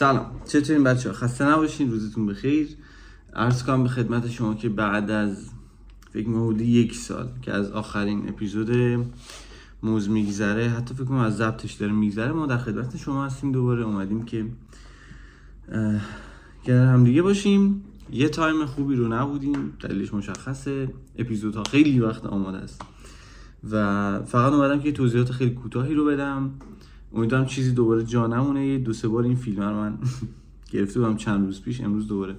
سلام. چطورین بچه خسته نباشین. روزتون بخیر. عرض کنم به خدمت شما که بعد از فکر حدود یک سال که از آخرین اپیزود موز میگذره حتی فکر کنم از ضبطش داره میگذره ما در خدمت شما هستیم. دوباره اومدیم که کنار هم دیگه باشیم. یه تایم خوبی رو نبودیم. دلیلش مشخصه. اپیزودها خیلی وقت آماده است. و فقط اومدم که توضیحات خیلی کوتاهی رو بدم. امیدوارم چیزی دوباره جا نمونه یه دو سه بار این فیلم رو من گرفته بودم چند روز پیش امروز دوباره.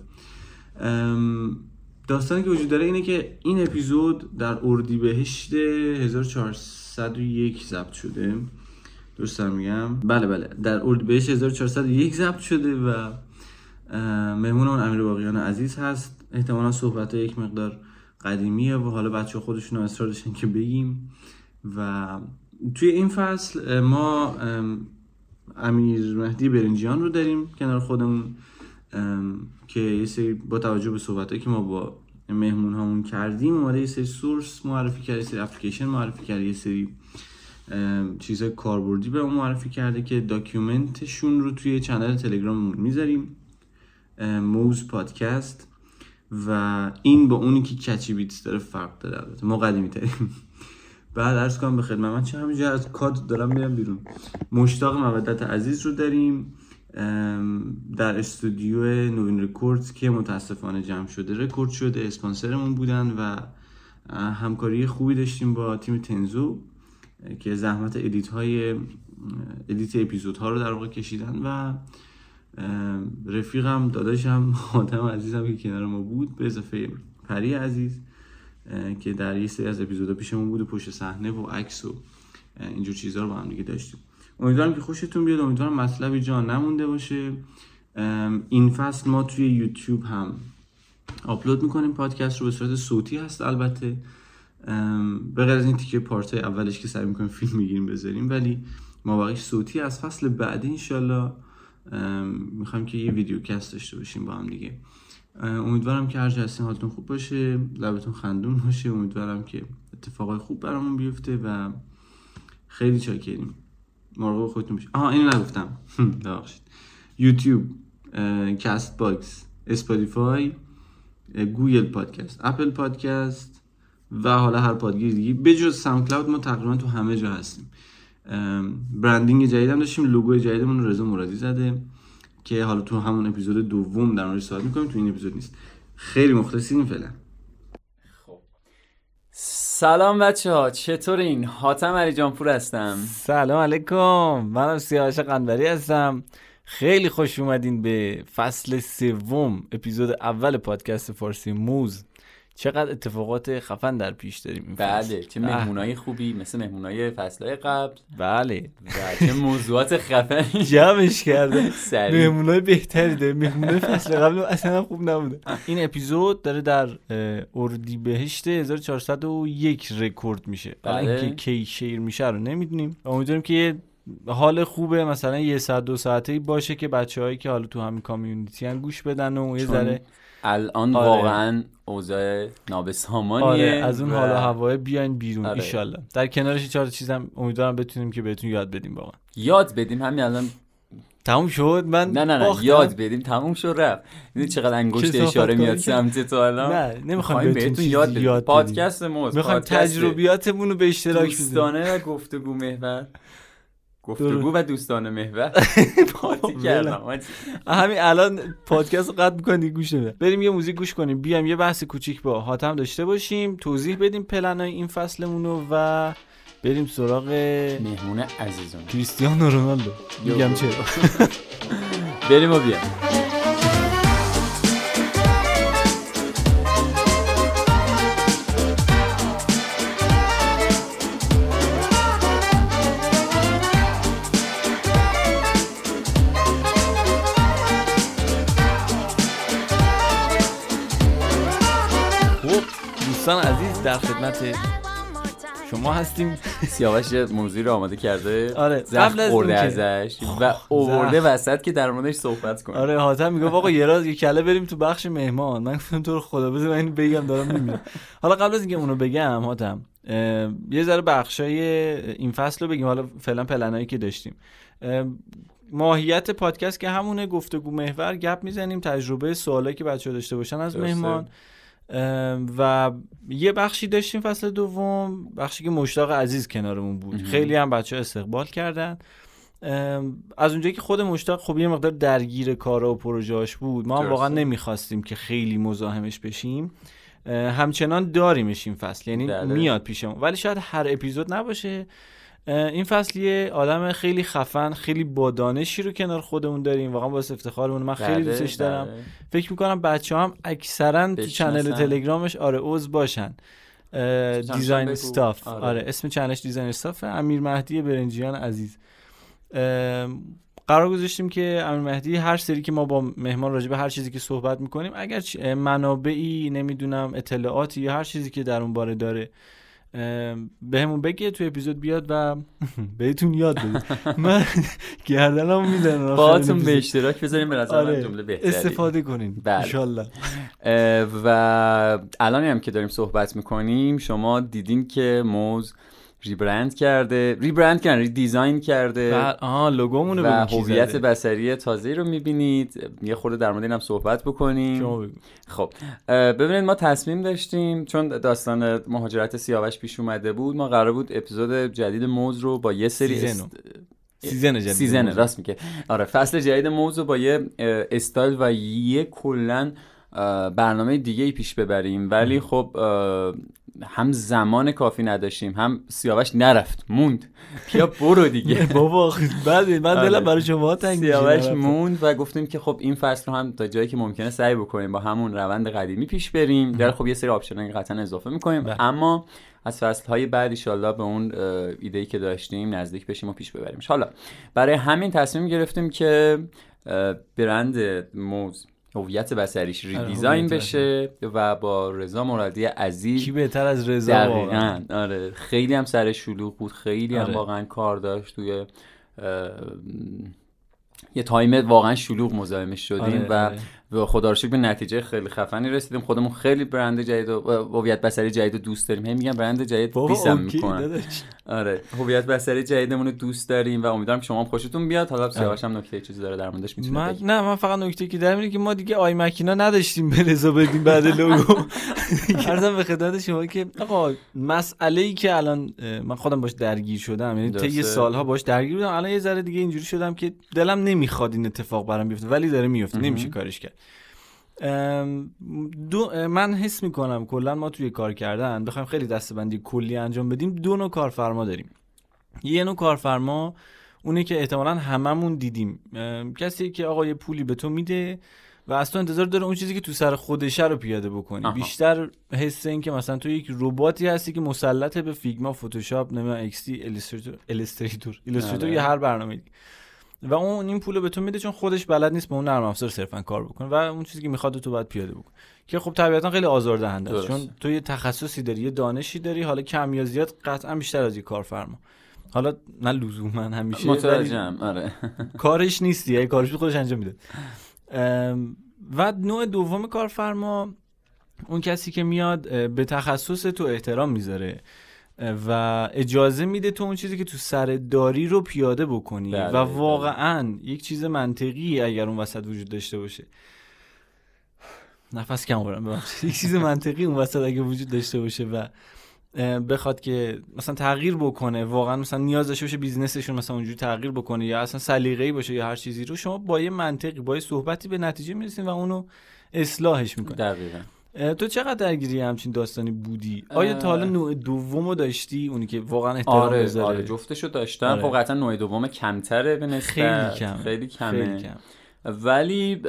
داستانی که وجود داره اینه که این اپیزود در اردیبهشت 1401 ضبط شده. درست میگم؟ بله بله. در اردیبهشت 1401 ضبط شده و مهمون اون امیر باقیان عزیز هست. احتمالا صحبت یک مقدار قدیمیه و حالا بچه خودشون اصرار داشتن که بگیم. و توی این فصل ما امیر مهدی برنجیان رو داریم کنار خودمون که یه سری با توجه به صحبتهایی که ما با مهمونامون کردیم اومده یه سری source معرفی کرده یه سری اپلیکیشن معرفی کرده یه سری چیزای کاربردی بهمون معرفی کرده که document شون رو توی channel تلگراممون می‌ذاریم موز پادکست و این با اونی که کچی بیتس داره فرق داره البته. ما قدیمی تریم بعد عرض کنم به خدمت من چه همینجا از کادر دارم میرم بیرون. مشتاق مودت عزیز رو داریم در استودیو نوین رکوردز که متاسفانه جمع شده رکورد شده اسپانسرمون بودن و همکاری خوبی داشتیم با تیم تنزو که زحمت edit های edit اپیزود ها رو در واقع کشیدن و رفیقم داداشم خاتم عزیزم که کنار ما بود به اضافه پری عزیز. که در یه سری از اپیزودا پیشمون بود و پشت صحنه و عکس و اینجور چیزها رو با هم دیگه داشتیم. امیدوارم که خوشتون بیاد امیدوارم مطلبی جا نمونده باشه. این فصل ما توی یوتیوب هم آپلود می‌کنیم. پادکست رو به صورت صوتی هست البته. به غیر از این تیکه پارت اولش که سعی می‌کنیم فیلم می‌گیریم بذاریم ولی ما باقیش صوتی از فصل بعدی انشالله می‌خوایم که یه videocast داشته باشیم با هم دیگه. امیدوارم که هر هستین حالتون خوب باشه لبتون خندون باشه. امیدوارم که اتفاقای خوب برامون بیفته و خیلی چاکریم. مراقب خودتون باشید آها اینو نگفتم. ببخشید. یوتیوب کست باکس اسپاتیفای گوگل پادکست اپل پادکست و حالا هر پادگیر دیگه. بجز ساوند ما تقریبا تو همه جا هستیم. برندینگ جدید هم داشتیم لوگو جدیدمون رضا مرادی زده. که حالا تو همون اپیزود دوم در موردش صحبت می‌کنیم تو این اپیزود نیست. خیلی مخلصیم فعلا. خب. سلام بچه ها چطورین؟ حاتم علی جانپور هستم. سلام علیکم. منم سیاوش قنبری هستم. خیلی خوش اومدین به فصل سوم اپیزود اول پادکست فارسی موز. چقدر اتفاقات خفن در پیش داریم بله چه مهمونای خوبی مثل مهمونای فصلهای قبل. بله. چه موضوعات خفن جمعش کرده مهمونای بهتری داره مهمونای فصل قبل اصلا خوب نبوده. این اپیزود داره در اردیبهشت 1401 رکورد میشه. بله. اینکه کی شیر میشه رو نمی‌دونیم. امیدواریم که یه حال خوبه مثلا یه ساعت دو ساعته باشه که بچههایی که حالا تو همین کامیونیتی هم گوش بدن و یه ذره الان آره. واقعا اوضاع نابسامانیه آره از اون و... حالا هوای بیاین بیرون آره. ایشالله. در کنارش چهار چیزم امیدوارم بتونیم که بهتون یاد بدیم واقعا. یاد بدیم همین الان تموم شد؟ من نه نه نه یاد بدیم تموم شد رفت. می‌دونی چقدر انگشت اشاره میاد سمت تو الان؟ نه نمی‌خوام بهتون یاد بدیم. پادکست موز می‌خوایم تجربیاتمون رو به اشتراک بذاریم. دوستانه و گفتگو محور گفتگو و دوستانه محور. پارتی کردم همین الان پادکست رو قطع می‌کنی گوش نده بریم یه موزیک گوش کنیم. بیام یه بحث کوچیک با حاتم داشته باشیم. توضیح بدیم پلنای این فصلمون رو و بریم سراغ مهمون عزیزون کریستیانو رونالدو. میگم چه بریم و بیام دوستان عزیز در خدمت شما هستیم. سیاوش موضوعی رو آماده کرده. آره قبل از خورده ازش و اوورده وسط که در موردش صحبت کنه آره حاتم میگه آقا یه راز یه کله بریم تو بخش مهمان. من گفتم تو رو خدا بده من بگم دارم میمیرم. حالا قبل از اینکه اونو بگم حاتم یه ذره بخشای این فصل رو بگیم. حالا فعلا پلنایی که داشتیم. ماهیت پادکست که همونه گفتگو محور گپ می‌زنیم تجربه سوالایی که بچه داشته باشن از مهمان. و یه بخشی داشتیم فصل دوم بخشی که مشتاق عزیز کنارمون بود. خیلی هم بچه استقبال کردن. از اونجایی که خود مشتاق خب یه مقدار درگیر کارا و پروژهاش بود. ما هم واقعا نمی‌خواستیم که خیلی مزاحمش بشیم. همچنان داریمش این فصل. یعنی بله. میاد پیشمون. ولی شاید هر اپیزود نباشه. این فصل یه آدم خیلی خفن خیلی با دانشی رو کنار خودمون داریم. واقعا باعث افتخارمون من خیلی بله، دوستش دارم. بله. فکر می‌کنم بچه هم اکثرا تو channel تلگرامش آره عضو باشن. Design Stuff آره. آره. اسم channel ش Design Stuff امیر مهدی برنجیان عزیز. قرار گذاشتیم که امیر مهدی هر سری که ما با مهمان راجع به هر چیزی که صحبت می‌کنیم اگر منابعی نمی‌دونم اطلاعاتی یا هر چیزی که در اون باره داره بهمون بگه تو اپیزود بیاد و بهتون یاد بده من گردنم می‌زنم باهاتون به اشتراک بذاریم به نظر آره. جمله بهتری. استفاده کنین. بله. و الان هم که داریم صحبت می‌کنیم شما دیدین که موز rebrand کرده. rebrand کرده design کرده. آها لوگومون و هویت بصری تازه رو می‌بینید. یه خورده در مورد اینم صحبت بکنیم. خب ببینید ما تصمیم داشتیم چون داستان مهاجرت سیاوش پیش اومده بود ما قرار بود اپیزود جدید موز رو با یه سری season season جدید season راست میگه. آره فصل جدید موز رو با یه استایل و یه کلا برنامه دیگه ای پیش ببریم. ولی خب هم زمان کافی نداشتیم هم سیاوش نرفت موند. بیا برو دیگه. بابا بعد من دلم آره. برای شما تنگ سیاوش موند و گفتیم که خب این فصل رو هم تا جایی که ممکنه سعی بکنیم با همون روند قدیمی پیش بریم. در خب یه سری option قطعا اضافه می‌کنیم. بله. اما از فصل های بعد ایشالله به اون ایده ای که داشتیم نزدیک بشیم و پیش ببریمش. حالا برای همین تصمیم گرفتیم که برند موز هویت بصریش آره، redesign بشه و با رضا مرادی عزیز کی بهتر از رضا واقعا آره خیلی هم سر شلوغ بود خیلی هم آره. واقعا کار داشت توی یه time واقعا شلوغ مزاحمش شدیم آره، و آره. و خدا رو به نتیجه خیلی خفنی رسیدیم. خودمون خیلی برند جدید و هویت بصری جدید رو دوست داریم. هم میگم برند جدید بیسم می‌کنن. آره. هویت بصری جدیدمون رو دوست داریم و امیدوارم شما هم خوشتون بیاد. حالا سیاوش هم نکته چیزی داره در موردش می‌تونه من نه من فقط نکته که در که ما دیگه آی مکینا نداشتیم به رضا بدیم بعد لوگو. عرضم به خدمت شما که آقا مسئله ای که الان من خودم باش درگیر شدم یعنی طی سالها باش درگیر بودم. الان یه ذره دیگه اینجوری شدم که دلم نمی‌خواد این اتفاق برام بیفته ولی داره میفته نمیشه کارش کرد. دو من حس می‌کنم کلا ما توی کار کردن بخوایم خیلی دستبندی کلی انجام بدیم دو نوع کارفرما داریم. یه نوع کارفرما اونه که احتمالا هممون دیدیم. کسی که آقا یه پولی به تو میده و از تو انتظار داره اون چیزی که تو سر خودشه رو پیاده بکنی. بیشتر حس این که مثلا تو یک رباتی هستی که مسلط به فیگما فتوشاپ نمی‌دونم ایکس دی ایلاستریتور یا هر برنامه دیگه و اون این پول به تو میده چون خودش بلد نیست با اون نرم افزار صرفا کار بکنه و اون چیزی که می‌خواد تو باید پیاده بکن که خب طبیعتا خیلی آزاردهنده است. چون تو یه تخصصی داری یه دانشی داری حالا کم یا زیاد قطعا بیشتر از یه کارفرما. حالا نه لزوما همیشه متوجهم آره. کارش نیستی یه کارش خودش انجام میده و نوع دوم کارفرما اون کسی که میاد به تخصص تو احترام می‌ذاره. و اجازه میده تو اون چیزی که تو سر داری رو پیاده بکنی بله، و بله. واقعا یک چیز منطقی اگر اون وسط وجود داشته باشه. نفس کم برم یک چیز منطقی اون وسط اگه وجود داشته باشه و بخواد که مثلا تغییر بکنه واقعا مثلا نیاز داشته باشه بیزنسشون مثلا اونجوری تغییر بکنه یا اصلا سلیقه‌ای باشه یا هر چیزی رو شما با یه منطقی با یه صحبتی به نتیجه می‌رسین و اونو اصلاحش می‌کنه دقیقاً. تو چقدر درگیری همچین داستانی بودی؟ آیا تا حالا نوع دومو داشتی؟ اونی که واقعا احترام آره بذاره. آره جفتشو داشتم. آره. خب قطعا نوع دوم کمتره به خیلی کم خیلی کمه. خیلی کم. ولی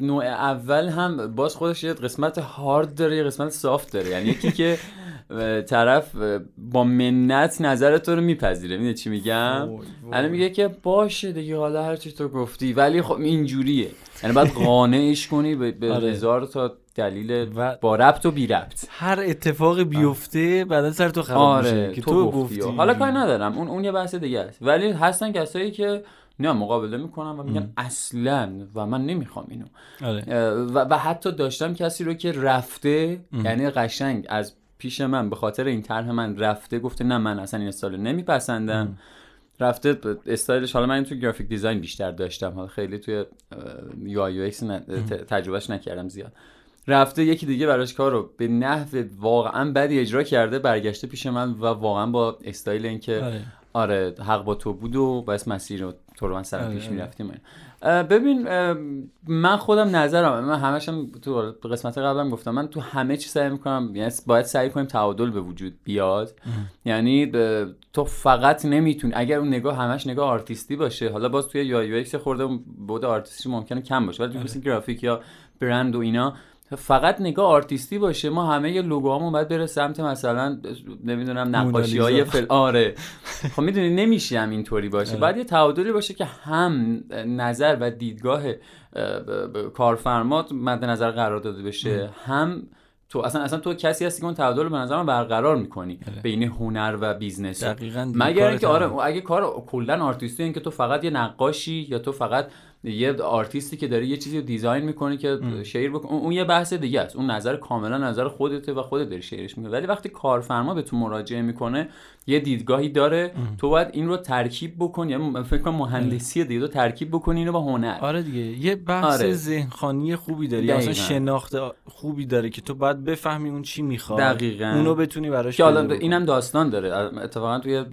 نوع اول هم باز خودش یه قسمت هارد داره یه قسمت سافت داره. یعنی یکی که طرف با منت نظر تو رو میپذیره. میده چی میگم؟ الان میگه که باشه دیگه حالا هر چی تو گفتی. ولی خب اینجوریه. یعنی باید قانعش کنی به آره. هزار تا دلیل و با ربط و بی ربط. هر اتفاق بیفته بعدا سر تو خراب آره، میشه که تو, گفتی. حالا کاری ندارم. اون اون یه بحث دیگه است. ولی هستن کسایی که نه مقابله می‌کنم و میگن اصلا و من نمی‌خوام اینو. آره. و, و حتی داشتم کسی رو که رفته یعنی قشنگ از پیش من به خاطر این طرح من رفته گفته نه من اصلا این استایل نمیپسندم. رفته استایلش حالا من تو graphic design بیشتر داشتم. حالا خیلی توی UI UX تجربه‌ش نکردم زیاد. رفته یکی دیگه براش کار رو به نحو واقعا بدی اجرا کرده برگشته پیش من و واقعا با استایل اینکه آره. آره حق با تو بود و باعث مسیر رو تو رو من سر آره، پیش آره. می‌رفتیم ببین من خودم نظرم من همشم تو قسمت قبلم گفتم من تو همه چی سعی می‌کنم یعنی باید سعی کنیم تعادل به وجود بیاد یعنی تو فقط نمی‌تونی اگر اون نگاه همش نگاه آرتیستی باشه حالا باز توی یا یو خورده بود آرتیستی ممکنه کم باشه ولی تو گرافیک یا برند و اینا فقط نگاه آرتیستی باشه ما همه یه لوگوهامون باید بره سمت مثلا نمی‌دونم نقاشی های فل آره. خب می‌دونی نمیشه هم اینطوری باشه. آره. باید یه تعادلی باشه که هم نظر و دیدگاه کارفرما مد نظر قرار داده بشه هم تو اصلا اصلا تو کسی هستی که اون تعادل رو به نظر من برقرار می‌کنی بله. بین هنر و business دقیقاً مگر اینکه آره اگه کار کلا آرتیستی این که تو فقط یه نقاشی یا تو فقط یه آرتیستی که داره یه چیزی رو design می‌کنه که share بکنه اون یه بحث دیگه است. اون نظر کاملا نظر خودته و خودت داری شیرش می‌کنه ولی وقتی کارفرما به تو مراجعه می‌کنه یه دیدگاهی داره. تو باید این رو ترکیب بکنی یعنی فکر کنم مهندسی دیگه ترکیب بکنی اینو با هنر. آره دیگه. یه بحث آره. ذهنخانی خوبی داری. اصلا شناخت خوبی داره که تو باید بفهمی اون چی می‌خواد دقیقاً. اونو بتونی براش که حالا اینم داستان داره. اتفاقا توی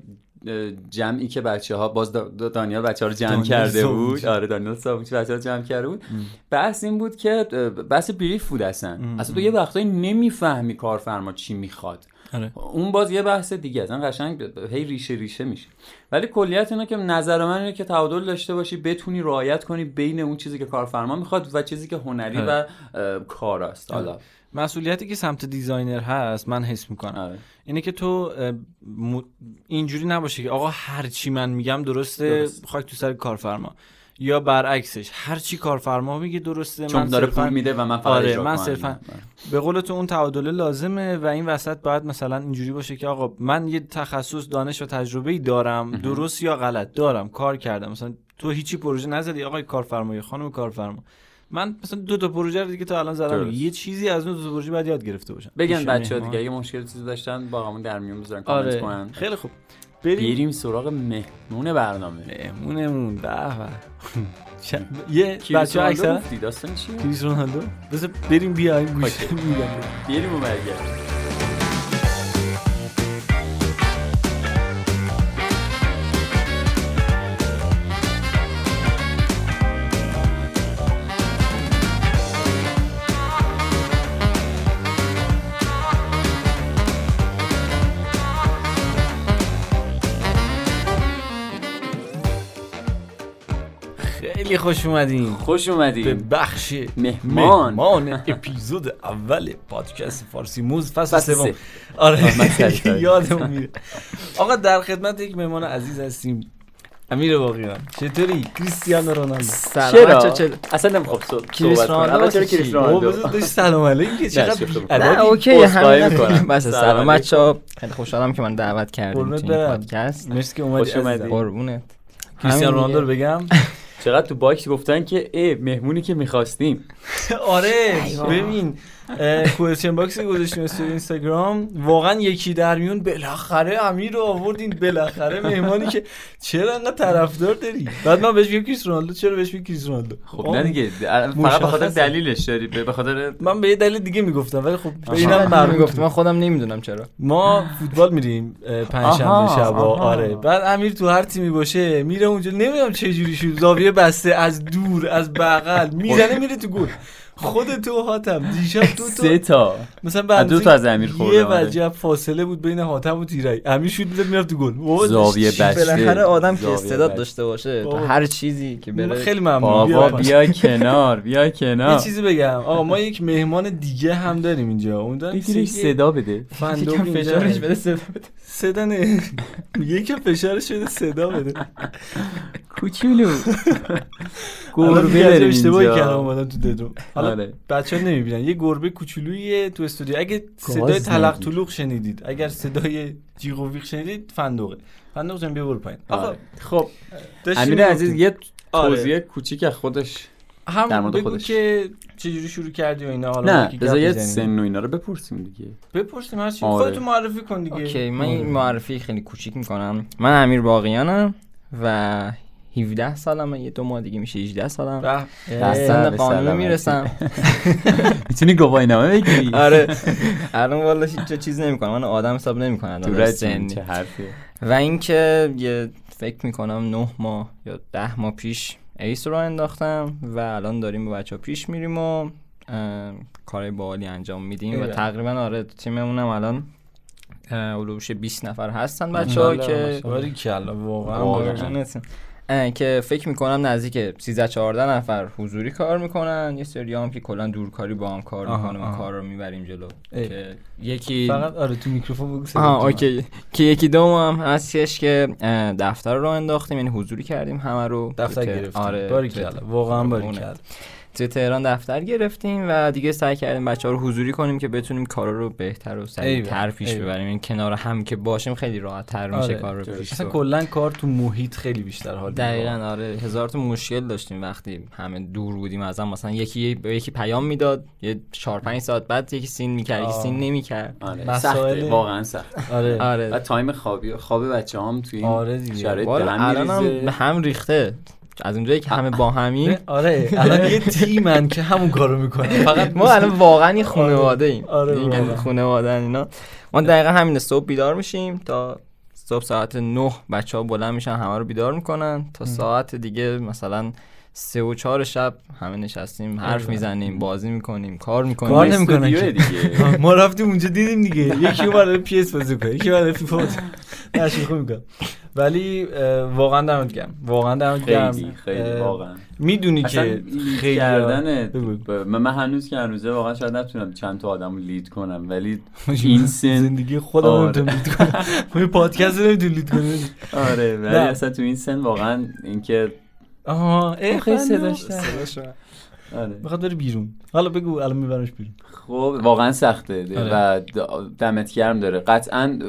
جمعی که بچه ها باز دانیال بچه ها رو جمع کرده بود. آره دانیال سابوچی بچه ها رو جمع کرده بود. بحث این بود که بحث بریف بود اصلا. اصلا تو یه وقتایی نمی‌فهمی کارفرما چی می‌خواد. آره. اون باز یه بحث دیگه اصلا قشنگ هی ریشه ریشه میشه. ولی کلیت اینه که نظر من اینه که تعادل داشته باشی بتونی رعایت کنی بین اون چیزی که کارفرما می‌خواد و چیزی که هنری آره. و کار است. حالا مسئولیتی که سمت designer هست من حس می‌کنم. آره. اینه که تو اینجوری نباشه که آقا هر چی من میگم درسته درست. خاک تو سر کارفرما. یا برعکسش هر چی کارفرما میگه درسته چون من داره پول میده و من فقط آره من صرفا آره. به قول تو اون تعادل لازمه و این وسط باید مثلا اینجوری باشه که آقا من یه تخصص دانش و تجربه ای دارم درست یا غلط؟ دارم کار کردم. مثلا تو هیچی پروژه نزدی آقای کارفرما یا خانم کارفرما. من مثلا دو تا پروژه رو دیگه تا الان زدم. یه چیزی از اون دو تا پروژه بعد یاد گرفته باشم. بگن بچه‌ها دیگه اگه مشکل چیزی داشتن با همون در میون بذارن کامنت آره. کنن. خیلی خوب. بریم. بریم سراغ مهمون برنامه. مهمونمون. به به. یه بچه اکثر داستان چیه؟ کریس رونالدو. بریم بیایم گوش. میگم. بریم و برگردیم. خیلی خوش اومدین. خوش اومدین. به بخش مهمان. مهمان اپیزود اول پادکست فارسی موز فصل سوم. آره. یادمون میره. آقا در خدمت یک مهمان عزیز هستیم. امیر باقیان. چطوری؟ کریستیانو رونالدو. سلام. چرا؟ اصلا نمی‌خوام کریس رونالدو چرا کریس رونالدو؟ سلام علیکم. چقدر نه okay همین بس سلام بچه‌ها خیلی خوشحالم که من دعوت کردیم تو پادکست. مرسی که اومدی قربونت. کریستیانو رونالدو رو بگم. چقدر تو box گفتن که ای مهمونی که می‌خواستیم. آره ببین question box گذاشتیم استوری اینستاگرام. واقعا یکی در میون بالاخره امیر رو آوردین. بالاخره مهمانی که چرا انقدر طرفدار داری؟ بعد من بهش میگم کریس رونالدو. چرا بهش میگم کریس رونالدو؟ خب نه دیگه. فقط به خاطر دلیلش داری. به خاطر من به یه دلیل دیگه می‌گفتم ولی خب اینم معلوم گفتم من خودم نمی‌دونم چرا. ما فوتبال میریم پنج شنبه شبا آره. بعد امیر تو هر تیمی باشه میره اونجا. نمی‌دونم چه جوری شد. زاویه بسته از دور از بغل. می‌زنه میره تو گل. خود تو حاتم دیشب دو تا سه تا. مثلا بعد دو تا از امیر خورد یه وجب فاصله بود بین حاتم و تیرای امیر شوت می‌زد می‌رفت تو گل. زاویه بسته. بالاخره آدم که استعداد داشته باشه تو هر چیزی که بره خیلی ممنون. بابا بیا کنار بیا کنار. یه چیزی بگم. آقا ما یک مهمان دیگه هم داریم اینجا. اون داریم صدا بده. فندق فشارش بده صدا بده. صدا نه. میگه که فشارش بده صدا بده. کوچولو. گربه داریم اشتباهی کردم اومدم تو ددرو آره. بچه‌ها نمی‌بینن. یه گربه کوچولویی تو استودیو. اگه صدای تلق طلوق شنیدید. اگر صدای جیغ و ویغ شنیدید فندقه. فندق جان بیا برو پایین. آقا خب امیر عزیز یه آره. توضیح کوچیک از خودش. هم در مورد خودش. که چجوری شروع کردی و اینا حالا نه بذار یه سن و اینا رو بپرسیم دیگه. بپرسیم هر چی آره. خودتون معرفی کن دیگه. اوکی من این معرفی خیلی کوچیک می‌کنم. من امیر باقیانم و 17 سالم یه دو ماه دیگه میشه 18 سالم. در قانون می‌رسم. می‌تونی گواهی نامه بگیری؟ آره. الان والا هیچ چیز نمی‌کنم. من آدم حساب نمی‌کنم چه حرفیه. و اینکه یه فکر می‌کنم 9 ماه یا 10 ماه پیش ایس رو انداختم و الان داریم با بچه ها پیش میریم و کارهای باحالی انجام میدیم و تقریبا آره تیممونم الان علوش 20 نفر هستن بچه ها که واقعا که فکر می‌کنم نزدیک 13 14 نفر حضوری کار می‌کنن. یه سری هم که کلا دورکاری با هم کار می‌کنه و کار رو می‌بریم جلو. که یکی فقط آره تو میکروفون بگو آها okay. که یکی دوم هم هستش که دفتر رو انداختیم. یعنی حضوری کردیم همه رو. دفتر گرفتیم. آره واقعا باریکلا توی تهران دفتر گرفتیم و دیگه سعی کردیم بچه ها رو حضوری کنیم که بتونیم کارا رو بهتر و سریعتر پیش ببریم. این کنار هم که باشیم خیلی راحت تر میشه آره. کار رو پیش اصلا کلا کار تو محیط خیلی بیشتر حال دقیقا آره. هزار تا مشکل داشتیم وقتی همه دور بودیم از هم. مثلا یکی به یکی پیام می‌داد یه 4 5 ساعت بعد یکی seen می‌کرد یکی seen نمی‌کرد. آره. سخته. واقعا سخت. آره. آره. و time خوابی خواب بچه‌هام توی این آره دیگه. شرایط هم, هم ریخته. از اونجایی که همه با همین آره الان یه تیمن که همون کارو می‌کنه. فقط ما الان واقعا یه خانواده ایم. آره خانواده اینا. ما دقیقا همین صبح بیدار میشیم تا صبح ساعت 9 بچه ها بلند میشن همه رو بیدار می‌کنن تا ساعت دیگه مثلا سه و چهار شب همه نشستیم حرف می‌زنیم بازی می‌کنیم کار می‌کنیم. کار نمی‌کنن دیگه ما رفتیم اونجا دیدیم دیگه. یکی اومد پی اس بازی کنه یکی اومد فیفا بازی می‌کنه. ولی واقعا دمت گرم. واقعا دمت گرم. خیلی خیلی واقعا. می‌دونی که خیلی کردن من هنوز که هنوزه واقعا شاید نتونم چند تا آدمو لید کنم ولی این سن زندگی خودم آره. لید کنم پادکست نمی‌تونم لید کنم آره ولی اصلا تو این سن واقعا اینکه آها خیلی صداش آره. بخواد بره بیرون. حالا بگو الان میبرمش بیرون. خب واقعا سخته. آره. و دمت گرم داره. قطعا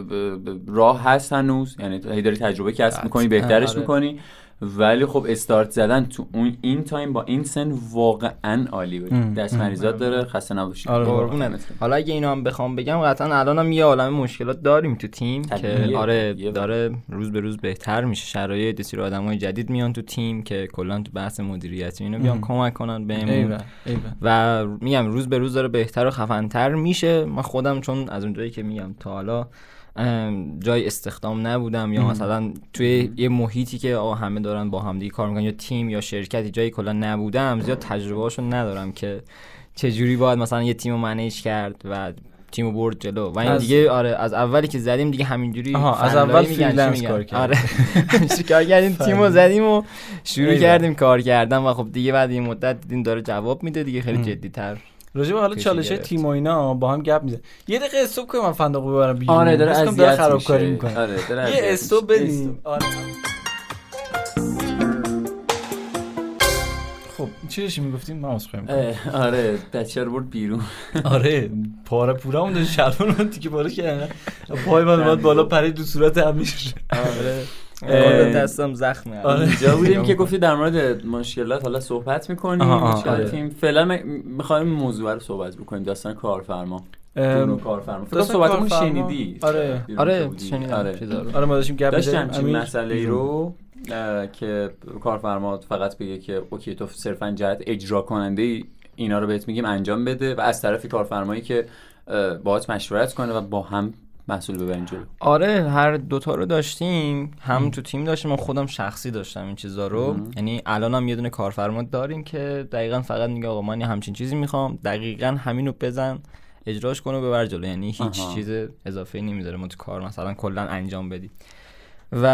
راه هست هنوز. یعنی هی داری تجربه کسب می‌کنی بهترش آره. می‌کنی. ولی خب استارت زدن تو اون این تایم با این سن واقعا عالی بود. دست مریضات داره خسته نباشید. آره. حالا اگه اینو هم بخوام بگم قطعا الان هم یه عالم مشکلات داریم تو تیم که آره داره روز به روز بهتر میشه. شرایط دسیر آدمای جدید میان تو تیم که کلا تو بحث مدیریتی اینو بیان کمک کنن بهمون. و میگم روز به روز داره بهتر و خفنتر میشه. من خودم چون از اونجایی که میگم تا حالا جای استخدام نبودم یا مثلا توی یه محیطی که آقا همه دارن با همدیگه کار می‌کنن یا تیم یا شرکتی جایی کلا نبودم. زیاد تجربهاشو ندارم که چجوری باید مثلا یه تیم رو manage کرد و تیمو برد جلو. و این دیگه آره از اولی که زدیم دیگه همینجوری از اول freelance کار کردیم آره. کار کردیم تیمو زدیم و شروع کردیم کار کردن. و خب دیگه بعد این مدت دیدیم داره جواب میده دیگه خیلی جدی‌تر. راجع به حالا چالش تیم و اینا با هم گپ می‌زنه یه دقیقه استوب کنیم من فندقو ببرم بیرون. آره داره اذیت خرابکاری می‌کنه. آره داره یه استوب بدیم. آره. خب چی داشتی می‌گفتیم؟ من عذر آره بچه رو برد بیرون. آره پاره پورا اون داشت. شلوان رو تیکه پاره کرد پای من اومد بالا پرید دو صورت هم آره. دستم زخمه آره. اینجا بودیم که گفتی در مورد مشکلات حالا صحبت می‌کنیم. آره. فعلا می‌خوایم موضوع رو صحبت بکنیم. داستان کارفرما. دونو کارفرما. فکر صحبتمون شنیدی. آره. آره شنیدم. آره. آره ما داشتیم گپ داشتیم مسئله ای رو که کارفرما فقط بگه که اوکی تو صرفا جهت اجرا کننده ای اینا رو بهت میگیم انجام بده و از طرفی کارفرمایی که باهات مشورت کنه و با هم محصول ببرین جلو. آره هر دوتا رو داشتیم هم تو تیم داشتیم و خودم شخصی داشتم این چیزا رو. یعنی الان هم یه دونه کارفرما داریم که دقیقا فقط میگه آقا من همچین چیزی می‌خوام دقیقا همینو بزن اجراش کنه و ببر جلو. یعنی هیچ چیز اضافه نمی‌ذاره. ما تو کار مثلا کلا انجام بدی و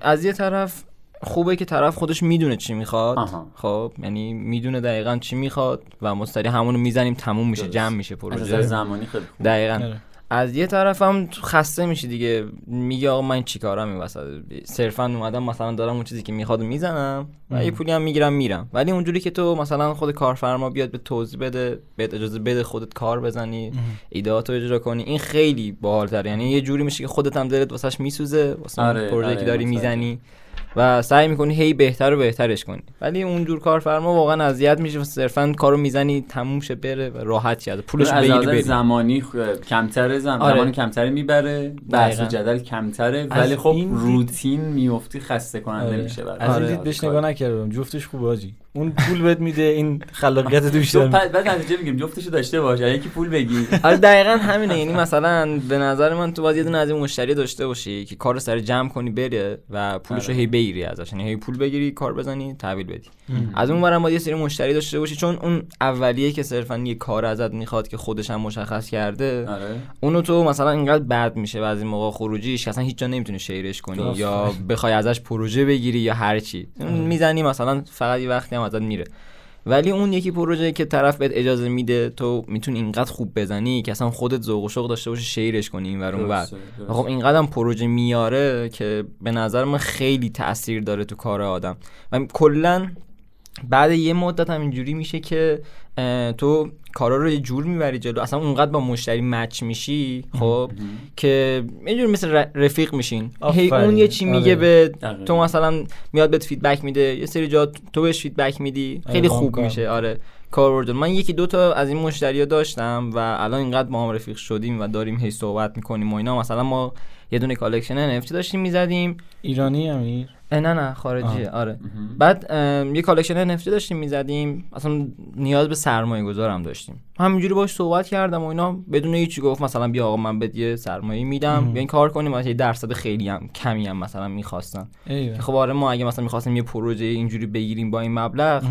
از یه طرف خوبه که طرف خودش می‌دونه چی می‌خواد. خب یعنی می‌دونه دقیقا چی می‌خواد و مستری همونو می‌زنیم تموم میشه جمع میشه پروژه. زمانی خیلی دقیقا. آره. از یه طرف هم خسته میشی دیگه. میگه آقا من چیکارم این وسط؟ صرفا اومدم مثلا دارم اون چیزی که می‌خواد می‌زنم و یه پولی هم می‌گیرم میرم. ولی اونجوری که تو مثلا خود کارفرما بیاد به توضیح بده بهت اجازه بده خودت کار بزنی ایدهاتو اجرا کنی این خیلی باحالتر یعنی یه جوری میشه که خودت هم دلت واسش میسوزه واسه آره، پروژه که آره، داری می‌زنی. و سعی می‌کنی هی بهتر و بهترش کنی. ولی اونجور کارفرما واقعا اذیت میشه صرفا کارو می‌زنی تموم شه بره و راحت شد پولش بگیری بری. زمانی کمتره زم... آره. زمان کمتری می‌بره بحث جدل کمتره ولی خب روتین میفتی خسته کننده آره. میشه از این دید بهش نگاه نکردم. جفتش خوبه آجی. اون پول بهت میده این خلاقیت تو بیشتر. بعد نتیجه میگیم جفتشو داشته باشه یکی پول بگی. آره دقیقاً همینه. یعنی مثلا به نظر من تو باید یه دونه از این مشتری داشته باشی که کار سر جمع کنی بره و پولشو هی بگیری ازش. یعنی هی پول بگیری کار بزنی تحویل بدی. از اون برم باید یه سری مشتری داشته باشی. چون اون اولیه که صرفا یه کار ازت می‌خواد که خودش هم مشخص کرده آره. اونو تو مثلا اینقدر بد میشه و از این موقع خروجیش اصلا هیچ جا نمی‌تونی شیرش کنی. یا بخوای ازش پروژه بگیری یا هر چی. آره. می‌زنی مثلا فقط یه وقتی هم ازت میره. ولی اون یکی پروژه که طرف بهت اجازه میده تو می‌تونی اینقدر خوب بزنی که اصلا خودت ذوق و شوق داشته باشی شیرش کنی این اون بعد خب اینقدر پروژه میاره که به نظر من خیلی تاثیر داره تو کار آدم. و کلا بعد یه مدت هم اینجوری میشه که تو کارا رو یه جور می‌بری جلو. اصلا اونقدر با مشتری مچ میشی خب که یه جور مثل رفیق میشین. هی اون یه چی میگه آره. به تو مثلا میاد بهت feedback میده یه سری جا تو بهش feedback میدی. خیلی خوب میشه. آره. کار من یکی دو تا از این مشتری داشتم و الان اینقدر با هم رفیق شدیم و داریم هی صحبت می‌کنیم و اینا. مثلا ما یه دونه collection NFT داشتیم می‌زدیم. ایرانی امیر؟ نه نه خارجی آره. بعد یه collection NFT داشتیم می‌زدیم. اصلا نیاز به سرمایه گذارم داشتیم. همینجوری باش صحبت کردم و اینا. بدون هیچی گفت مثلا بیا آقا من بهت یه سرمایه میدم. این کار کنیم. مثلا یه درصد خیلی هم کمی هم مثلا می‌خواستن. خب آره ما اگه مثلا می‌خواستیم یه پروژه اینجوری بگیریم با این مبلغ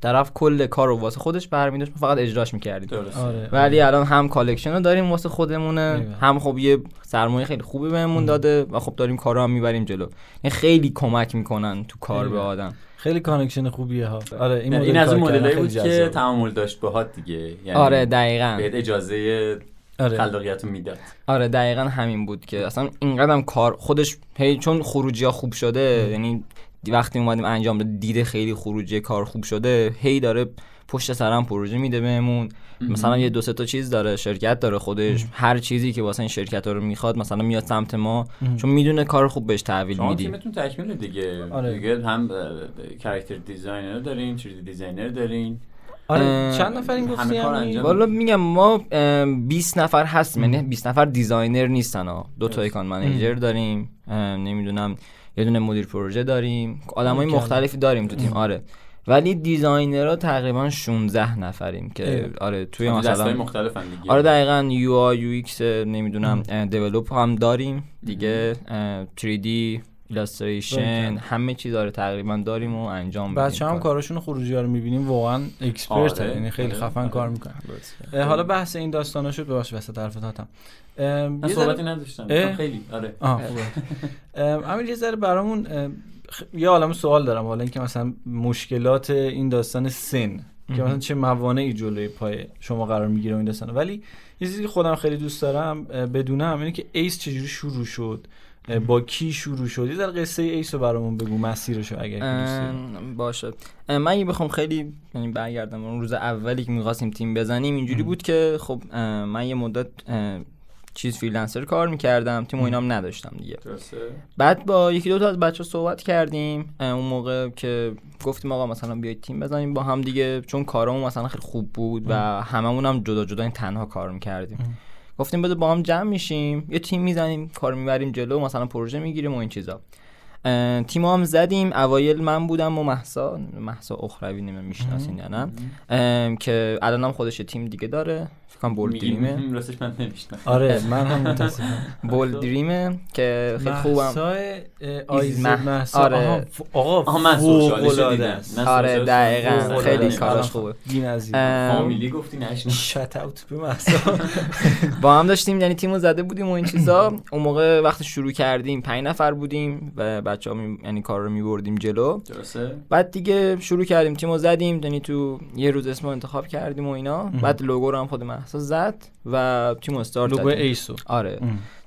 طرف کل کار رو واسه خودش برمیداشت فقط اجراش می‌کردیم. آره. ولی الان هم collection رو داریم واسه خودمونه. هم خب یه سرمایه خیلی خوبی بهمون داده و خب داریم کارا هم می‌بریم جلو. این خیلی کمک می‌کنن تو کار به آدم. خیلی connection خوبیه ها. آره. این, این از اون مدلایی بود که تعامل داشت باهات دیگه. یعنی آره دقیقاً. بهت اجازه آره. خلاقیت می‌داد. آره دقیقا همین بود که اصلا اینقدر کار خودش هی چون خروجی ها خوب شده یعنی وقتی اومدیم انجام داد دیده خیلی خروجی کار خوب شده هی داره پشت سرم پروژه میده بهمون. مثلا یه دو سه تا چیز داره شرکت داره خودش. هر چیزی که واسه این شرکت ها رو می‌خواد مثلا میاد سمت ما چون می‌دونه کار خوب بهش تحویل میدی تیمتون تکمیل دیگه. آره. دیگه هم character designer دارین 3D designer دارین. آره چند نفر این گفتی والا میگم ما 20 نفر هستیم. یعنی 20 نفر designer نیستن ها. دو تا account manager داریم. نمی‌دونم. یه دونه مدیر پروژه داریم. آدمای مختلفی داریم تو تیم آره. ولی designer ها تقریبا 16 نفریم که آره توی مثلا مختلفن دیگه. آره دقیقاً UI UX نمی‌دونم develop هم داریم. دیگه 3D illustration همه چیز داره تقریبا داریم و انجام میدیم بچه هم کاراشون خروجی ها رو می‌بینیم واقعا expert آره. یعنی خیلی خفن کار می‌کنن. حالا بحث این داستانا شد ببخش وسط حرفت هاتم من صحبتی نداشتم. خیلی. آره. امیر یه ذره برامون یه عالم سوال دارم. حالا اینکه مثلا مشکلات این داستانا هستن که مثلا چه موانعی جلوی پای شما قرار می‌گیره این داستان ولی یه چیزی که خودم خیلی دوست دارم بدونم اینه که Ace چجوری شروع شد. با کی شروع شد؟ یه ذره قصه Ace رو برامون بگو مسیرشو اگر باشه. من اگه بخوام خیلی یعنی برگردم اون روز اولی که می‌خواستیم تیم بزنیم اینجوری بود که خب من یه مدت چیز freelancer کار می‌کردم تیم و اینام نداشتم دیگه. بعد با یکی دو تا از بچه صحبت کردیم اون موقع که گفتیم آقا مثلا بیاید تیم بزنیم با هم دیگه چون کارمون مثلا خیلی خوب بود و هممون هم جدا جدا این تنها کار می‌کردیم. گفتیم بده با هم جمع میشیم یه تیم می‌زنیم کار می‌بریم جلو مثلا پروژه می‌گیریم و این چیزا. تیم هم زدیم اوایل من بودم و محسا محسا اخروی نمیم می‌شناسین یا نه که الان هم خودش تیم دیگه داره. فکرم بول دریمه راستش من آره من هم متاسفم بول دریمه که خیلی خوبم. آیز محسا. آره. آقا من آره دقیقاً. خیلی کارش خوبه. فامیلی گفتی نشنم shout out به محسا. با هم داشتیم یعنی تیمو زده بودیم و این چیزا. اون موقع وقتی شروع کردیم 5 نفر بودیم و بچه‌ها. یعنی کار رو می‌بردیم جلو. درسته. بعد دیگه شروع کردیم تیمو زدیم یعنی تو یه روز اسمو انتخاب کردیم و اینا. بعد لوگو رو هم خود محسا زد و تیم استارت لوگو Ace و. آره.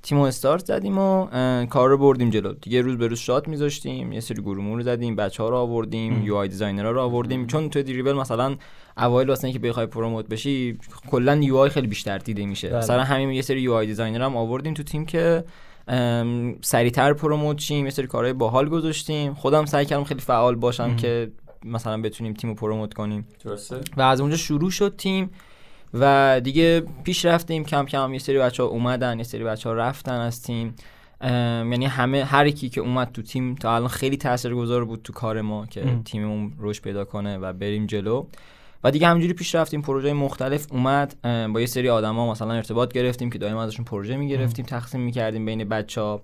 تیم استارت زدیم و کار رو بردیم جلو. دیگه روز به روز shot میذاشتیم یه سری گروه رو زدیم بچه ها رو آوردیم UI designer ها رو آوردیم. چون تو Dribbble مثلا اوایل واسه اینکه بخوای promote بشی کلا UI خیلی بیشتر دیده میشه. بله. مثلا همین یه سری UI designer هم آوردیم تو تیم که سریعتر promote شیم یه سری کارهای باحال گذاشتیم. خودم سعی کردم خیلی فعال باشم که مثلا بتونیم تیم رو promote کنیم. و از اونجا شروع شد تیم. و دیگه پیش رفتیم کم کم یه سری بچه ها اومدن یه سری بچه ها رفتن از تیم. یعنی همه هر کی که اومد تو تیم تا الان خیلی تاثیرگذار بود تو کار ما که تیممون رشد پیدا کنه و بریم جلو. و دیگه همینجوری پیش رفتیم پروژه مختلف اومد. با یه سری آدما مثلا ارتباط گرفتیم که دائما ازشون پروژه می‌گرفتیم تقسیم می‌کردیم بین بچه ها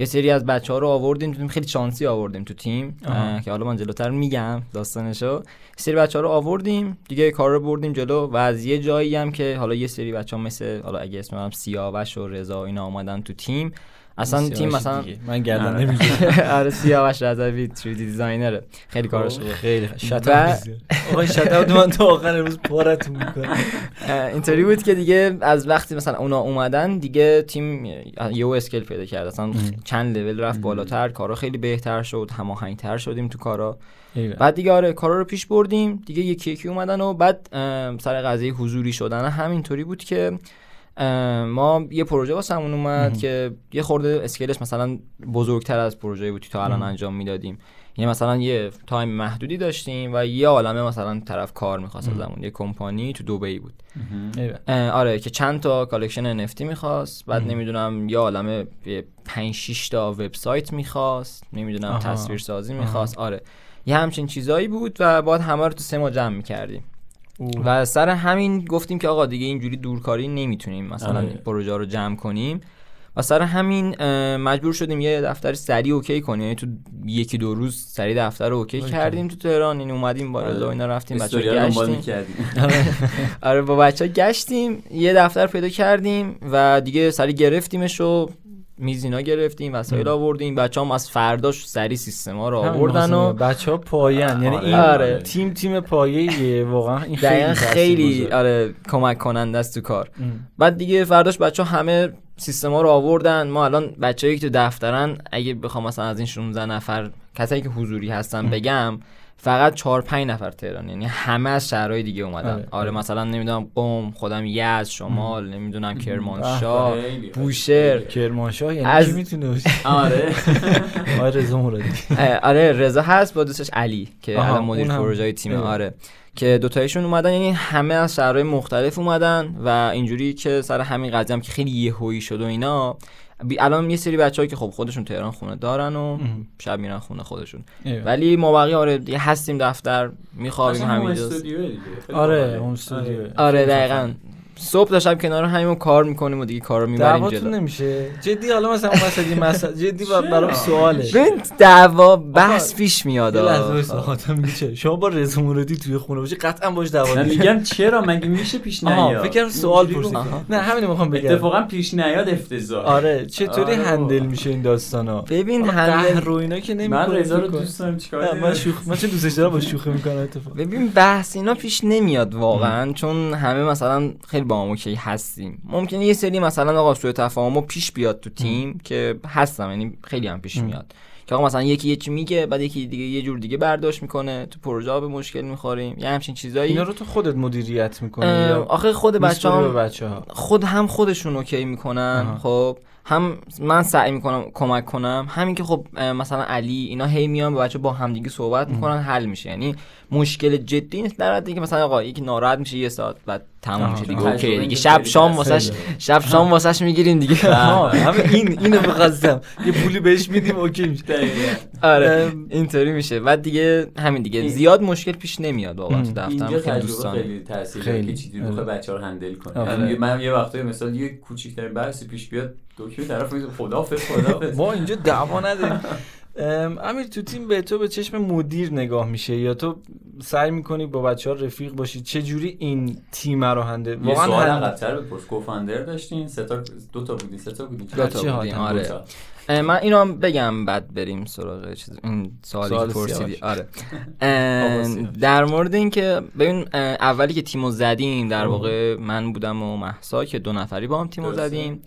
یه سری از بچه ها رو آوردیم تو خیلی شانسی آوردیم تو تیم که حالا من جلوتر میگم داستانشو. سری بچه ها رو آوردیم دیگه کار رو بردیم جلو و از یه جایی هم که حالا یه سری بچه ها مثل حالا اگه اسمم سیاوش و رضا اینا آمدن تو تیم اصلا تیم مثلا من گردن آره. نمی‌گیرم. آره سیاوش رضوی 3D دیزاینره. خیلی کارش خوبه. خیلی شتا آقا شتا من تا آخر روز پارتون می‌کنم اینطوری بود که دیگه از وقتی مثلا اونا اومدن دیگه تیم یو اسکیل پیدا کرد. اصلا چند لول رفت بالاتر. کارا خیلی بهتر شد هماهنگتر شدیم تو کارا. بعد دیگه آره کارا رو پیش بردیم. دیگه یکی یکی اومدن و بعد سر قضیه حضوری شدن. همینطوری بود که ما یه پروژه واسمون اومد که یه خورده اسکیلش مثلا بزرگتر از پروژه بود تا الان انجام می‌دادیم. یعنی مثلا یه تایم محدودی داشتیم و یه عالمه مثلا طرف کار می‌خواست ازمون یه کمپانی تو دبی بود. آره که چند تا collection NFT می‌خواست. بعد نمی‌دونم یه عالمه 5 6 تا وبسایت می‌خواست. نمی‌دونم تصویر سازی می‌خواست. آره. یه همچین چیزایی بود و بعد همه رو تو سه ماه جمع می‌کردیم. و سر همین گفتیم که آقا دیگه اینجوری دورکاری نمی‌تونیم مثلا آره. پروژه رو جمع کنیم. و سر همین مجبور شدیم یه دفتر سریع اوکی کنیم. یعنی تو یکی دو روز سریع دفتر رو اوکی کردیم تو تهران. یعنی اومدیم با رضا اینا رفتیم بچه‌ها گشتیم. آره. با بچه گشتیم یه دفتر پیدا کردیم و دیگه سریع گرفتیمش و میز اینا گرفتیم وسایل آوردیم. بچه هم از فرداش سری سیستم ها رو آوردن و بچه ها پایین یعنی این آره. تیم تیم پایه واقعا این خیلی خیلی آره کمک کننده است تو کار. بعد دیگه فرداش بچه ها همه سیستم ها رو آوردن. ما الان بچه‌ای که تو دفترن اگه بخوام مثلا از این 16 نفر کسایی که حضوری هستن بگم فقط چهار پنج نفر تهران یعنی همه از شهرهای دیگه اومدن. آره, آره, آره. مثلا نمی‌دونم قم خودم یزد شمال نمی‌دونم کرمانشاه بوشهر. کرمانشاه یعنی از... می‌تونه آره. آره رضا مرادی. آره رضا هست با دوستش علی که الان مدیر پروژه تیم آره. که دوتایشون اومدن یعنی همه از شهرهای مختلف اومدن و اینجوری که سر همین قضیه هم که خیلی یهویی شد و اینا الان یه سری بچه‌ای که خب خودشون تهران خونه دارن و شب میرن خونه خودشون. ولی ما بقیه آره هستیم دفتر میخوابیم همینجا. آره اون استودیو آره دقیقاً. صبح شب کنار همین کار می‌کنیم و دیگه کارو می‌بریم جلو. نمیشه. جدی حالا مثلا مثلا مسئله جدی برام سواله. ببین دعوا بحث پیش میاد لحظه میگه چه شما با رضا مرادی توی خونه باشی قطعا باش دعوا میگم چرا؟ مگه میشه پیش نیاد؟ فکر سوال پرسید. نه همین می‌خوام بگم. اتفاقا پیش نیاد افتضاح. آره چطوری هندل میشه این داستانا؟ ببین هندل رو اینا که نمی‌کنه من رضا رو دوست دارم چیکار من شوخ من چه دوستش دارم با شوخی می‌کنه اتفاق. ببین بحث اینا پیش نمیاد واقعا چون همه مثلا خیلی با هم اوکی هستیم. ممکنه یه سری مثلا آقا سوء تفاهم پیش بیاد تو تیم که هستم یعنی خیلی هم پیش میاد. که آقا مثلا یکی یکی میگه بعد یکی دیگه یه جور دیگه برداشت می‌کنه تو پروژه به مشکل می‌خوریم یه همچین چیزایی. اینا رو تو خودت مدیریت می‌کنی آخه خود بچه‌ها؟ خود هم خودشون اوکی می‌کنن خب. هم من سعی می‌کنم کمک کنم. همین که خب مثلا علی اینا هی میان با بچه با همدیگه صحبت می‌کنن حل میشه. یعنی مشکل جدی نیست در حدی که مثلا آقا یکی ناراحت میشه یه ساعت بعد تمام میشه دیگه. اوکی دیگه شب شام واسش شب شام واسش می‌گیریم دیگه. همه این اینو بخواستم یه پولی بهش میدیم اوکی میشه. آره اینطوری میشه. بعد دیگه همین دیگه. زیاد مشکل پیش نمیاد واقعا تو دفترم. خیلی دوستان خیلی تاثیر خیلی. چیزی رو بچه‌ها رو هندل کنه یعنی من یه وقتایی مثلا یه کوچیک‌ترین بحثی پیش بیاد. دکتر طرف میگه خدافظ خدافظ. ما اینجا دعوا نداریم. امیر تو تیم به تو به چشم مدیر نگاه میشه یا تو سعی می‌کنی با بچه ها رفیق باشی؟ چه جوری این تیم رو هنده؟ واقعا سوال عقب‌تر بپرس کوفاندر داشتین. سه تا دو تا بودین. سه تا بودین. دو تا بودیم آره. من اینو هم بگم بعد بریم سراغ چیز این سوالی که پرسیدی. آره. در مورد اینکه ببین اولی که تیمو زدیم در واقع من بودم و محسا که دو نفری با هم تیمو زدیم.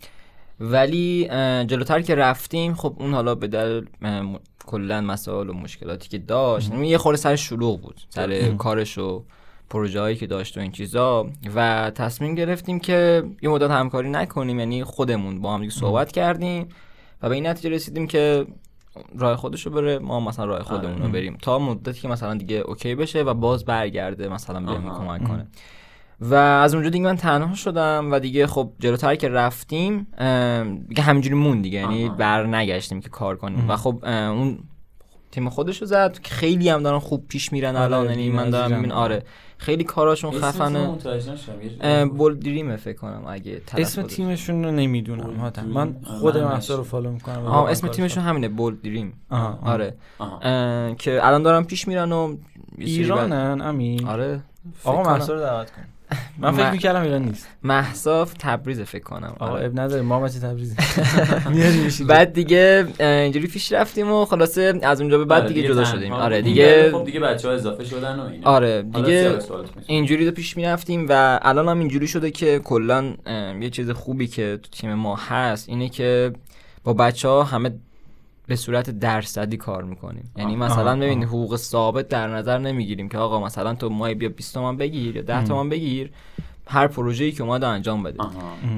ولی جلوتر که رفتیم خب اون حالا به دل کلا مسائل و مشکلاتی که داشت یه خورده سر شلوغ بود سر کارش و پروژه هایی که داشت و این چیزا. و تصمیم گرفتیم که یه مدت همکاری نکنیم یعنی خودمون با هم دیگه صحبت کردیم و به این نتیجه رسیدیم که راه خودشو بره ما مثلا راه خودمون رو آره. بریم. تا مدتی که مثلا دیگه اوکی بشه و باز برگرده مثلا بهم کمک کنه. و از اونجا دیگه من تنها شدم و دیگه خب جلوتر که رفتیم دیگه همینجوری مون دیگه یعنی بر نگشتیم که کار کنیم. و خب اون تیم خودش رو زد که خیلی هم دارن خوب پیش میرن آره، الان یعنی من دارم این آره خیلی کاراشون خفنه. بول دریم فکر کنم اگه اسم تیمشون رو نمی‌دونم من خود محسا رو فالو می‌کنم. اسم تیمشون همینه بول دریم آره. که الان دارن پیش میرن و ایرانن امین. آره. آقا محسا رو دعوت کن. من فکر می‌کردم ایران نیست. محصاف تبریز فکر کنم. آقا اب نداره ما مچه تبریز بعد دیگه اینجوری پیش رفتیم و خلاصه از اونجا به بعد آره، دیگه جدا شدیم. آره دیگه خب دیگه بچه‌ها اضافه شدن و اینا. آره دیگه اینجوری پیش می‌رفتیم و الان هم اینجوری شده که کلا یه چیز خوبی که تو تیم ما هست اینه که با بچه ها همه به صورت درصدی کار می‌کنیم. یعنی مثلا ببین حقوق ثابت در نظر نمی‌گیریم که آقا مثلا تو ماه بیا 20 تومن بگیر یا 10 تومن بگیر هر پروژه‌ای که اومد انجام بده.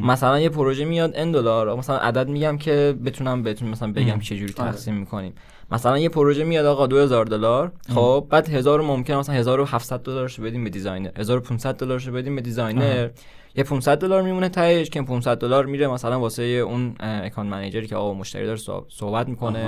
مثلا یه پروژه میاد n دلار مثلا عدد میگم که بتونم بهتون مثلا بگم چه جوری آره. تقسیم می‌کنیم. مثلا یه پروژه میاد آقا 2000 دلار خب بعد 1000 ممکن مثلا 1700 دلارشو بدیم به designer 1500 دلارشو بدیم به designer. یه 500 دلار میمونه تهش که 500 دلار میره مثلا واسه اون account manager ی که آقا مشتری داره صحبت می‌کنه.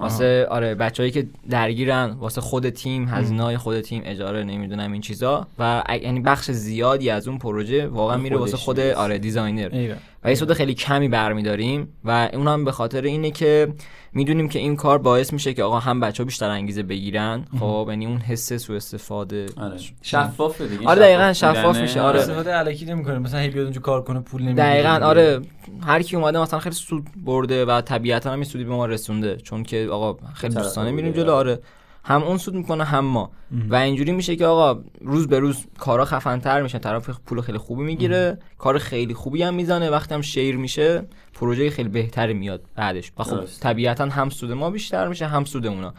واسه آره بچه‌ای که درگیرن واسه خود تیم هزینه‌های خود تیم اجاره نمی‌دونم این چیزا. و یعنی بخش زیادی از اون پروژه واقعا میره واسه خود آره designer. و یه سود خیلی کمی برمیداریم و اون هم به خاطر اینه که می‌دونیم که این کار باعث میشه که آقا هم بچه ها بیشتر انگیزه بگیرن. خب یعنی اون حس سو استفاده. آره. شفاف دیگه آره دقیقا شفاف میشه. آره. استفاده الکی نمی‌کنه. مثلا هی بیاد اونجا کار کنه پول نمیده دقیقا آره. هر کی اومده مثلا خیلی سود برده و طبیعتا هم سودی به ما رسونده. چون که آقا خیلی دوستانه میریم جلو. آره. هم اون سود می‌کنه هم ما. و اینجوری میشه که آقا روز به روز کارا خفنتر میشه طرف پول خیلی خوبی می‌گیره کار خیلی خوبی هم می‌زنه وقتی هم شیر میشه پروژه خیلی بهتری میاد بعدش. و خب طبیعتا هم سود ما بیشتر میشه هم سود اونا.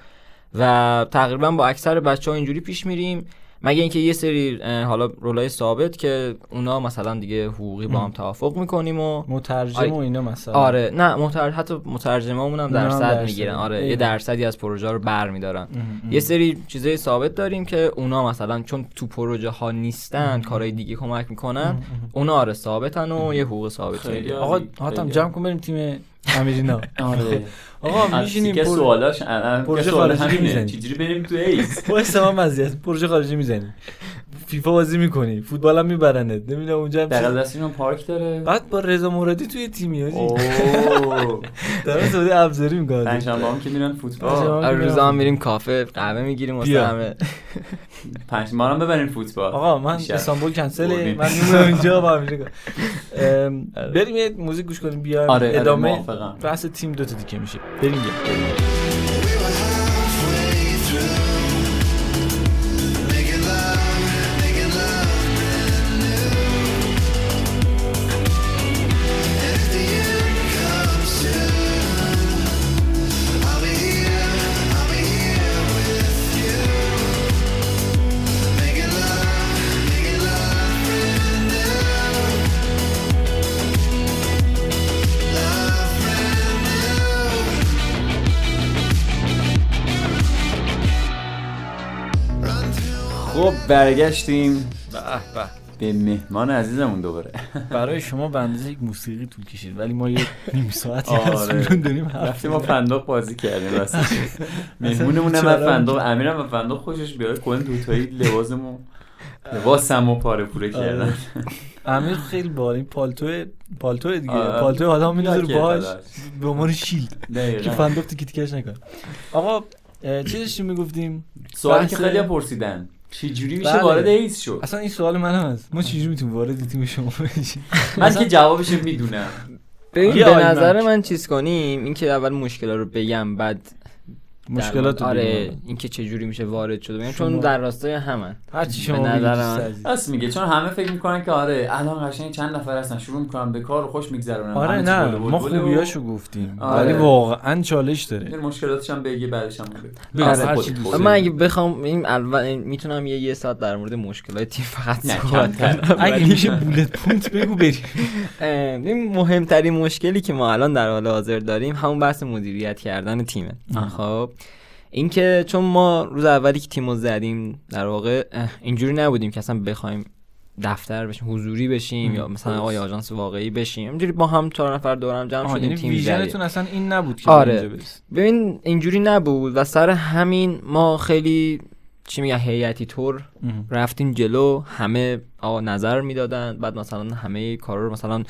و تقریبا با اکثر بچه ها اینجوری پیش میریم مگه اینکه یه سری حالا رولای ثابت که اونا مثلا دیگه حقوقی با هم توافق می‌کنیم و مترجم و اینا مثلا. آره نه مترجم حتی مترجمامون هم درصد می‌گیرن. آره یه درصدی از پروژه رو برمیدارن یه سری چیزای ثابت داریم که اونا مثلا چون تو پروژه ها نیستن کارهای دیگه کمک می‌کنن اونا آره ثابتن و یه حقوق ثابت آقا حاتم جمع کن بریم تیم امیرینا آره آقا میشینیم که سوالاش پروژه خارجی می‌زنیم چجوری بریم تو ایس وایس ما مزیت پروژه خارجی می‌زنیم فیفا بازی می‌کنی. فوتبال هم میبرنت نمی‌دونم اونجا بغل دستشون پارک داره. بعد با رضا مرادی توی تیمی هاجی داره سعودی ابزاری می‌کنه پنجشنبه هم که میرن فوتبال. روزا هم میریم کافه قهوه می‌گیریم واسه همه. پنجشنبه هم ببریم فوتبال. آقا من استانبول کنسل من میمونم اینجا با بریم یه موزیک گوش کنیم بیایم. آره، آره، ادامه بحث تیم دو تا دیگه میشه. بریم. برگشتیم. به مهمان عزیزمون دوباره. برای شما به اندازه یک موسیقی طول کشید ولی ما یه نیم ساعتی آره. داریم رفتیم ما فندق بازی کردیم مهمونمون هم فندق امیرم و فندق خوشش بیاد. کلا دوتایی لباسمون لباسمو پاره پوره آره. کردن. امیر خیلی بال این پالتو پالتو دیگه. آره. پالتو آدم می‌ذاره باهاش. به عنوان شیلد. که فندق تیکی تیکش نکنه. آقا چی داشتیم می‌گفتیم؟ سوالی که خیلی پرسیدن. چجوری میشه بله. وارد ایس شد؟ اصلا این سوال من هست. ما چجوری می‌تونیم وارد تیم شما بشیم؟ من که جوابش می‌دونم. ببین به نظر من چیز کنیم اینکه اول مشکل رو بگم بعد مشکلات آره اینکه چه جوری میشه وارد شده. بگم چون در راستای همن هرچی شما راست میگه چون همه فکر می‌کنن که آره الان قشنگ چند نفر هستن شروع می‌کنن به کار خوش میگذرونن. آره نه ما خوبیاشو گفتیم آره. ولی واقعا چالش داره. مشکلاتش هم بگی بعدش هم آره. من اگه بخوام این اول می‌تونم یه یه ساعت در مورد مشکلات تیم فقط صحبت کنم. اگه میشه bullet point بگو بریم. این مهمترین مشکلی که ما الان در حال حاضر داریم همون بحث مدیریت کردن تیمه. خب؟ اینکه چون ما روز اولی که تیمو زدیم در واقع اینجوری نبودیم که اصلا بخوایم دفتر بشیم حضوری بشیم یا مثلا آقای آژانس واقعی بشیم. اینجوری با هم چهار نفر دورم جمع شدیم یعنی تیم vision تون اصلا این نبود که آره. ببین اینجوری نبود و سر همین ما خیلی چی میگه هیئتی طور رفتیم جلو همه آقا نظر می‌دادن بعد مثلا همه کارا رو مثلا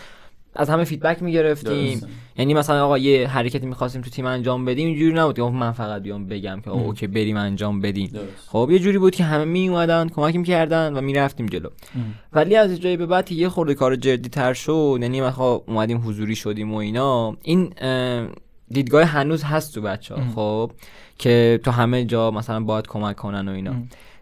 از همه feedback می‌گرفتیم. یعنی مثلا آقا یه حرکتی می‌خواستیم تو تیم انجام بدیم اینجوری نبود. که من فقط بیام بگم که اوکی بریم انجام بدیم. خب یه جوری بود که همه می اومدن کمک می‌کردن و می‌رفتیم جلو. ولی از جایی به بعد یه خورده کار جدی تر شد. یعنی مثلا اومدیم حضوری شدیم و اینا. این دیدگاه هنوز هست تو بچه ها خب که تو همه جا مثلا باید کمک کنن و اینا.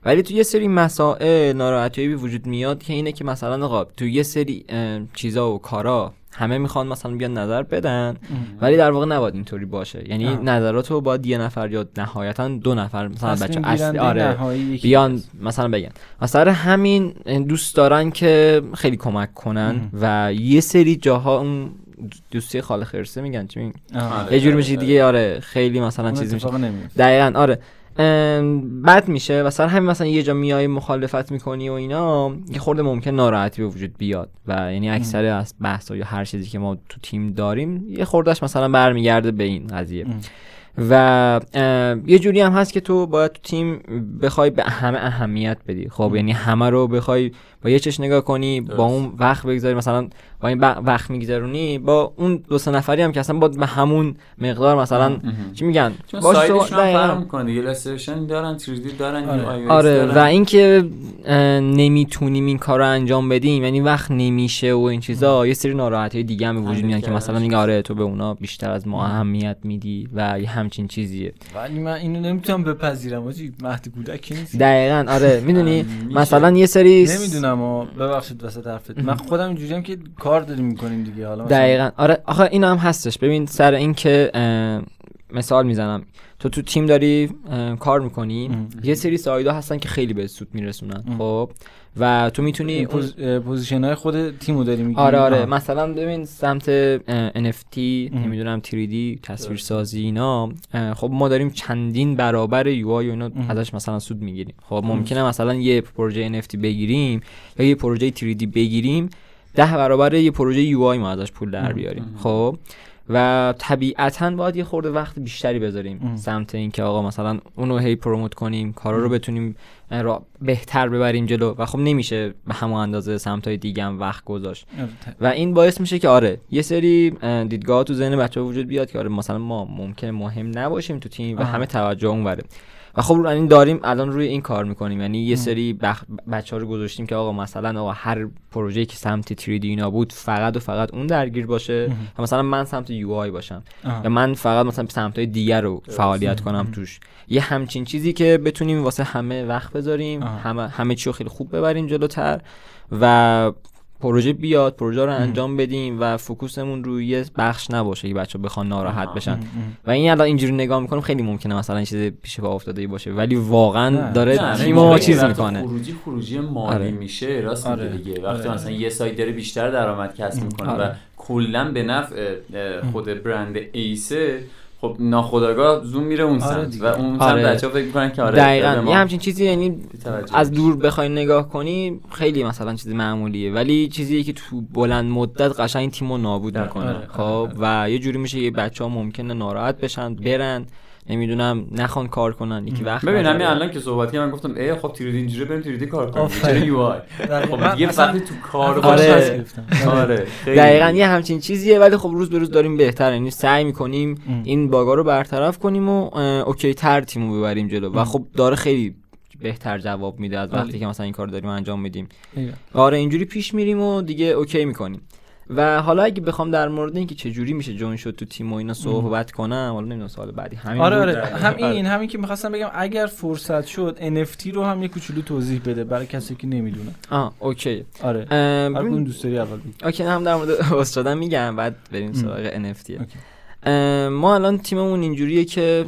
ولی تو یه سری مسائل ناراحتی وجود میاد که اینه که مثلا آقا تو یه سری چیزا و کارا همه می‌خوان مثلا بیان نظر بدن. ولی در واقع نباید اینطوری باشه. یعنی نظرات رو باید یه نفر یا نهایتا دو نفر مثلا بچه اصلی آره بیان مثلا بگن. مثلا همین دوست دارن که خیلی کمک کنن و یه سری جاها اون دوستی خاله خرسه میگن چی میگن؟ آره. یه جوری میشه دیگه آره. خیلی مثلا چیز میشه. دقیقا آره. بد میشه و سر همین مثلا یه جا میای مخالفت می‌کنی و اینا یه خورده ممکن ناراحتی به وجود بیاد. و یعنی اکثر از بحث یا هر چیزی که ما تو تیم داریم یه خوردهش مثلا برمیگرده به این قضیه. و یه جوری هم هست که تو باید تو تیم بخوای به همه اهمیت بدی. خب یعنی همه رو بخوای با یه چش نگاه کنی با اون وقت بگذاری. مثلا با این وقت میگذرونی با اون دو سه نفری هم که اصلا با به همون مقدار مثلا چی میگن؟ باش تو فرق می‌کنه یه دارن 3 دارن آره, آره. و اینکه نمی‌تونیم این کار رو انجام بدیم. یعنی وقت نمیشه و این چیزا. یه سری ناراحتی دیگه هم وجود میاد که مثلا میگه آره تو به اونا بیشتر از ما اهمیت میدی و همچین چیزیه. ولی من اینو نمی‌تونم بپذیرم آجی مهد کودک نیست. دقیقاً آره. می‌دونی؟ مثلا یه سری نمی‌دونم و ببخشید وسط حرفت من خودم اینجوریم که کار داریم می‌کنیم دیگه. حالا دقیقاً. آره آخه اینا هم هستش. ببین سر اینکه مثال می‌زنم. تو تو تیم داری کار می‌کنی. یه سری side ا هستن که خیلی به سود میرسونن. خب؟ و تو می‌تونی position های خود تیمو داری میگی؟ آره آره. مثلا ببین سمت NFT نمی‌دونم 3D تصویر سازی اینا. خب ما داریم چندین برابر UI و اینا ازش مثلا سود می‌گیریم. خب ممکنه مثلا یه پروژه NFT بگیریم یا یه پروژه 3D بگیریم ده برابر یه پروژه یو آی ما ازش پول در بیاریم. خب؟ و طبیعتا باید یه خورده وقت بیشتری بذاریم سمت اینکه آقا مثلا اونو هی پروموت کنیم کارا رو بتونیم را بهتر ببریم جلو و خب نمیشه به همون اندازه سمت های دیگه هم وقت گذاشت. و این باعث میشه که آره یه سری دیدگاه تو ذهن بچه وجود بیاد که آره مثلا ما ممکن مهم نباشیم تو تیم و همه توجه اون وره و خب این داریم الان روی این کار می‌کنیم. یعنی یه سری بخ... بچه ها رو گذاشتیم که آقا مثلا آقا هر پروژه که سمت 3D اینا بود فقط و فقط اون درگیر باشه و مثلا من سمت یو آی باشم یا من فقط مثلا سمت های دیگر رو فعالیت کنم توش. یه همچین چیزی که بتونیم واسه همه وقت بذاریم همه همه چی رو خیلی خوب ببریم جلوتر و پروژه بیاد پروژه رو انجام بدیم و فوکوسمون روی یه بخش نباشه که بچه بخوان ناراحت بشن. و این الان اینجوری نگاه می‌کنم خیلی ممکنه مثلا این چیز پیش پا افتاده باشه. ولی واقعا داره تیم چیز می‌کنه. خروجی خروجی مالی آره. میشه راست آره. دیگه. وقتی آره. مثلا یه سایت داره بیشتر درآمد کسب می‌کنه و کلا به نفع خود برند ایسه خب ناخداگاه زوم میره اون آره سمت و اون آره. سمت بچه‌ها فکر می‌کنن که آره دقیقاً. یه همچین چیزی یعنی از دور بخوای نگاه کنی خیلی مثلا چیز معمولیه. ولی چیزی که تو بلند مدت قشنگ تیمو نابود می‌کنه. آره. خب؟ و یه جوری میشه یه بچه ها ممکنه ناراحت بشن برن. نمی‌دونم نخوان کار کنن یکی وقت ببین همین الان که صحبتی من گفتم ای خب تیرید اینجوری بریم تیریدی کار کنیم. چرا یو آی. خب دیگه وقتی تو کار آره. آره دقیقاً یه همچین چیزیه ولی خب روز به روز داریم بهتر یعنی سعی می‌کنیم این باگا رو برطرف کنیم و اوکی تر تیمو ببریم جلو. و خب داره خیلی بهتر جواب میده از وقتی که مثلا این کار داریم انجام میدیم. آره اینجوری پیش میریم و دیگه اوکی می‌کنیم. و حالا اگه بخوام در مورد اینکه چه جوری میشه جوین شد تو تیم و اینا صحبت کنم حالا نمی‌دونم سوال بعدی همین آره آره. هم این همین که می‌خواستم بگم اگر فرصت شد NFT رو هم یه کوچولو توضیح بده برای کسی که نمی‌دونه. آه اوکی. آره. آره اون دوست داری اول بگی اوکی هم در مورد استادم میگم بعد بریم سراغ NFT ما الان تیممون اینجوریه که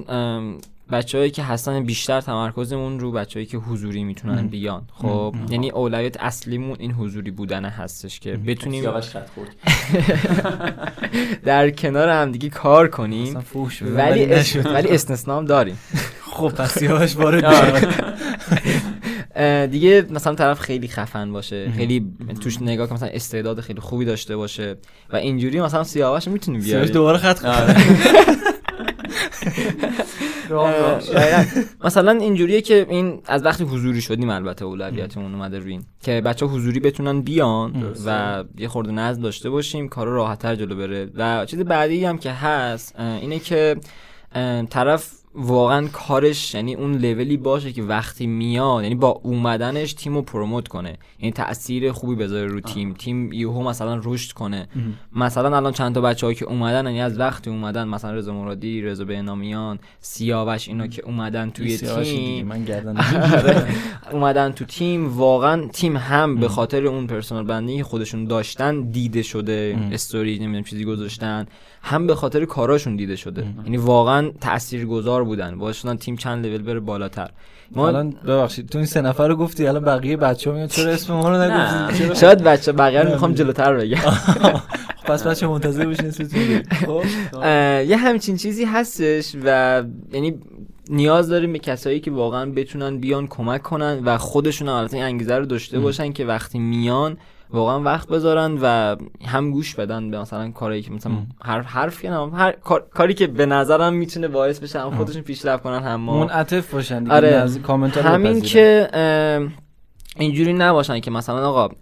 بچههایی که هستن بیشتر تمرکزمون رو بچههایی که حضوری می‌تونن بیان. خب یعنی اولویت اصلیمون این حضوری بودن هستش که بتونیم در کنار هم دیگه کار کنیم. ولی ولی استثنام داریم. خب پس یاش وارد دیگه مثلا طرف خیلی خفن باشه خیلی توش نگاه که مثلا استعداد خیلی خوبی داشته باشه و اینجوری مثلا سیاوش می‌تونیم بیاریم. دوباره خط مثلا اینجوریه که این از وقتی حضوری شدیم البته اولویتمون اومده روی این که بچه حضوری بتونن بیان و یه خورده نزد داشته باشیم کارو راحتتر جلو بره. و چیز بعدی هم که هست اینه که طرف واقعا کارش یعنی اون لولی باشه که وقتی میاد یعنی با اومدنش تیم رو پروموت کنه. یعنی تاثیر خوبی بذاره رو تیم. تیم یهو مثلا رشد کنه. مثلا الان چند تا بچه‌ها که اومدن یعنی از وقتی اومدن مثلا رضا مرادی رضا بهنامیان سیاوش اینا که اومدن توی تیم. من اومدن تو تیم. واقعا تیم هم به خاطر اون پرسونال بندی خودشون داشتن دیده شده. استوری نمی‌دونم چیزی گذاشتن. هم به خاطر کاراشون دیده شده. یعنی واقعا تاثیرگذار بودن. باشون تیم چند لول بره بالاتر. ما الان ببخشید تو این سه نفر رو گفتی الان بقیه بچه‌ها میاد چرا اسم ما رو نگفتی شاید بچه بقیه رو می‌خوام جلوتر بگم. پس بچه منتظر باشین خب. یه همچین چیزی هستش و یعنی نیاز داریم به کسایی که واقعا بتونن بیان کمک کنن و خودشون این انگیزه رو داشته باشن که وقتی میان واقعا وقت بذارن و هم گوش بدن به مثلا کاری که مثلا حرف حرف هر کاری که به نظرم می‌تونه باعث بشه هم خودشون پیشرفت کنن هم ما منعطف باشن دیگه آره. همین که اینجوری نباشن که مثلا آقا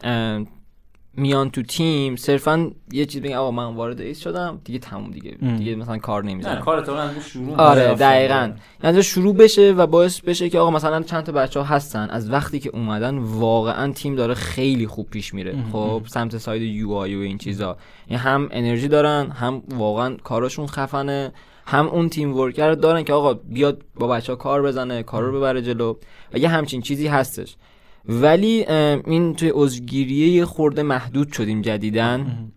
میان تو تیم صرفا یه چیز بگن آقا من وارد ایس شدم دیگه تموم دیگه. ام. دیگه مثلا کار نمی‌زنم کار تو شروع آره دقیقاً. یعنی شروع بشه و باعث بشه که آقا مثلا چند تا بچه ها هستن از وقتی که اومدن واقعا تیم داره خیلی خوب پیش میره. ام. خب سمت side UI و این چیزا. یعنی هم انرژی دارن هم واقعا کاراشون خفنه هم اون تیم ورکر دارن که آقا بیاد با بچه ها کار بزنه کار رو ببره جلو. و یه همچین چیزی هستش. ولی این توی عضوگیریه یه خورده محدود شدیم جدیدن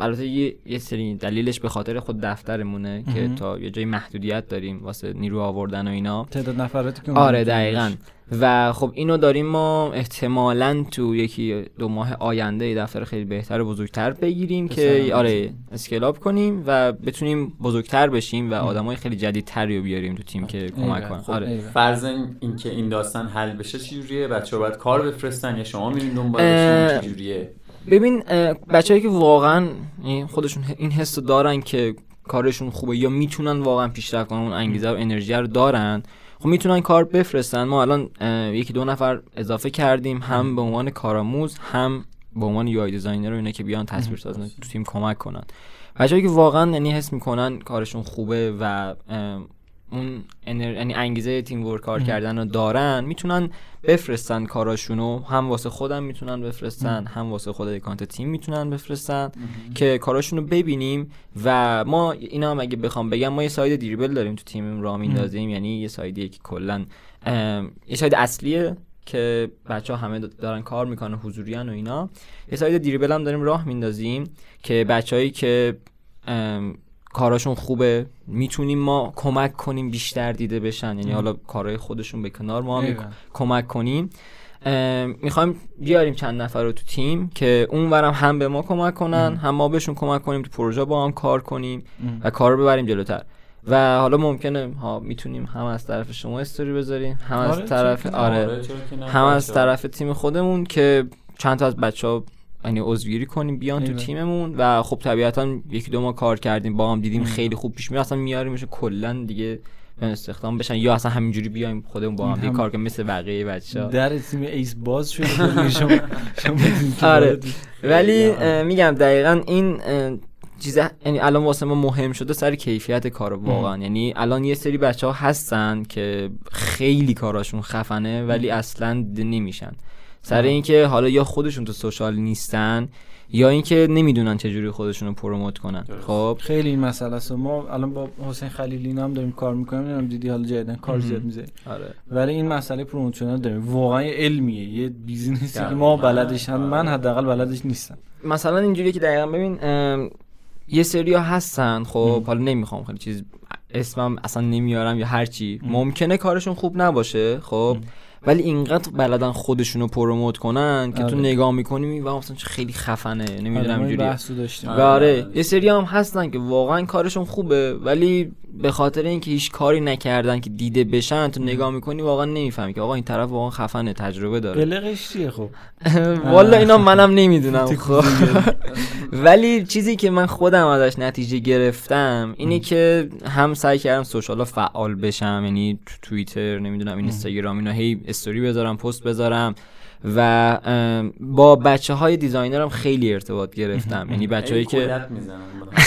البته یه،, یه سری دلیلش به خاطر خود دفترمونه که تا یه جای محدودیت داریم واسه نیرو آوردن و اینا. تعداد نفراتی که آره دقیقا. و خب اینو داریم ما احتمالا تو یکی دو ماه آینده دفتر خیلی بهتر و بزرگتر بگیریم که آره اسکلاب کنیم و بتونیم بزرگتر بشیم و آدمای خیلی جدیدتری رو بیاریم تو تیم که کمک کنن. خب آره فرض اینکه این داستان حل بشه چجوریه بچه‌ها باید کار بفرستن یا شما میرین دنبالشون چجوریه ببین بچه‌ای که واقعا خودشون این حس دارن که کارشون خوبه یا می‌تونن واقعا پیشرفت کنن اون انگیزه و انرژی رو دارن خب می‌تونن کار بفرستن. ما الان یکی دو نفر اضافه کردیم هم به عنوان کارآموز هم به عنوان UI designer و اینا که بیان تصویر ساز تو تیم کمک کنن. بچه‌ای که واقعا یعنی حس می‌کنن کارشون خوبه و اون یعنی انگیزه teamwork کار کردن رو دارن می‌تونن بفرستن کاراشونو هم واسه خودم می‌تونن بفرستن هم واسه خود account تیم می‌تونن بفرستن که کاراشونو ببینیم. و ما اینا هم اگه بخوام بگم ما یه side Dribbble داریم تو تیم را میندازیم. یعنی یه side یه که کلا یه ساید اصلیه که بچه ها همه دارن کار می‌کنن حضوریان و اینا. یه ساید دریبل هم داریم راه میندازیم که بچههایی که کاراشون خوبه می‌تونیم ما کمک کنیم بیشتر دیده بشن. یعنی حالا کارهای خودشون به کنار ما هم کمک کنیم. می‌خوایم بیاریم چند نفر رو تو تیم که اونورم هم به ما کمک کنن هم ما بهشون کمک کنیم تو پروژه با هم کار کنیم و کار رو ببریم جلوتر. و حالا ممکنه ها می‌تونیم هم از طرف شما استوری بذاریم هم از آره، طرف آره, آره، هم از طرف تیم خودمون که چند تا از بچه ها یعنی عضوگیری کنیم بیان تو تیممون. و خب طبیعتا یکی دو ما کار کردیم با هم دیدیم خیلی خوب پیش میاد. اصلا میاریمش کلا دیگه استخدام بشن. یا اصلا همینجوری بیایم خودمون با هم دیگه کار کنیم مثل بقیه بچه‌ها. در تیم ایس باز شده شما آره. ولی میگم دقیقا این چیز یعنی الان واسه ما مهم شده سر کیفیت کار واقعا. یعنی الان یه سری بچه ها هستن که خیلی کاراشون خفنه ولی اصلا نمیشن. سر اینکه حالا یا خودشون تو social نیستن یا اینکه نمی‌دونن چجوری خودشون رو promote کنن. خب؟ خیلی این مسئله است. ما الان با حسین خلیلی هم داریم کار می‌کنیم. نمی‌دونم دیدی حالا جدیدن کار زیاد میزه آره. ولی این مسئله promotional داریم واقعا علمیه. یه business ی که ما بلدش هم من حداقل بلدش نیستم. مثلا اینجوری که دقیقا ببین یه سری هستن. خب حالا نمی‌خوام خیلی چیز اسمم اصلا نمیارم یا هرچی. ممکنه کارشون خوب نباشه. خب ولی اینقدر بلدن خودشونو پروموت کنن که تو آره. نگاه می‌کنی و مثلا خیلی خفنه نمی‌دونم آره، اینجوری داشتیم آره یه سری هم هستن که واقعا کارشون خوبه ولی به خاطر اینکه هیچ کاری نکردن که دیده بشن تو نگاه می‌کنی واقعا نمی‌فهمی که آقا این طرف واقعا خفنه تجربه داره. قلقش چیه خب؟ والا اینا منم نمی‌دونم خب. ولی چیزی که من خودم ازش نتیجه گرفتم اینه که هم سعی کردم social ا فعال بشم یعنی تو توییتر نمی‌دونم اینستاگرام اینا هی استوری بذارم پست بذارم و با بچه های designer م خیلی ارتباط گرفتم. یعنی بچه هایی که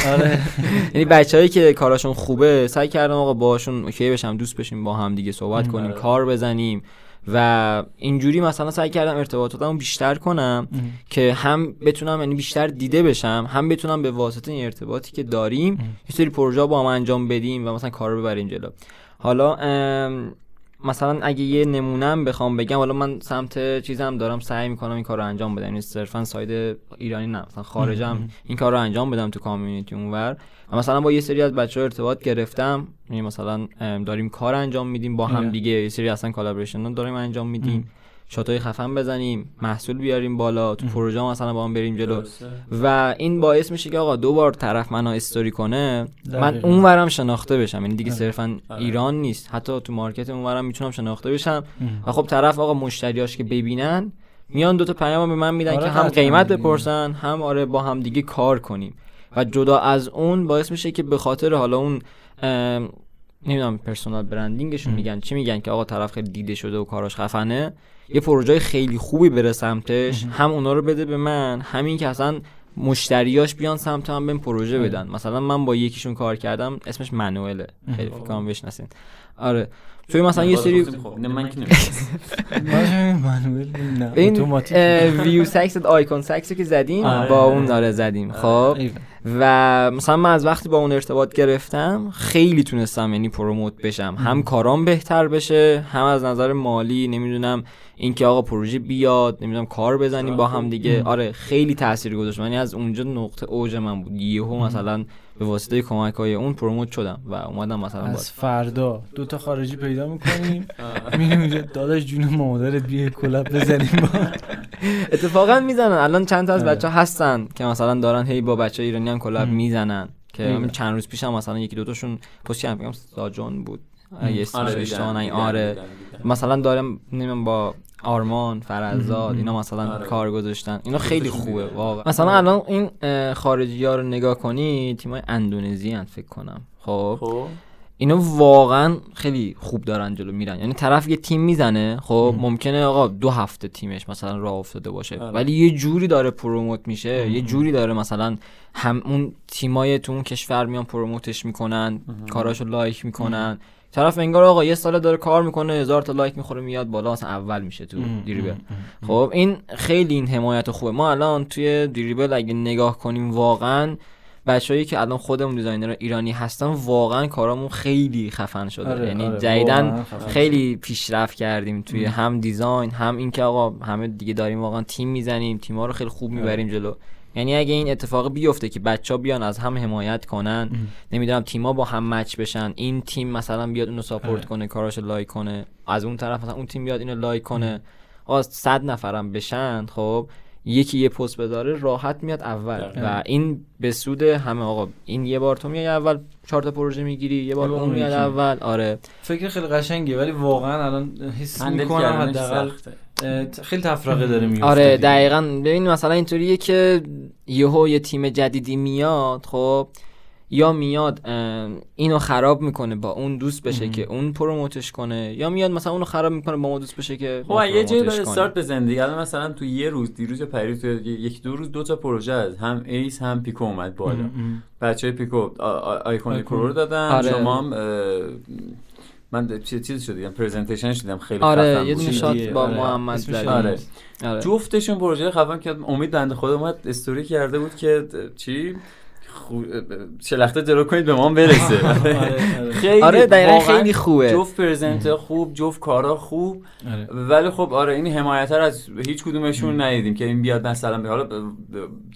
آره. یعنی بچه هایی که کاراشون خوبه سعی کردم آقا باشون اوکی بشم دوست بشیم با هم دیگه صحبت کنیم آره. کار بزنیم. و اینجوری مثلا سعی کردم ارتباطاتمو بیشتر کنم که هم بتونم یعنی بیشتر دیده بشم هم بتونم به واسطه این ارتباطی که داریم یه سری پروژه با هم انجام بدیم و مثلا کار رو ببریم جلو. حالا مثلا اگه یه نمونم بخوام بگم حالا من سمت چیزم دارم سعی می‌کنم این کار رو انجام بدم. یعنی صرفا ساید ایرانی نه مثلا خارجم این کار رو انجام بدم تو کامیونیتی اونور. مثلا با یه سری از بچه ها ارتباط گرفتم. یعنی مثلا داریم کار انجام میدیم با هم دیگه یه سری اصلا collaboration داریم انجام میدیم. shot ای خفن بزنیم محصول بیاریم بالا تو پروژه مثلا با هم بریم جلو. و این باعث میشه که آقا دو بار طرف منو استوری کنه من اونورم شناخته بشم. یعنی دیگه صرفا آره. ایران نیست. حتی تو market اونورم می‌تونم شناخته بشم. و خب طرف آقا مشتریاش که ببینن میان دو تا پیام به من میدن آره، که هم قیمت بپرسن هم آره با هم دیگه کار کنیم. و جدا از اون باعث میشه که به خاطر حالا اون نمی‌دونم پرسونال برندینگشون میگن. چی میگن که آقا طرف خیلی دیده شده و کاراش خفنه؟ یه پروژه خیلی خوبی بره سمتش. هم اونا رو بده به من همین که اصلا مشتریاش بیان سمت هم بهم پروژه بدن. مثلا من با یکیشون کار کردم اسمش منوئله. خیلی فکر کنم بشناسین آره. توی مثلا یه سری نه من که این ویو سکس آیکون سکس که زدیم آره. با اون داره زدیم خب. و مثلا من از وقتی با اون ارتباط گرفتم خیلی تونستم یعنی promote بشم. هم کارام بهتر بشه هم از نظر مالی نمی‌دونم اینکه آقا پروژه بیاد نمی‌دونم کار بزنیم با هم دیگه. آره خیلی تاثیر گذاشت. یعنی از اونجا نقطه اوج من بود. یهو مثلا به واسطه کمک های اون promote شدم و اومدم مثلا از فردا دو تا خارجی پیدا می‌کنیم. میریم اونجا داداش جون مادرت بیا collab بزنیم با. اتفاقا می‌زنن. الان چند تا از آره. بچه هستن که مثلا دارن هی با بچه ایرانی هم کلاب می‌زنن که چند روز پیشم مثلا یکی دو تاشون پست کردم ساجون بود. یه آره, آره. مثلا دارم نمی‌دونم با آرمان فرزاد اینا مثلا آره. کار گذاشتن. اینا خیلی خوبه. واقعا. مثلا الان این خارجی ها رو نگاه کنی تیمای اندونزی هن فکر کنم. خب, خب. اینا واقعا خیلی خوب دارن جلو میرن. یعنی طرف یه تیم می‌زنه خب ممکنه آقا دو هفته تیمش مثلا راه افتاده باشه. آره. ولی یه جوری داره پروموت میشه یه جوری داره مثلا هم اون تیمای تو اون کشور میان promote ش می‌کنن کاراشو لایک می‌کنن. طرف انگار آقا یه سال داره کار می‌کنه هزار تا لایک می‌خوره میاد بالا اصلا اول میشه تو Dribbble خب این خیلی این حمایت خوبه. ما الان توی Dribbble اگه نگاه کنیم واقعا بچه‌ای که الان خودمون designer ایرانی هستن واقعا کارامون خیلی خفن شده. آره، یعنی آره، جدیدن خیلی پیشرفت کردیم توی هم design هم اینکه آقا همه دیگه داریم واقعا تیم می‌زنیم تیم‌ها رو خیلی خوب می‌بریم جلو. یعنی اگه این اتفاق بیفته که بچه ها بیان از هم حمایت کنن نمی‌دونم تیما با هم match بشن این تیم مثلا بیاد اونو support آره. کنه کاراشو لایک کنه از اون طرف مثلا اون تیم بیاد اینو لایک کنه آقا صد نفرم بشن خب یکی یه پست بذاره راحت میاد اول. و این به سود همه آقا این یه بار تو میای اول چهار تا پروژه می‌گیری یه بار اون میاد اول. آره. فکر خیلی قشنگه ولی واقعا الان حس می‌کنم حداقل خیلی تفرقه داره میفته آره دقیقا. ببین مثلا اینطوریه که یهو یه تیم جدیدی میاد خب یا میاد اینو خراب می‌کنه با اون دوست بشه که اون promote ش کنه یا میاد مثلا اونو خراب می‌کنه با ما دوست بشه که خب یه جایی برای استارت بزنید دیگه. مثلا تو یه روز دیروز یا پریروز تو یک دو روز دو تا پروژه از هم ایس هم پیکو اومد بالا. بچه های پیکو آیکون کرو دادن. آره. شما هم من چیز شد دیدم پرزنتیشنش دیدم خیلی آره یه دونه شات با آره. محمد آره. آره. جفتشون پروژه خفن کرد امید بنده خدا اومد استوری کرده بود که چی شلخته جلو کنید به ما برسه. آره, آره. خیلی آره دقیقا خیلی خوبه. جفت پرزنت خوب جفت کارا خوب. ولی خب آره این حمایت از هیچ کدومشون ندیدیم که این بیاد مثلا به حالا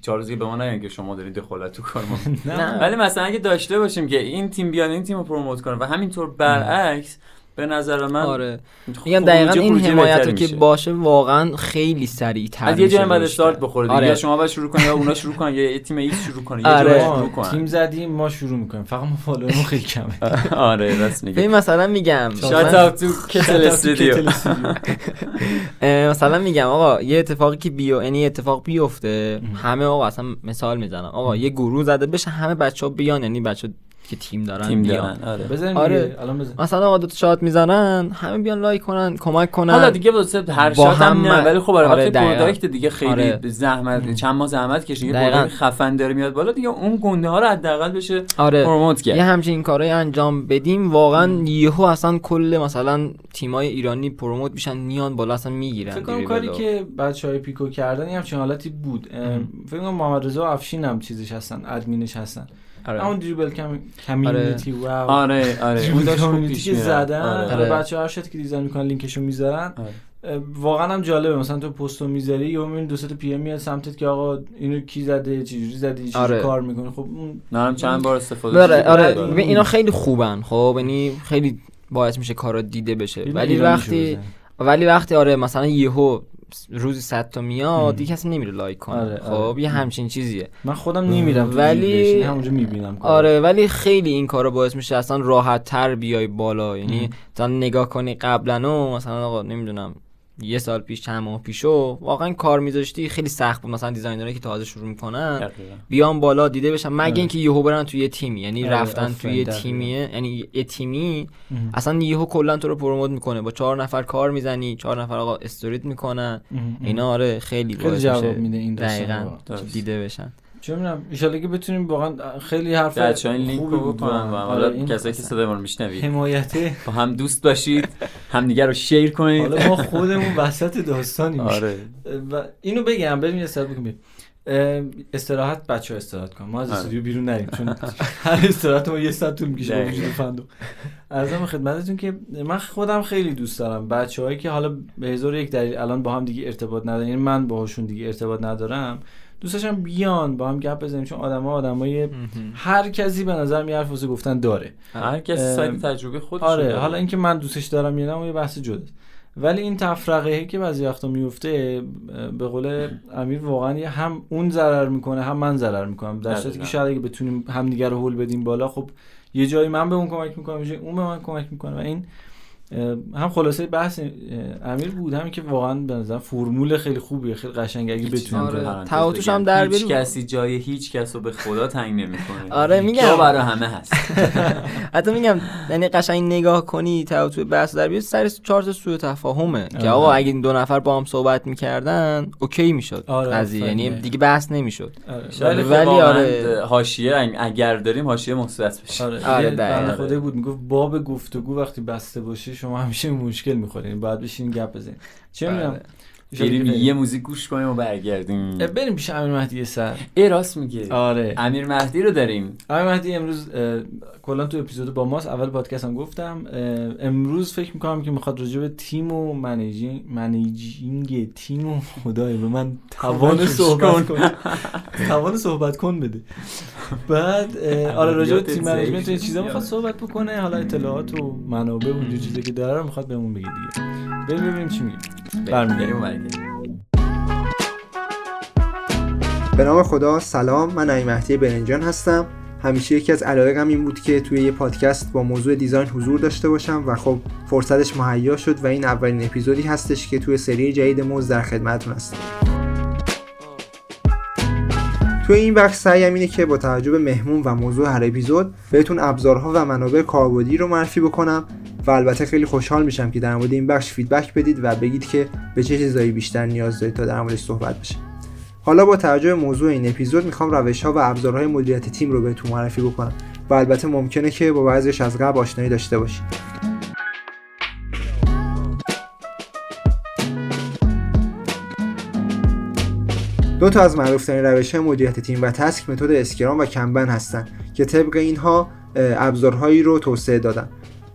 چارزی به ما نگن که شما دارید دخالت تو کار ما ولی مثلا اگه داشته باشیم که این تیم بیاد این تیم رو promote کنه و همینطور برعکس به نظر من آره. میگم دقیقا این حمایت که باشه واقعا خیلی سریع تر از یه جایی بعد استارت بخوره آره. یا شما باید شروع کنید یا اونا شروع کنن یا تیم X شروع کنه یه آره. شروع کنن. تیم زدیم ما شروع می‌کنیم. فقط ما follower مون خیلی کمه. آره راست میگم این مثلا میگم. shout out to کتل استودیو مثلا میگم آقا یه اتفاقی که بیو یعنی اتفاق بیفته همه آقا اصلا مثال می‌زنم. آقا یه گروه زده بشه همه بچه‌ها بیان یعنی بچه که تیم دارن تیم دارن آره. آره. مثلا آقا دو تا shot می‌زنن همه بیان لایک کنن کمک کنن. حالا دیگه واسه هر shot هم نه ولی خب آره product دیگه خیلی آره. زحمت چند ماه زحمت کشید یه خفن داره میاد بالا دیگه اون گنده ها رو حداقل بشه آره. promote کرد. یه همچین کارهای انجام بدیم واقعا یهو اصلا کل مثلا تیمای ایرانی promote میشن میان بالا اصلا می‌گیرن فکر کنم کاری که بچه‌های پیکو کردن همچین حالتی بود. فکر کنم محمد رضا افشین هم چیزش هستن ادمینش هستن. آره. اون Dribbble کم community آره. wow آره آره اون community که زدن آره. آره. بچه هر shot که design می‌کنن لینکشو می‌ذارن آره. واقعا هم جالبه مثلا تو پستو می‌ذاری یا می‌بینی دو تا PM میاد سمتت که آقا اینو کی زده چجوری زده چجوری آره. کار می‌کنه خب اون نه چند بار استفاده آره آره اینا خیلی خوبن خب یعنی خیلی باعث میشه کارا دیده بشه ولی وقتی ولی وقتی آره مثلا یهو روزی 100 تا میاد دیگه کسی نمیره لایک کنه. آره، خب آره. یه همچین چیزیه. من خودم نمیرم ولی همونجا می‌بینم آره ولی خیلی این کارو باعث میشه اصلا راحت تر بیای بالا. یعنی مثلا نگاه کنی قبلا مثلا آقا نمی‌دونم یه سال پیش چند ماه پیشو واقعا کار میذاشتی خیلی سخت بود. مثلا designer ایی که تازه شروع می‌کنن بیان بالا دیده بشن. مگه آره. اینکه یهو برن توی یه تیمی. یعنی آره، رفتن توی یه تیمیه یعنی یه تیمی اصلا یهو کلا تو رو promote می‌کنه. با چهار نفر کار می‌زنی چهار نفر آقا استوریت می‌کنن. اینا آره خیلی خیلی جواب میده این دقیقاً. دیده بشن. چه می‌دونم ان که بتونیم واقعا خیلی حرف بچه‌ها این لینک رو بکنن و حالا آره، کسایی که صدای ما رو میشنوید. حمایت. با هم دوست باشید هم دیگه رو share کنید. حالا ما خودمون وسط داستانی آره. و اینو بگم بریم یه سر بکنیم استراحت بچه ها استراحت کن ما از آره. استودیو بیرون نریم چون هر استراحت ما یه ساعت طول می‌کشه وجود فندق. ارزم خدمتتون که من خودم خیلی دوست دارم. بچه هایی که حالا به هزار یک دلیل الان با هم دیگه ارتباط ندارن یعنی من باهاشون دیگه ارتباط ندارم دوستشم بیان با هم گپ بزنیم چون آدما آدمای هر کسی به نظر می حرف گفتن داره. هر کسی سایت تجربه خودش آره حالا اینکه من دوستش دارم یا نه یه بحث جداست. ولی این تفرقه که بعضی وقتا میفته به قول امیر واقعا هم اون ضرر می‌کنه هم من ضرر می‌کنم. در صورتی که شاید اگه بتونیم همدیگه رو هول بدیم بالا خب یه جایی من به اون کمک می‌کنم اون به من کمک می‌کنه. و این هم خلاصه بحث امیر بود همین که واقعا به نظر فرمول خیلی خوبیه خیلی قشنگه. اگه بتونیم آره. تعاطوش هم در هیچ کسی جای هیچ کس رو به خدا تنگ نمی‌کنه. آره میگم. برای همه هست. حتی میگم یعنی قشنگ نگاه کنی تعاطو بحث در بیاد سر چهار تا سوء تفاهمه. که آره. آقا اگه این دو نفر با هم صحبت می‌کردن اوکی می‌شد. آره قضیه یعنی دیگه بحث نمی‌شد. آره. ولی آره. حاشیه اگر داریم حاشیه مثبت بشه. آره, آره خدا بود می‌گفت باب گفتگو وقتی بسته باشه شما همیشه مشکل می‌خورین باید بشین گپ بزنین چه می‌دونم بله. بریم یه موزیک گوش کنیم و برگردیم. بریم پیش امیر مهدی سر. ای راست میگه آره. امیر مهدی رو داریم. امیر مهدی امروز کلا تو اپیزود با ماست. اول پادکست هم گفتم. امروز فکر می‌کنم که می‌خواد راجع به تیم و managing managing تیم و خدای به من توان صحبت کن. توان صحبت کن بده. بعد آره راجع به team management چیزا می‌خواد صحبت بکنه. حالا اطلاعات و منابع و چیزی که داره می‌خواد بهمون بگه دیگه. بریم ببینیم چی میگه. برمیگردیم به نام خدا سلام. من امیر مهدی برنجان هستم. همیشه یکی از علایقم این بود که توی یه پادکست با موضوع design حضور داشته باشم و خب فرصتش مهیا شد و این اولین اپیزودی هستش که توی سری جدید موز در خدمتتون هستم. توی این بخش سعیم اینه که با توجه به مهمون و موضوع هر اپیزود بهتون ابزارها و منابع کاربردی رو معرفی بکنم و البته خیلی خوشحال میشم که در مورد این بخش فیدبک بدید و بگید که به چه چیزایی بیشتر نیاز دارید تا در موردش صحبت بشه. حالا با توجه موضوع این اپیزود می‌خوام روش ها و ابزارهای مدیریت تیم رو بهتون معرفی بکنم و البته ممکنه که با بعضیش از قبل آشنایی داشته باشید دو تا از معروفترین روش های مدیریت تیم و task متد Scrum و Kanban هستند که طبق اینها ابزارهایی رو توسعه دادن.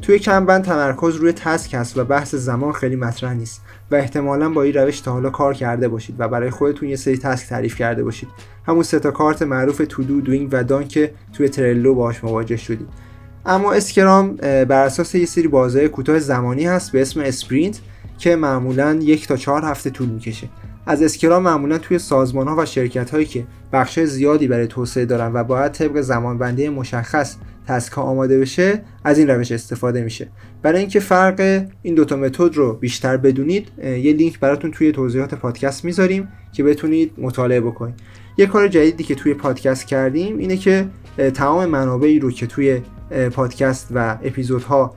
توی Kanban تمرکز روی task هست و بحث زمان خیلی مطرح نیست و احتمالا با این روش تا حالا کار کرده باشید و برای خودتون یه سری task تعریف کرده باشید. همون سه تا کارت معروف to do doing و done که توی Trello باهاش مواجه شدید اما Scrum بر اساس یه سری بازه کوتاه زمانی هست به اسم sprint که معمولا یک تا چهار هفته طول می‌کشه. از اسکرام معمولا توی سازمان ها و شرکت هایی که بخش زیادی برای توسعه دارن و باید طبق زمانبندی مشخص تسک آماده بشه از این روش استفاده میشه. برای اینکه فرق این دوتا متد رو بیشتر بدونید یه لینک براتون توی توضیحات پادکست می‌ذاریم که بتونید مطالعه بکنید. یه کار جدیدی که توی پادکست کردیم اینه که تمام منابعی رو که توی پادکست و اپیزودها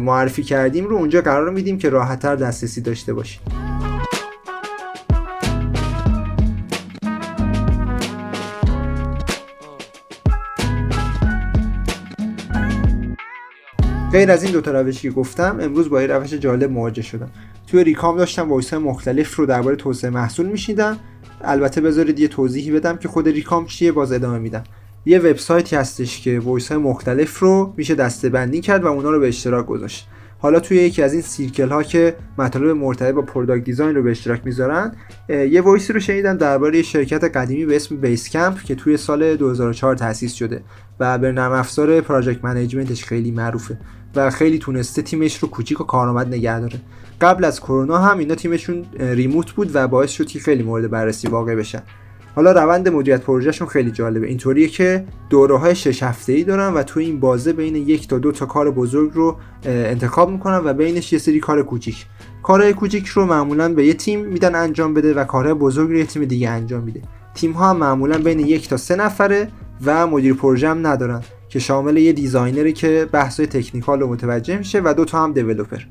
معرفی کردیم رو اونجا قرار میدیم که راحتتر دسترسی داشته باشید. غیر از این دو تا روشی که گفتم امروز با یه روش جالب مواجه شدم. توی ریکام داشتم voice مختلف رو درباره توسعه محصول میشنیدم البته بذارید یه توضیحی بدم که خود ریکام چیه باز ادامه میدم. یه وبسایتی هستش که voice مختلف رو میشه دسته بندی کرد و اونا رو به اشتراک گذاشت. حالا توی یکی از این circle ها که مطالب مرتبط با product design رو به اشتراک می‌ذارن یه voice ی رو شنیدم درباره شرکت قدیمی به اسم Basecamp که توی سال 2004 تأسیس شده و به نرم افزار project management ش خیلی معروفه. و خیلی تونسته تیمش رو کوچیک و کارآمد نگه داره. قبل از کرونا هم اینا تیمشون remote بود و باعث شد که خیلی مورد بررسی واقع بشن. حالا روند مدیریت پروژهشون خیلی جالبه. اینطوریه که دوره های شش هفته ای دارن و تو این بازه بین یک تا دو تا کار بزرگ رو انتخاب می‌کنن و بینش یه سری کار کوچیک. کارهای کوچیک رو معمولا به یه تیم میدن انجام بده و کارهای بزرگ رو یه تیم دیگه انجام میده. تیم ها معمولا بین یک تا سه نفره و مدیر پروژه هم ندارن. که شامل یه designer ی که بحث‌های technical رو متوجه میشه و دو تا هم developer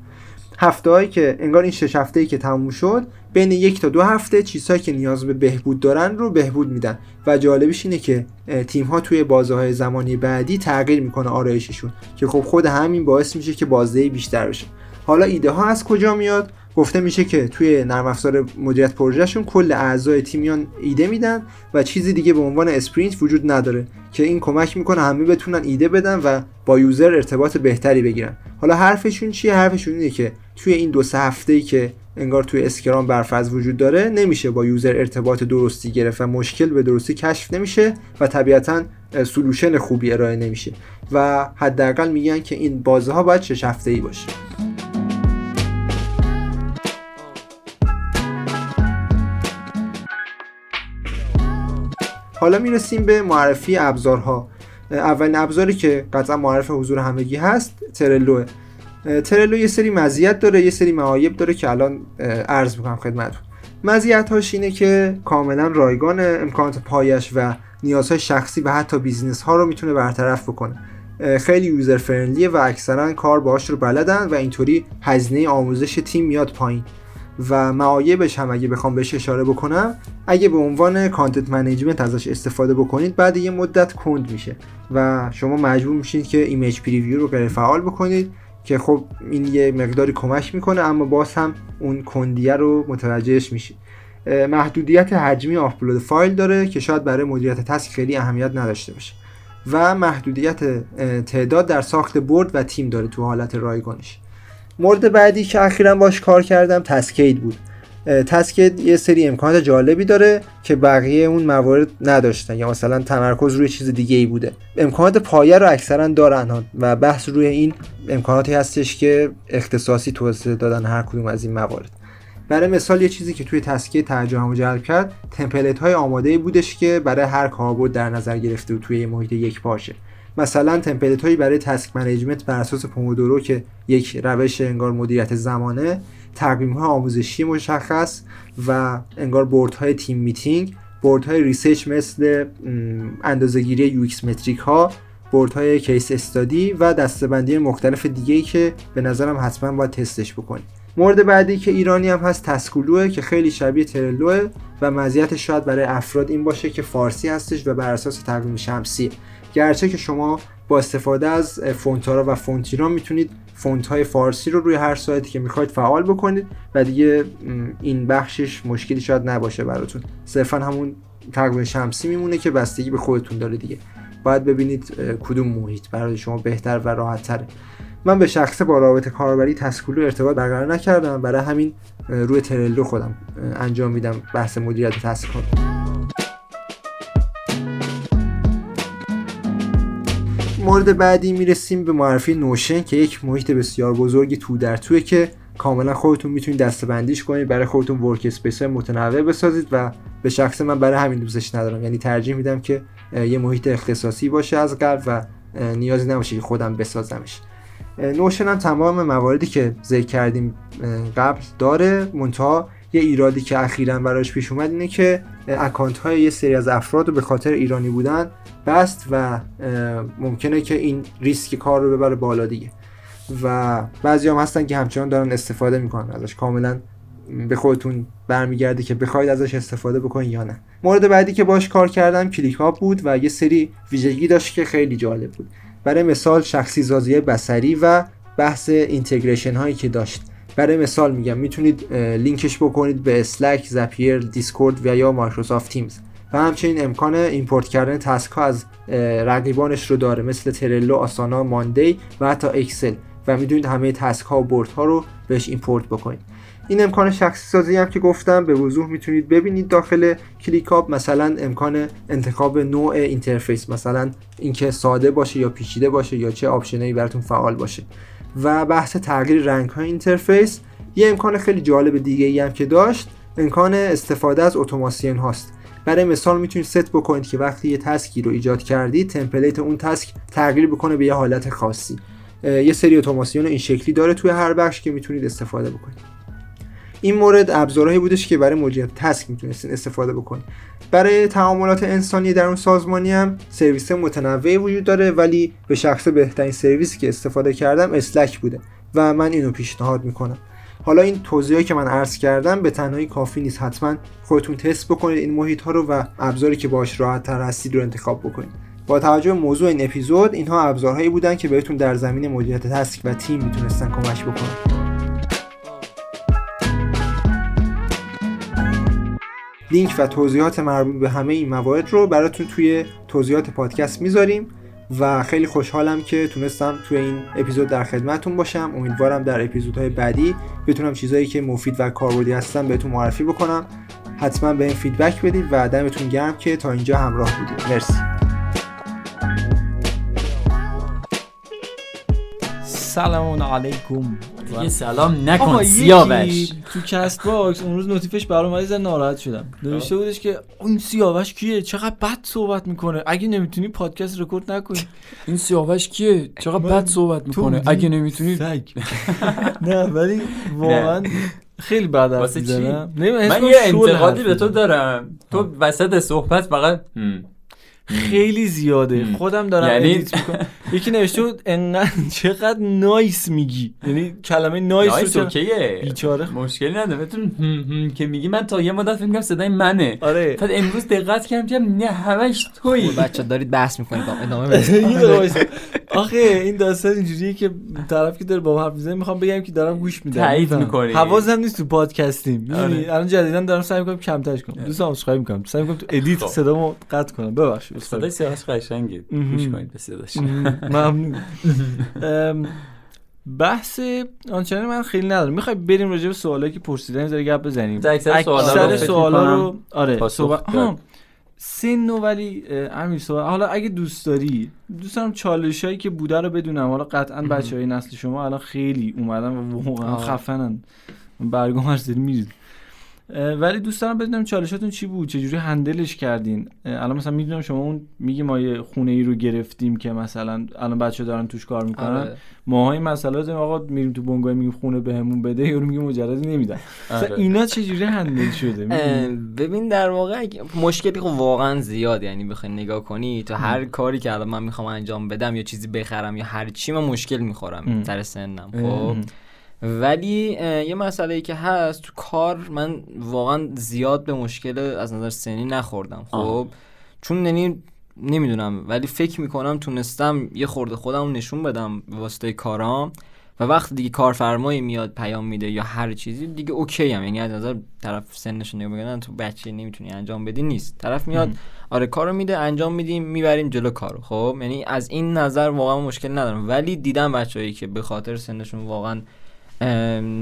هفته که انگار این شش هفته ای که تموم شد بین یک تا دو هفته چیزهایی که نیاز به بهبود دارن رو بهبود میدن و جالبش اینه که تیم ها توی بازه های زمانی بعدی تغییر می‌کنه آرایششون که خب خود همین باعث میشه که بازده بیشتر بشه. حالا ایده ها از کجا میاد؟ گفته میشه که توی نرم افزار مدیریت پروژهشون کل اعضای تیم میان ایده میدن و چیزی دیگه به عنوان sprint وجود نداره که این کمک می‌کنه همه بتونن ایده بدن و با user ارتباط بهتری بگیرن. حالا حرفشون چیه؟ حرفشون اینه که توی این دو سه هفته که انگار توی Scrum برفرض وجود داره نمیشه با user ارتباط درستی گرفت و مشکل به درستی کشف نمیشه و طبیعتا سلوشن خوبی ارائه نمیشه. و حداقل میگن که این بازه ها باید شش هفته ای باشه. حالا می‌رسیم به معرفی ابزارها. اولین ابزاری که قطعا معرف حضور همگی هست ترلوه ترلو یه سری مزیت داره یه سری معایب داره که الان عرض می‌کنم خدمتتون. مزیت هاش اینه که کاملا رایگان امکانات پایه‌ش و نیازهای شخصی و حتی business ها رو می‌تونه برطرف بکنه. خیلی user friendly ه و اکثرا کار باهاش رو بلدن و اینطوری هزینه آموزش تیم میاد پایین. و معایبش هم اگه بخوام بهش اشاره بکنم اگه به عنوان content management ازش استفاده بکنید بعد یه مدت کند میشه و شما مجبور میشین که image preview رو غیر فعال بکنید که خب این یه مقداری کمک می‌کنه اما باز هم اون کندیه رو متوجهش میشید. محدودیت حجمی آپلود فایل داره که شاید برای مدیریت تسک خیلی اهمیت نداشته باشه. و محدودیت تعداد در ساخت برد و تیم داره تو حالت رایگانش. مورد بعدی که اخیرا باش کار کردم تسکید بود. تسکید یه سری امکانات جالبی داره که بقیه اون موارد نداشتن. یا مثلا تمرکز روی چیز دیگه ای بوده. امکانات پایه رو اکثرا دارن و بحث روی این امکاناتی هستش که اختصاصی توسعه دادن هر کدوم از این موارد. برای مثال یه چیزی که توی تسکیه توجهمو جلب کرد template های آماده بودش که برای هر کاربرد در نظر گرفته بود توی محیط یک پاشه مثلا template هایی برای task management بر اساس Pomodoro که یک روش انگار مدیریت زمانه تقویم های آموزشی مشخص و انگار board های team meeting board های research مثل اندازهگیری UX metric ها board های case study و دسته‌بندی مختلف دیگه ای که به نظرم حتما باید تستش بکنید مورد بعدی که ایرانی هم هست تسکولوه که خیلی شبیه Trello ه و مزیتش شاید برای افراد این باشه که فارسی هستش و بر اساس تقویم شمسی. گرچه که شما با استفاده از فونتارا و فونتیران می‌تونید فونت های فارسی رو روی هر سایتی که می‌خواید فعال بکنید و دیگه این بخشش مشکلی شاید نباشه براتون. صرفا همون تقویم شمسی میمونه که بستگی به خودتون داره دیگه. باید ببینید کدوم محیط برای شما بهتر و راحت تره من به شخص با رابط کاربری تسکولو ارتباط برقرار نکردم. برای همین روی Trello خودم انجام میدم بحث مدیریت task مورد بعدی می‌رسیم به معرفی Notion که یک محیط بسیار بزرگی تو در توی که کاملا خودتون می‌تونید دسته‌بندیش کنید برای خودتون workspace متنوع بسازید و به شخص من برای همین دوستش ندارم. یعنی ترجیح میدم که یه محیط اختصاصی باشه از قبل و نیازی نباشه که خودم بسازمش. نوشن هم تمام مواردی که ذکر کردیم قبل داره. منتها یه ایرادی که اخیرا براش پیش اومد اینه که اکانت های یه سری از افراد رو به خاطر ایرانی بودن بست و ممکنه که این ریسک کار رو ببره بالا دیگه. و بعضی هم هستن که همچنان دارن استفاده می‌کنن ازش کاملا به خودتون برمیگرده که بخواید ازش استفاده بکنید یا نه. مورد بعدی که باش کار کردم ClickUp بود و یه سری ویژگی داشت که خیلی جالب بود. برای مثال شخصی سازی بصری و بحث integration هایی که داشت. برای مثال میگم می‌تونید لینکش بکنید به Slack، Zapier، Discord و یا Microsoft Teams و همچنین امکان import کردن task از رقیبانش رو داره مثل Trello، Asana، Monday و حتی اکسل و می‌دونید همه task ها و board ها رو بهش import بکنید. این امکان شخصی سازی هم که گفتم به وضوح می‌تونید ببینید داخل ClickUp مثلا امکان انتخاب نوع interface مثلا اینکه ساده باشه یا پیچیده باشه یا چه option ایی براتون فعال باشه. و بحث تغییر رنگ های interface یه امکان خیلی جالب دیگه ای هم که داشت امکان استفاده از اتوماسیون هاست. برای مثال می‌تونید ست بکنید که وقتی یه task ی رو ایجاد کردید template اون task تغییر بکنه به یه حالت خاصی. یه سری اتوماسیون این شکلی داره توی هر بخش که می‌تونید استفاده بکنید. این مورد ابزارهایی بودش که برای مدیریت تسک می‌تونستین استفاده بکنید برای تعاملات انسانی در اون سازمانی هم سرویس متنوعی وجود داره ولی به شخص بهترین سرویسی که استفاده کردم اسلک بوده و من اینو پیشنهاد می‌کنم. حالا این توضیحی که من عرض کردم به تنهایی کافی نیست. حتما خودتون تست بکنید این محیط ها رو و ابزاری که باش راحت تر هستید رو انتخاب بکنید. با توجه به موضوع این اپیزود اینها ابزارهایی بودن که بهتون در زمین مدیریت تسک و تیم می‌تونستن کمک بکنن. لینک و توضیحات مربوط به همه این موارد رو براتون توی توضیحات پادکست می‌ذاریم و خیلی خوشحالم که تونستم توی این اپیزود در خدمتتون باشم. امیدوارم در اپیزودهای بعدی بتونم چیزایی که مفید و کاربردی هستن بهتون معرفی بکنم. حتما به این feedback بدید و دمتون گرم که تا اینجا همراه بودید. مرسی. سلام علیکم. دیگه سلام نکن سیاوش. تو Castbox اون روز notif ش برام اومد ناراحت شدم. نوشته بودش که اون سیاوش کیه؟ چقدر بد صحبت می‌کنه؟ اگه نمی‌تونی پادکست رکورد نکنی. این سیاوش کیه؟ چقدر بد صحبت می‌کنه؟ اگه نمی‌تونی نه ولی واقعا خیلی بعد از من یه انتقادی به تو دارم. تو وسط صحبت فقط خیلی زیاده. خودم دارم یعنی... edit می‌کنم. یکی نوشته بود انقدر چقدر nice میگی. یعنی کلمه nice, nice رو OK ه. بیچاره. مشکلی نداره. که میگی من تا یه مدت فکر کنم صدای منه. آره. بعد امروز دقت کردم که نه همش تویی. بچا دارید بحث می‌کنید. ادامه بدید آخه این داستان اینجوریه که طرف که داره با حرف می‌زنه می‌خوام بگم که دارم گوش میدم. تایید می‌کنی؟ حواسم نیست تو پادکستیم. می‌دونی؟ الان جدیدا دارم سعی می‌کنم کمترش کنم. دوستام عذرخواهی می‌کنم. سعی می‌کنم تو ادیت صدامو قطع کنم. ببخشید. صدای سیاوش قشنگه. گوش کنید به صداش. ممنون. بحث آنچنانی من خیلی ندارم. می‌خوای بریم راجع به سوالایی که پرسیدن زیر گپ بزنیم. اکثر سوالا رو آره صحبت سن و ولی امیر حالا اگه دوست داری دوست دارم چالش هایی که بوده رو بدونم. حالا قطعا بچه های نسل شما الان خیلی اومدن و واقعا خفنن. برگام هر سری میرید ولی دوست دارم بدونم چالشاتون چی بود؟ چجوری هندلش کردین؟ الان مثلا می‌دونم شما اون میگه ما یه خونه ای رو گرفتیم که مثلا الان بچه دارن توش کار می‌کنن. آره. ماهای مسئله داریم آقا میریم تو بنگاه میگیم خونه بهمون بده یارو میگه مجردی نمیدن. آره. اینا چجوری هندل شده؟ ببین در واقع مشکلی خب واقعا زیاد یعنی بخوای نگاه کنی تو هر کاری که الان من می‌خوام انجام بدم یا چیزی بخرم یا هر چی من مشکل می‌خورم سر سنم. خب؟ ولی یه مسئله ای که هست تو کار من واقعا زیاد به مشکل از نظر سنی نخوردم. خب چون یعنی نمی‌دونم ولی فکر می‌کنم تونستم یه خورده خودم نشون بدم به واسطه کارام و وقتی دیگه کارفرمایی میاد پیام میده یا هر چیزی دیگه اوکی هم یعنی از نظر طرف سنش نگاه بگن تو بچه نمی‌تونی انجام بدی نیست. طرف میاد آره کارو میده انجام میدیم می‌بریم جلو کارو. خب یعنی از این نظر واقعا مشکل ندارم. ولی دیدم بچههایی که به خاطر سنشون واقعا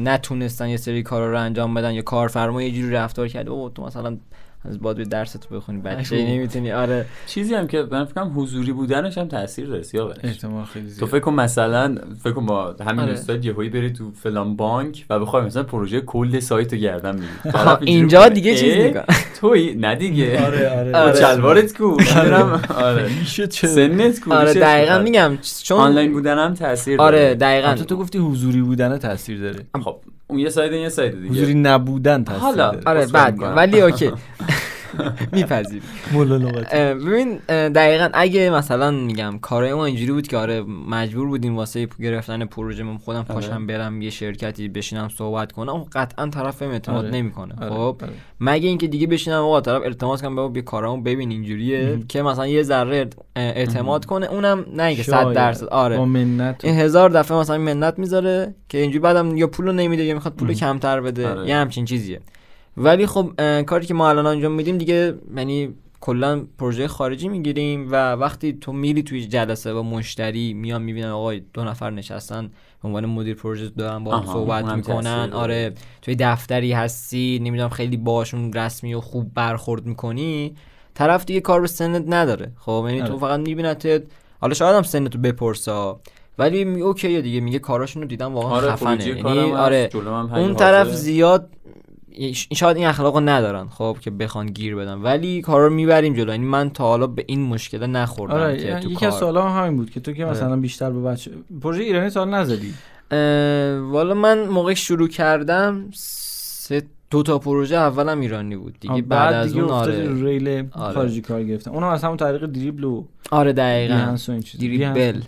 نتونستن یه سری کارا رو انجام بدن یا کارفرما یه جوری رفتار کرده او تو مثلا از باید درس تو بخونی بچه نمی‌تونی آره. چیزی هم که من فکرم حضوری بودنش هم تاثیر داره سیاوش احتمال خیلی زیاد. تو فکر کن مثلا فکر کن با همین آره. استاد یهویی بری تو فلان بانک و بخوای مثلا پروژه کل سایت رو گردن بگیری. اینجا دیگه چیز نگاه توی نه دیگه. آره آره آره. چلوارت کو. آره. میشه چه؟ سنت کو آره دقیقاً میگم چون آنلاین بودن هم تاثیر داره. آره دقیقاً تو گفتی حضوری بودن تاثیر داره. خب اون یه ساید یه ساید دیگه. حضوری نبودن تاثیر حالا آره بعد ولی اوکی. میپذیر ببین دقیقا اگه مثلا میگم کارای ما اینجوری بود که آره مجبور بودیم واسه گرفتن پروژه من خودم آره. پاشم برم یه شرکتی بشینم صحبت کنم قطعا طرف اعتماد آره. نمی‌کنه. آره. خب؟ مگه اینکه دیگه بشینم آقا طرف التماس کنم بابا کارامو ببین اینجوریه که مثلا یه ذره اعتماد کنه اونم نه اینکه 100 درصد. آره. این هزار دفعه مثلا منت می‌ذاره که اینجوری بعدم یا پولو نمیده یا می‌خواد پولو کمتر بده یه همچین چیزیه. ولی خب کاری که ما الان انجام میدیم دیگه یعنی کلا پروژه خارجی می‌گیریم و وقتی تو میری توی جلسه و مشتری میان می‌بینن آقای دو نفر نشستن به عنوان مدیر پروژه دارن با صحبت می‌کنن. آره توی دفتری هستی نمی‌دونم خیلی باشون رسمی و خوب برخورد می‌کنی طرف دیگه کار به سنت نداره. خب یعنی تو آره. فقط میبینتت. حالا شاید هم سنتو بپرسا ولی می اوکی دیگه میگه کاراشونو دیدم واقعا آره خفنه. یعنی آره اون طرف زیاد شاید این اخلاقو ندارن خب که بخوان گیر بدن. ولی کارا رو می‌بریم جلو. یعنی من تا حالا به این مشکل نخوردم آره که تو یکی از سوالا همین بود که تو که مثلا آره. بیشتر به بچه پروژه ایرانی سال نزدی؟ والا من موقع شروع کردم سه دو تا پروژه اولم ایرانی بود دیگه بعد, از اون آره. ریل آره. خارجی کار گرفتم. اونم از همون طریق دریبل و آره دقیقاً. دریبل.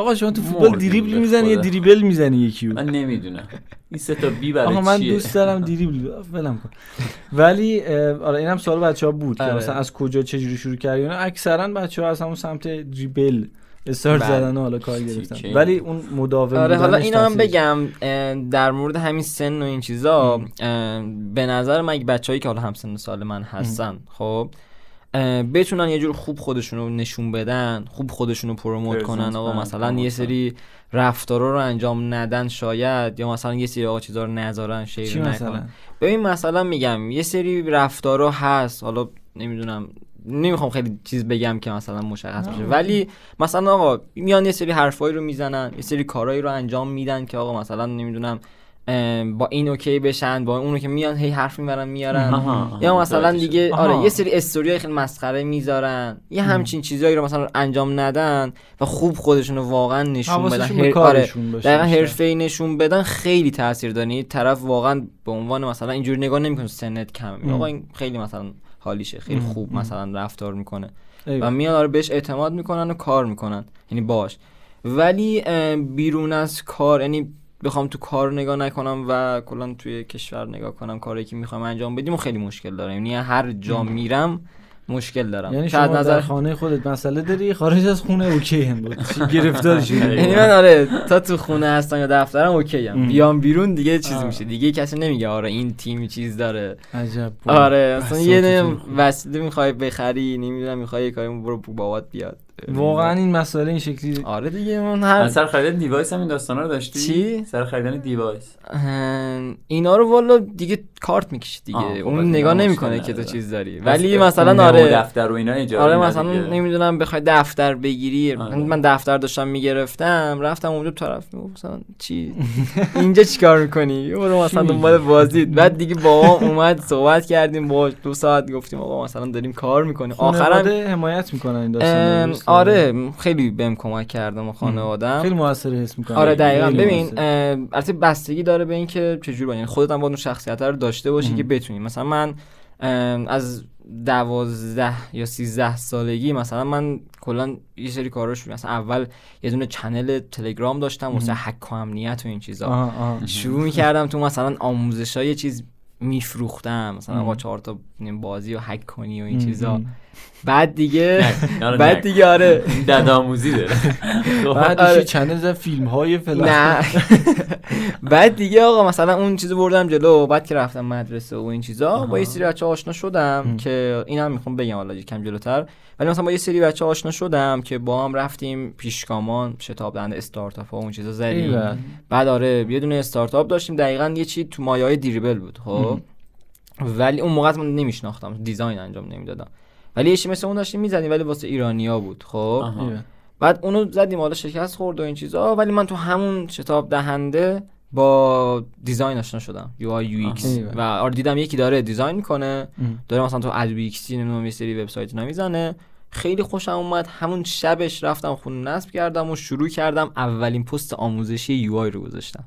آقا شما تو فوتبال دریبل می‌زنی یا دریبل می‌زنی یکی من نمی‌دونم. این سه تا بی برای آقا من دوست دارم دریبل ولم کن. ولی آره اینم سوال بچه‌ها بود که آره. مثلا از کجا چجوری شروع کردی؟ اکثرا بچه‌ها از همون سمت دریبل استارت بله. زدن و حالا کار گرفتن. ولی اون مداوم آره حالا اینا هم بگم در مورد همین سن و این چیزا به نظر من بچه‌ای که حالا همسن سال من هستن خب بتونن یه جور خوب خودشونو نشون بدن خوب خودشونو پروموت کنن. آقا مثلا یه سری رفتارا رو انجام ندن شاید یا مثلا یه سری آقا چیزا رو نذارن شیر نکنن ببین مثلا میگم یه سری رفتارا هست. حالا نمی‌دونم نمی‌خوام خیلی چیز بگم که مثلا مشخص بشه. ولی مثلا آقا میان یه سری حرفایی رو می‌زنن یه سری کارهایی رو انجام میدن که آقا مثلا نمی‌دونم با این اوکی بشن با اونو که میان هی حرف می‌برن میارن. یا مثلا دیگه آره یه سری استوری خیلی مسخره می‌ذارن. یه همچین چیزایی رو مثلا انجام ندن و خوب خودشون رو واقعا نشون بدن. هر... آره دقیقا حرفه نشون بدن خیلی تاثیر داره. یعنی طرف واقعا به عنوان مثلا اینجوری نگاه نمی‌کنه سنت کم آقا این خیلی مثلا حالیشه خیلی خوب مثلا رفتار می‌کنه. و میان آره بهش اعتماد می‌کنن و کار می‌کنن. یعنی باش. ولی بیرون از کار یعنی بخوام تو کار نگاه نکنم و کلا توی کشور نگاه کنم کاری که می‌خوام انجام بدیم و خیلی مشکل دارم. یعنی هر جا میرم مشکل دارم. یعنی شما نظر در خانه خودت مسئله داری خارج از خونه OK هم بود. گرفتار یعنی من آره تا تو خونه هستم یا دفترم OK هم بیام بیرون دیگه چیزی میشه. دیگه کسی نمیگه آره این تیمی چیز داره. عجب آره اصلا یه وسیله می‌خوای بخری نمی‌دونم می‌خوای یه کاری برو بابات بیاد. واقعا این مسئله این شکلی آره دیگه من هر سر خریدن device هم این داستانا رو داشتی؟ چی؟ سر خریدن device اینا رو والا دیگه کارت می‌کشی دیگه. خب اون نگاه نمی‌کنه که تو چیز داری. ولی مثلا آره دفتر و اینا اجاره آره مثلا نمی‌دونم بخوای دفتر بگیری. آره. من دفتر داشتم می‌گرفتم رفتم اونجا طرف مثلا چی؟ اینجا چیکار می‌کنی؟ برو مثلا دنبال بازی. بعد دیگه با اومد صحبت کردیم با دو ساعت گفتیم آقا مثلا داریم کار می‌کنیم. آخرام حمایت می‌کنن این داستان آره خیلی بهم کمک کردم و خانوادم خیلی موثر حس می‌کنم. آره دقیقاً. ببین البته بستگی داره به اینکه چجوری باید یعنی خودت هم باید اون شخصیت رو داشته باشی که بتونی. مثلا من از دوازده یا سیزده سالگی مثلا من کلا یه سری کارا شروع مثلا اول یه دونه چنل تلگرام داشتم واسه حک و امنیت و این چیزا. شروع می‌کردم تو مثلا آموزش های چیز میفروختم. مثلا آقا چهار تا بازی و هک کنی و این چیزا. بعد دیگه بعد دیگه آره. ددآموزی داره. بعد آره. چنل فیلم های فلان؟ نه. بعد دیگه آقا مثلا اون چیزو بردم جلو بعد که رفتم مدرسه و این چیزا با یه سری بچه آشنا شدم که اینم می‌خوام بگم حالا کم جلوتر. ولی مثلا با یه سری بچه آشنا شدم که با هم رفتیم پیشگامان شتاب دهنده استارتاپ ها اون چیزا زدیم. بعد آره یه دونه استارتاپ داشتیم. دقیقا یه چی تو مایه Dribbble بود خب. ولی اون موقع من نمیشناختم design انجام نمی‌دادم. ولی یه مثل اون داشتیم می‌زدیم ولی واسه ایرانیا بود خب؟ بعد اونو زدیم حالا شکست خورد و این چیزا ولی من تو همون شتاب دهنده با design آشنا شدم. UI UX و آره دیدم یکی داره design می‌کنه داره مثلا تو Adobe XD یه سری وبسایت می‌زنه. خیلی خوشم اومد. همون شبش رفتم خونه نصب کردم و شروع کردم اولین پست آموزشی UI رو گذاشتم.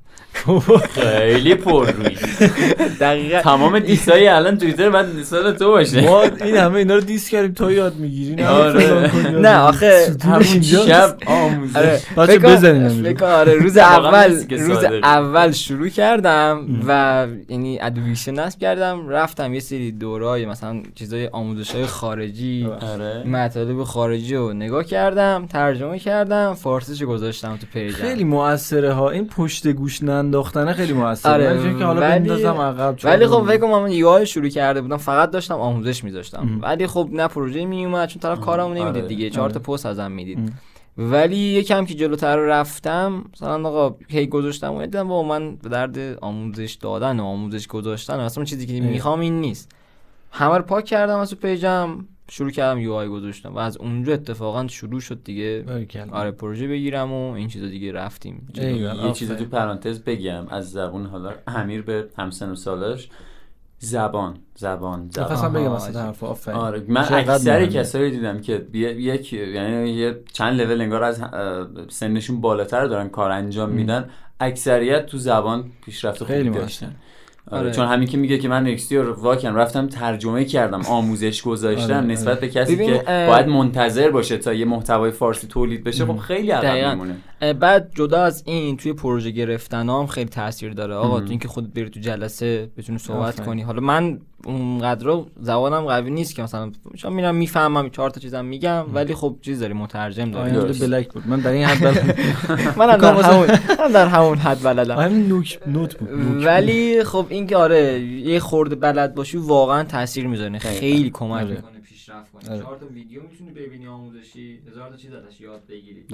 خیلی پر روی. دقیقا. تمام diss ای الان توییتر بعد diss مال تو باشه. ما این همه اینا رو diss کردیم تو یاد می‌گیری. نه آره. نه آخه همون شب آموزش. آره. بزنیم آره روز اول روز اول شروع کردم و یعنی Adobe XD نصب کردم. رفتم یه سری دورای مثلا چیزای آموزش های خارجی آره. مطالب خارجی رو نگاه کردم ترجمه کردم فارسیش گذاشتم تو پیجم. خیلی موثره ها. این پشت گوش ننداختن خیلی موثره آره که حالا ولی... بندازم عقب ولی خب فکر کنم من یو شروع کرده بودم فقط داشتم آموزش میذاشتم. ولی خب نه پروژه می اومد چون طرف کارمو نمی‌دید آره. دیگه. چهار تا آره. پست ازم می‌دید. ولی یکم که جلوتر رفتم مثلا آقا هی گذاشتم و دیدم با من به درد آموزش دادن و آموزش گذاشتن اصلا چیزی که می‌خوام این نیست. همه رو پاک کردم از تو پیجم. شروع کردم یو آی گذاشتم و از اونجا اتفاقا شروع شد دیگه. آره پروژه بگیرم و این چیزا دیگه رفتیم. یه چیز تو پرانتز بگم. از زبون حالا امیر به همسن و سالش. زبان زبان زبان. بگم مثلا آره من اکثر کسایی دیدم که یک یعنی یه چند لول انگار از سنشون بالاتر دارن کار انجام میدن. اکثریت تو زبان پیشرفت خیلی داشتن. آره،, آره. چون همین که میگه که من اکستی رو واکن رفتم ترجمه کردم آموزش گذاشتم آره. نسبت به کسی که باید منتظر باشه تا یه محتوای فارسی تولید بشه خب خیلی عقب میمونه بعد جدا از این توی پروژه گرفتن هم خیلی تاثیر داره. آقا تو اینکه خودت بری تو جلسه بتونی صحبت کنی. حالا من اونقدر زبانم قوی نیست که مثلا شما میرم می‌فهمم چهار تا چیزم میگم ولی خب چیز داری مترجم داری. بلک بود. من در این حد من در همون در همون حد بلدم. همین نوک نوت بود. ولی خب این که آره یه خورده بلد باشی واقعا تاثیر می‌ذاره. خیلی کمک آره. می‌کنه. پیشرفت کنی. آره. چهار تا ویدیو می‌تونی ببینی آموزشی هزار تا چیز ازش یاد بگیری.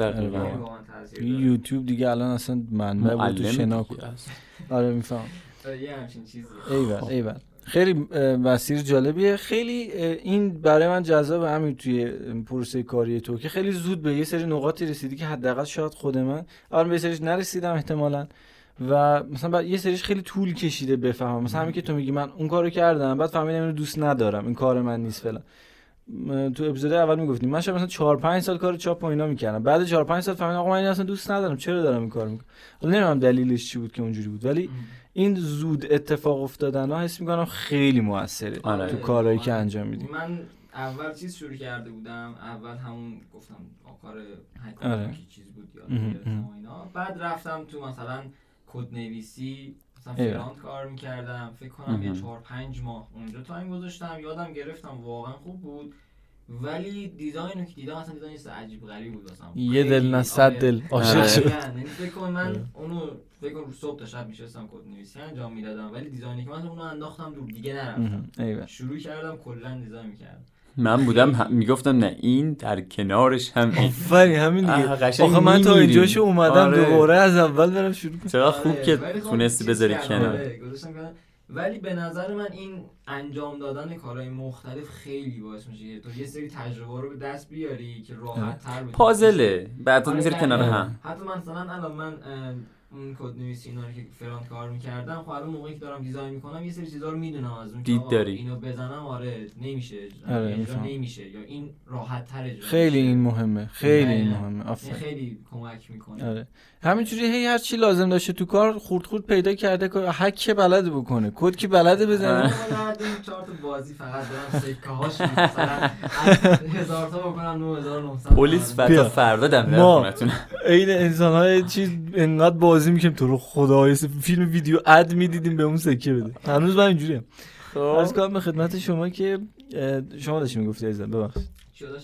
یوتیوب دیگه الان اصلا منبع بود تو شنا آره میفهم. یه همچین چیزی. ایول ایول. خیلی مسیر جالبیه. خیلی این برای من جذاب همین توی پروسه کاری تو که خیلی زود به یه سری نقاطی رسیدی که حداقل شاید خود من الان به سریش نرسیدم احتمالا. و مثلا یه سریش خیلی طول کشیده بفهمم. مثلا همین که تو میگی من اون کارو کردم بعد فهمیدم اینو دوست ندارم این کار من نیست فلان. تو اپیزود اول می‌گفتیم. من شاید مثلا 4 5 سال کار چاپ و اینا می‌کردم. بعد 4 5 سال فهمیدم آقا من اصلا دوست ندارم. چرا دارم این کار می‌کنم؟ نمی‌دونم دلیلش چی بود که اونجوری بود ولی این زود اتفاق افتادن ها حس می‌کنم خیلی موثره آره. تو کارهایی که انجام میدیم. من اول چیز شروع کرده بودم. اول همون گفتم کار آره. چیز بود یا اینا. بعد رفتم تو مثلا کد نویسی مثلا front کار می‌کردم فکر کنم یه چهار پنج ماه اونجا time گذاشتم یادم گرفتم واقعا خوب بود. ولی design که دیدم اصلا design عجیب غریب بود اصلا یه دل نه صد دل عاشق شد. یعنی فکر کنم من اونو فکر کنم صبح تا شب میشستم کد نویسی انجام می‌دادم ولی design ی که من اونو انداختم دور دیگه نرفتم. شروع کردم کلا design می‌کردم. من بودم می‌گفتم نه این در کنارش هم آفرین همین دیگه. آخه من تا اینجاشو اومدم آره. دوباره از اول برم شروع کنم. چقدر خوب آره. که خب تونستی بذاری کنار. آره، ولی به نظر من این انجام دادن کارهای مختلف خیلی باعث میشه تو یه سری تجربه رو به دست بیاری که راحت تر پازله. بعد می‌ذاری کنار هم. حتی مثلا الان من اون کد نویسی اینا که فرانت کار می‌کردم خب الان موقعی که دارم دیزاین می‌کنم یه سری چیزا رو می‌دونم از اون دید داری. اینو بزنم آره نمیشه آره نمیشه یا این راحت تر خیلی این مهمه خیلی این مهمه آفرین. خیلی کمک می‌کنه. آره. همینجوری هی هر چی لازم داشته تو کار خورد خورد پیدا کرده که هک بلد بکنه. کد کی بلده بزنه؟ چهار تا بازی فقط دارم سکه هاش مثلا هزار تا بکنم 9900 پلیس فردا فردا دم ما. این انسان های چیز انقدر بازی می‌کنیم تو رو خدا فیلم ویدیو اد می‌دیدیم به اون سکه بده. هنوز من اینجوریم خب. از کنم به خدمت شما که شما داشتی می‌گفتی عزیزم ببخشید.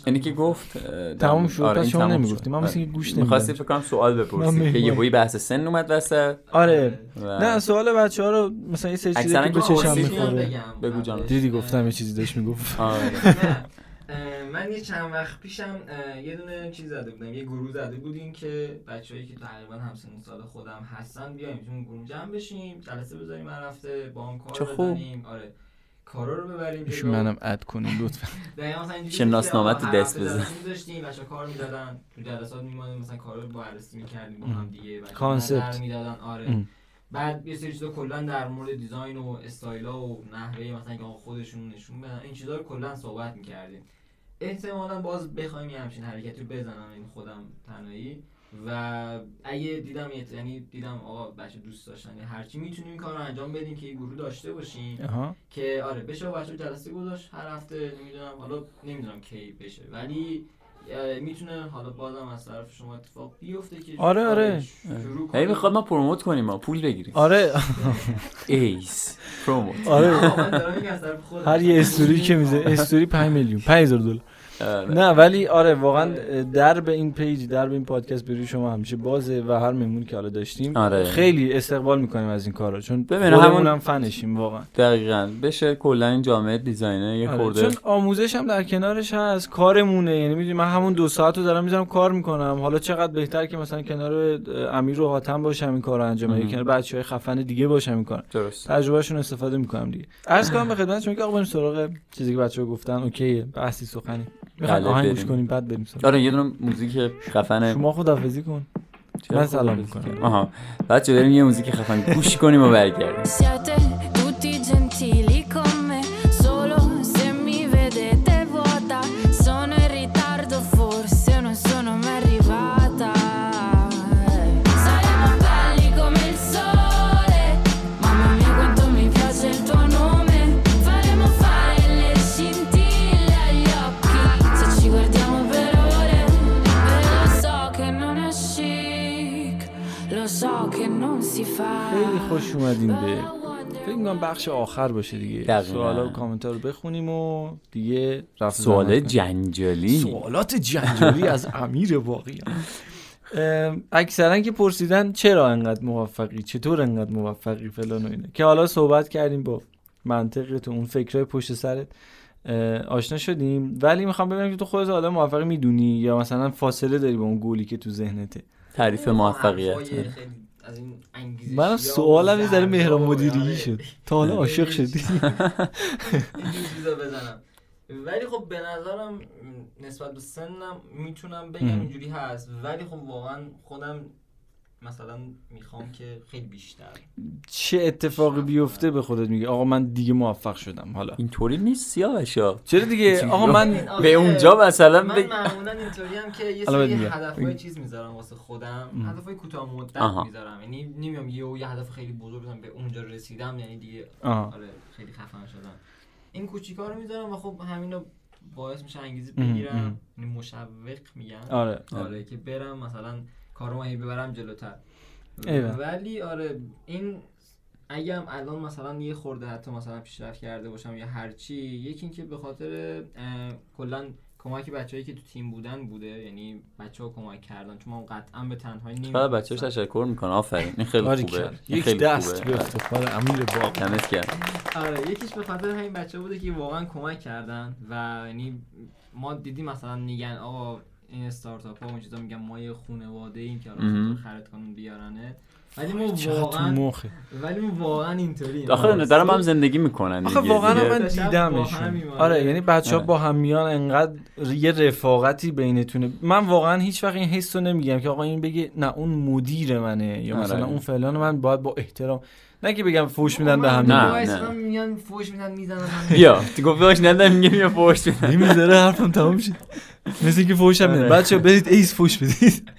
یعنی که گفت تمام شد آره شما نمی‌گفتی. من مثل گوش نمیدم می‌خواستی فکر کنم سوال بپرسی که یه بحث سن اومد وسط. آره. نه سوال بچه‌ها رو مثلا یه سری چیزی که به چشم می‌خوره. بگو جان. دیدی گفتم یه چیزی داشت می‌گفت. آره. من یه چند وقت پیشم یه دونه چیز زده بودم یه گروه زده بودیم که بچه‌ای که تقریبا همسن سال خودم هستن بیایم تو گروه جمع بشیم جلسه بذاریم هر هفته با هم کار بزنیم. آره کارا رو ببریم ایشون منم add کنیم لطفا. شناسنامه تو دست بزن. داشتیم بچا کار می‌دادن تو جلسات میمونیم مثلا کارا رو بررسی می‌کردیم با هم دیگه concept. می‌دادن آره. بعد یه سری چیزا کلا در مورد design و استایلا و نحوه مثلا که خودشون نشون بدن این چیزا رو کلا صحبت می‌کردیم. احتمالا باز بخوایم یه همچین حرکتی رو بزنم این خودم تنهایی. و اگه دیدم یعنی دیدم آقا بچه دوست داشتن هرچی می‌تونیم این کار رو انجام بدیم که یه گروه داشته باشیم که آره بشه بچه جلسه گذاشت هر هفته نمی‌دونم حالا نمی‌دونم کی بشه. ولی می‌تونه حالا بازم از طرف شما اتفاق بیفته که آره آره. هی می‌خواد ما promote کنیم ما پول بگیریم. آره. ایس promote. آره. هر یه استوری که میزه استوری 5 میلیون 5000 دلار. آره. نه ولی آره واقعا در به این page در به این پادکست بری شما همیشه بازه و هر مهمون که حالا داشتیم. آره. خیلی استقبال می‌کنیم از این کارا چون ببین همون هم فنشیم واقعا. دقیقاً. بشه کلا این جامعه designer یه آره. خورده چون آموزش هم در کنارش هست کارمونه. یعنی می‌دونی من همون دو ساعت رو دارم می‌ذارم کار می‌کنم. حالا چقدر بهتر که مثلا کنار امیر و حاتم باشم این کارو انجام بدم کنار بچهای خفن دیگه باشم این کار درست. تجربهشون استفاده می‌کنم دیگه. عرض کنم به خدمت شما که آقا بریم سراغ چیزی که بچه‌ها گفتن. OK ه. بحثی سخنی. بله آهنگ گوش کنیم بعد بریم سراغ. آره یه دونه موزیک خفن. شما خدافظی کن. من سلام می‌کنم. آها. بچه بریم یه موزیک خفن. گوش کنیم و برگردیم. اومدیم به فکر می‌کنم بخش آخر باشه دیگه. سوالا و کامنت رو بخونیم و دیگه رفت سوال جنجالی. سوالات جنجالی از امیر باقی اکثرا که پرسیدن چرا انقدر موفقی؟ چطور انقدر موفقی فلان و اینه که حالا صحبت کردیم با منطق تو اون فکرهای پشت سرت. آشنا شدیم. ولی می‌خوام ببینم که تو خودت حالا موفقی می‌دونی یا مثلا فاصله داری با اون گولی که تو ذهنته؟ تعریف موفقیت. از این انگیزش منم سوالم یه ذره مهران مدیری شد. تا حالا عاشق شدی؟ این چیزا بزنم. ولی خب به نظرم نسبت به سنم می‌تونم بگم اینجوری هست. ولی خب واقعا خودم مثلا می‌خوام که خیلی بیشتر. چه اتفاقی بیفته به خودت میگه آقا من دیگه موفق شدم حالا. اینطوری نیست سیاوشا چرا دیگه؟ آقا من به اونجا مثلا من معمولا اینطوری هم که یه سری هدفای چیز می‌ذارم واسه خودم. هدفای کوتاه مدت می‌ذارم. یعنی نمیام یه یه هدف خیلی بزرگ بزنم به اونجا رسیدم یعنی دیگه آره خیلی خفن شدم. این کوچیکا رو می‌ذارم و خب همینو باعث میشه انگیزه بگیرم. یعنی مشوق میگن آره. آره که برم مثلا کارو هی ببرم جلوتر. ولی آره این اگه هم الان مثلا یه خورده حتی مثلا پیشرفت کرده باشم یا هرچی یکی اینکه به خاطر کلا کمک بچه‌ای که تو تیم بودن بوده. یعنی بچه ها کمک کردن. چون ما قطعا به تنهایی نمی فقط بچه‌اش تشکر می‌کنه. آفرین. این خیلی خوبه. خیلی دست به افتخار امیر باقی. دمت کرد. آره یکیش به خاطر همین بچه بوده که واقعا کمک کردن و یعنی ما دیدیم مثلا میگن آقا این استارتاپ ها اون چیزا میگن ما یه خانواده ایم که الان خرید کنن بیارنه. ولی ما واقعا ولی ما واقعا اینطوری آخه دارم هم زندگی می‌کنن آخه واقعا من دیدمشون. آره یعنی بچه ها با هم میان انقدر یه رفاقتی بینتونه. من واقعا هیچ وقت این حس رو نمیگم که آقا این بگه نه اون مدیر منه. یا مثلا آره. اون فلان من باید با احترام نه که بگم فوش میدن به هم نه نه. میگن فوش میدن می‌زنن یا تو گفت فوش ندن میگه یا فوش میدن. می‌ذاره حرفم تمام شد. مثل اینکه فوش هم میدن بچه برید ایز فوش بدید.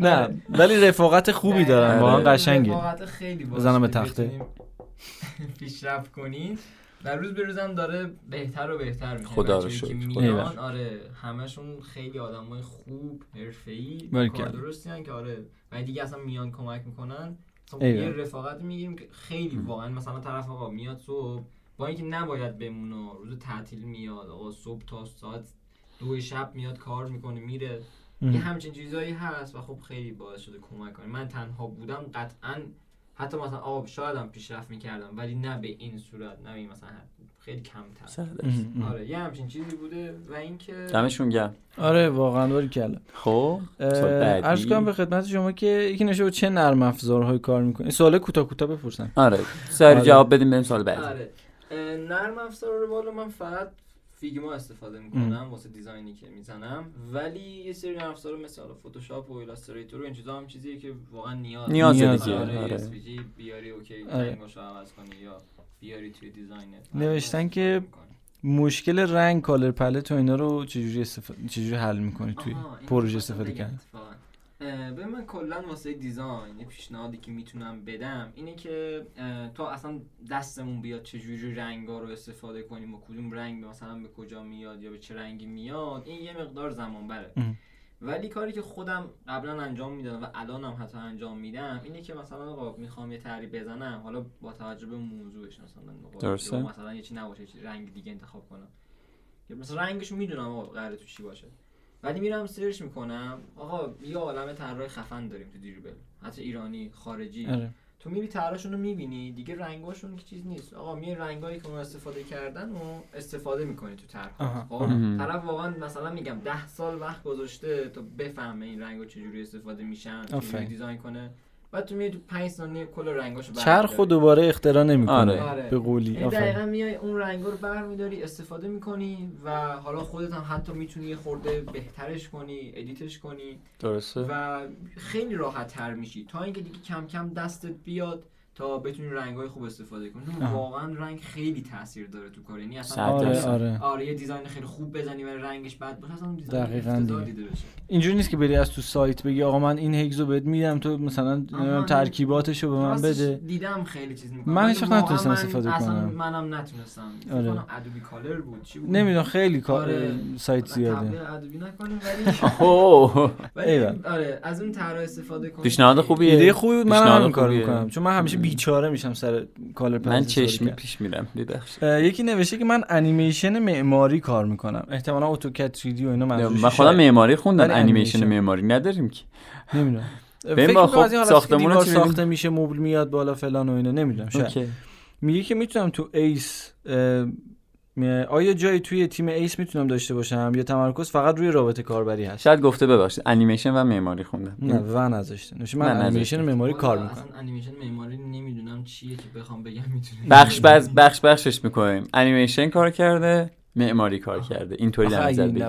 نه ولی رفاقت خوبی دارن واقعا قشنگه. رفاقت خیلی بزنم به تخته. پیشرفت کنید در روز به روزم داره بهتر و بهتر میشه. خدا رو شکر میان آره همشون خیلی آدمای خوب حرفه‌ای کار درستی که آره و دیگه اصلا میان کمک می‌کنن. یه رفاقت میگیم که خیلی واقعا مثلا طرف آقا میاد صبح با اینکه نباید بمونه روز تعطیل میاد آقا صبح تا ساعت دو شب میاد کار می‌کنه میره. یه همچین چیزایی هست و خب خیلی باعث شده کمک کنه. من تنها بودم قطعا حتی مثلا آب شایدم پیشرفت می‌کردم ولی نه به این صورت نه به مثلا خیلی کمتر. آره یه همچین چیزی بوده و اینکه دمشون گرم. آره واقعا باری کلا خب عرض کنم به خدمت شما که یکی نشه چه نرم افزارهایی کار می‌کنه سوال کوتاه کوتاه بپرسن آره سری آره. جواب بدیم بریم سوال بعدی. آره. نرم افزار رو بالا من فقط Figma استفاده می‌کنم واسه design ی که می‌زنم. ولی یه سری نرم افزار مثل فتوشاپ و Illustrator و این چیزا هم چیزیه که واقعا نیاز نیاز دیگه آره, آره. بیاری OK آره. عوض کنی یا بیاری توی design ت نوشتن که مشکل رنگ color palette و اینا رو چجوری استفاده چجوری حل می‌کنی توی پروژه استفاده کردن؟ به من کلا واسه design یه پیشنهادی که می‌تونم بدم اینه که تا اصلا دستمون بیاد چجوری رنگا رو استفاده کنیم و کدوم رنگ مثلا به کجا میاد یا به چه رنگی میاد این یه مقدار زمان بره. ولی کاری که خودم قبلا انجام می‌دادم و الانم حتی انجام میدم اینه که مثلا آقا می‌خوام یه تعریف بزنم حالا با توجه به موضوعش مثلا مثلا یه چی نباشه چی رنگ دیگه انتخاب کنم. یا مثلا رنگشو می‌دونم آقا قراره تو چی باشه. ولی میرم سرچ می‌کنم آقا یه عالم طراح خفن داریم تو دیربل حتی ایرانی خارجی. اره. تو میری طراحشون رو می‌بینی. دیگه رنگاشون که چیز نیست. آقا می رنگایی که اون استفاده کردن و استفاده می‌کنی تو طرح خب؟ طرف واقعا مثلا میگم ده سال وقت گذاشته تا بفهمه این رنگا چجوری استفاده میشن چجوری دیزاین کنه. بعد تو میای تو 5 ثانیه کل رنگاشو چرخ و دوباره اختراع نمی‌کنه. آره. به قولی. یعنی دقیقاً میای اون رنگا رو برمیداری استفاده می‌کنی و حالا خودت هم حتی می‌تونی یه خورده بهترش کنی edit ش کنی. درسته. و خیلی راحت تر میشی. تا اینکه دیگه کم کم دستت بیاد. تا بتونی رنگ های خوب استفاده کنی. واقعا رنگ خیلی تاثیر داره تو کار. یعنی اصلا آره آره. آره یه design خیلی خوب بزنی و رنگش بد باشه اصلا دقیقاً اینجوری نیست که بری از تو سایت بگی آقا من این hex و بهت میدم تو مثلا ترکیباتشو به من بده. دیدم خیلی چیز می‌کنم. من هیچ نتونستم استفاده کنم. منم نتونستم. آره. Adobe Color بود. چی بود؟ نمی‌دونم خیلی کار آره. سایت زیاده. Adobe نکنیم ولی آره از اون طرح استفاده کنیم پیشنهاد خوبیه. ایده خوبی بود من همین کارو می‌کنم. چون من همیشه بیچاره میشم سر color من چشمی پیش میرم یکی نوشته که من انیمیشن معماری کار می‌کنم. احتمالاً AutoCAD 3D و اینا من خودم معماری خوندم انیمیشن معماری نداریم که. نمی‌دونم. با خب ساختمون ساخته میشه مبل میاد بالا فلان و اینا نمی‌دونم شاید. میگه که می‌تونم تو ایس آیا جایی توی تیم ایس می‌تونم داشته باشم یا تمرکز فقط روی رابطه کاربری هست؟ شاید گفته ببخشید انیمیشن و معماری خوندم. نه و نذاشته نوشه من انیمیشن معماری کار می‌کنم. اصلا انیمیشن معماری نمی‌دونم چیه که بخوام بگم می‌تونی بخش بخش بخش بخشش می‌کنیم. انیمیشن کار کرده معماری کار کرده. اینطوری در نظر بگیر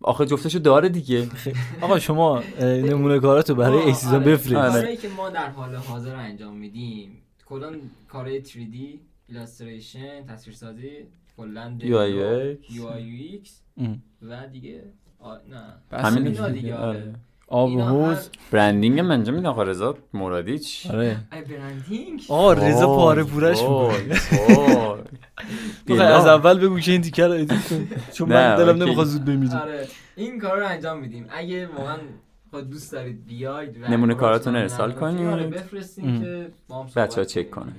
آخه جفتشو داره دیگه. آقا شما نمونه کاراتو برای ای سیزن آره. بفرست. کاری که ما در حال حاضر انجام میدیم کلا کارهای 3D illustration تصویرسازی کلا UI UX و دیگه نه. همین دیگه. آره. آب و حوز branding انجام میدن آقا رضا مرادیچ. آره. branding؟ آقا رضا پاره پورش می‌کنه. از اول بگو که این تیکر رو ادیت کن. چون من دلم نمی‌خواد زود بمیرم آره. این کار رو انجام میدیم. اگه واقعا خود دوست دارید بیاید نمونه کاراتون ارسال کنید آره بفرستین که بچه ها چک کنن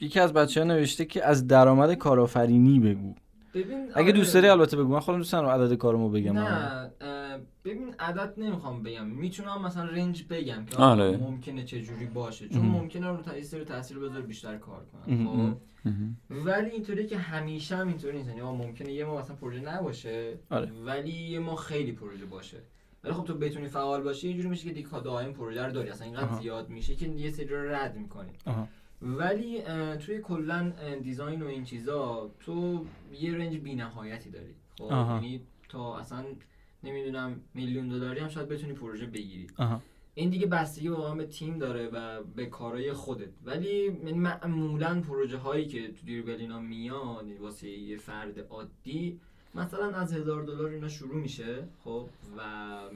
یکی از بچه ها نوشته که از درآمد کارآفرینی بگو. ببین اگه دوست داری البته بگو. من خودم دوست دارم عدد کارمو بگم. نه ببین عدد نمی‌خوام بگم. می‌تونم مثلا رنج بگم که آره. ممکنه چه جوری باشه. چون ممکنه رو تاثیر تاثیر بذاره بیشتر کار کنم. خب؟ ولی اینطوری که همیشه هم اینطوری نیست. یعنی ممکنه یه ما مثلا پروژه نباشه آره. ولی یه ما خیلی پروژه باشه. ولی خب تو بتونی فعال باشی یه جوری میشه که دیگه دائم پروژه رو داری. اصلا اینقدر زیاد میشه که یه سری رو رد می‌کنی. ولی توی کلا دیزاین و این چیزا تو یه رنج بینهایتی داری. خب یعنی تا اصلا نمی‌دونم میلیون دلاری هم شاید بتونی پروژه بگیری. این دیگه بستگی واقعا به تیم داره و به کارهای خودت. ولی معمولا پروژه هایی که تو دیربلینا میاد واسه یه فرد عادی مثلا از هزار دلار اینا شروع میشه خب و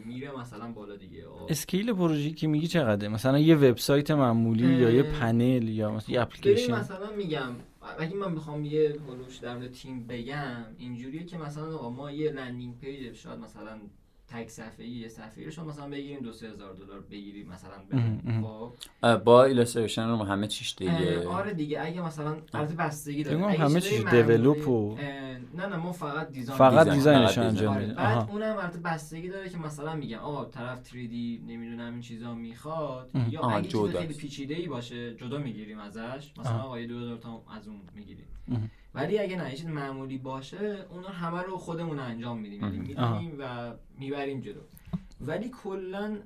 میره مثلا بالا دیگه. scale پروژه که میگی چقدره؟ مثلا یه وبسایت معمولی یا یه پنل یا مثلا یه اپلیکیشن؟ مثلا میگم اگه من بخوام یه هلوش در تیم بگم اینجوریه که مثلا ما یه landing page شاید مثلا تک صفحه یه صفحه رو شما مثلا بگیریم دو سه هزار دلار بگیریم مثلا خب. با illustration رو همه چیش دیگه. آره دیگه اگه مثلا البته بستگی داره. همه چیز develop و نه نه ما فقط دیزاین فقط دیزاینش انجام میدیم. بعد اونم البته بستگی داره که مثلا میگم آقا طرف 3D نمی‌دونم این چیزا می‌خواد. یا اگه چیز خیلی پیچیده ای باشه جدا می‌گیریم ازش مثلا آقا 2000 تا از اون می‌گیریم. ولی اگه نه چیز معمولی باشه اونا همه رو خودمون انجام میدیم. یعنی میدیم و می‌بریم جلو. ولی کلا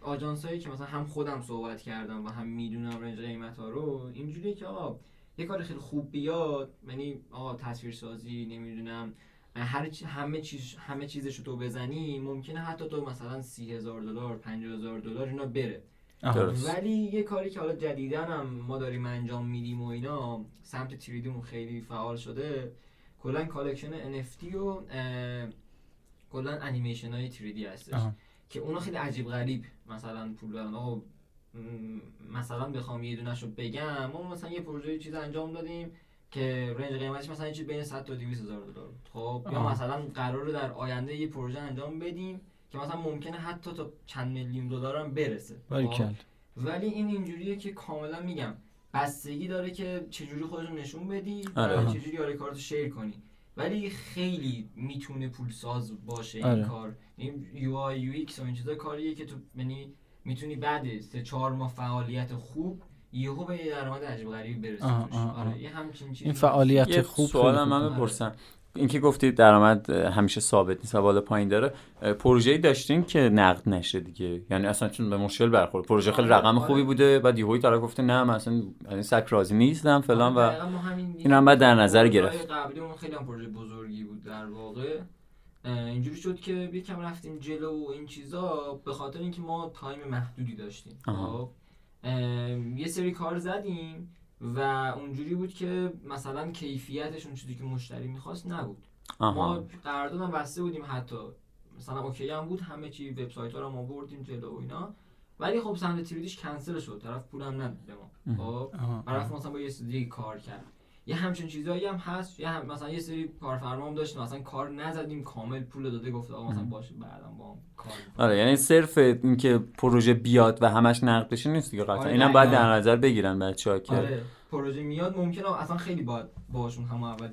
آجانس هایی که مثلا هم خودم صحبت کردم و هم می‌دونم رنج قیمت ها رو اینجوریه که آقا یه کار خیلی خوب بیاد. یعنی آقا تصویر سازی نمی‌دونم هر همه چیز همه چیزشو تو بزنی ممکنه حتی تو مثلا سی هزار دلار پنج هزار دلار اینا بره. ولی یه کاری که حالا جدیدن هم ما داریم انجام میدیم و اینا سمت 3D مون خیلی فعال شده کلا collection NFT و کلا انیمیشن های 3D هستش. که اونا خیلی عجیب غریب مثلا پول دارن. مثلا بخوام یه دونش رو بگم. ما مثلا یه پروژه چیز انجام دادیم که range قیمتش مثلا چیز بین 100 تا 200 هزار دلار خب یا مثلا قراره در آینده یه پروژه انجام بدیم که مثلا ممکنه حتی تا چند میلیون دلار هم برسه خب؟ ولی این اینجوریه که کاملا میگم بستگی داره که چجوری خودتو نشون بدی آره. چجوری آره کارتو share کنی. ولی خیلی می‌تونه پول ساز باشه این آره. کار. این UI UX و این چیزا کاریه که تو یعنی می‌تونی بعد سه چهار ماه فعالیت خوب یهو به یه درآمد عجیب غریبی برسی آره یه همچین چیزی این فعالیت خوب سوالم من بپرسم اینکه گفتید درآمد همیشه ثابت نیست و بالا پایین داره پروژه‌ای داشتین که نقد نشه دیگه. یعنی اصلا چون به مشکل برخورد. پروژه خیلی آره، رقم خوبی آره. بوده بعد یهو طرف گفته نه من اصلا این سک راضی نیستم فلان و این هم بعد در نظر گرفت. قبلی اون خیلی هم پروژه بزرگی بود در واقع. اینجوری شد که یکم رفتیم جلو و این چیزا به خاطر اینکه ما time محدودی داشتیم. خب. یه سری کار زدیم. و اونجوری بود که مثلا کیفیتش اون چیزی که مشتری می‌خواست نبود. آها. ما قراردادم بسته بودیم حتی. مثلا OK هم بود همه چی وبسایت ها رو ما بردیم جلو و اینا. ولی خب سمت 3D ش کنسل شد طرف پولم نداد به ما خب رفت مثلا با یه کار کرد. یه همچین چیزایی هم هست. یه هم مثلا یه سری کارفرما هم داشتیم. مثلا کار نزدیم کامل پول داده گفت آقا مثلا باشه بعدم با کار آره یعنی صرف اینکه پروژه بیاد و همش نقد بشه نیست دیگه. قطعا. آره اینم باید در نظر بگیرن بچه‌ها که آره پروژه میاد ممکنه اصلا خیلی باید باهاشون هم اول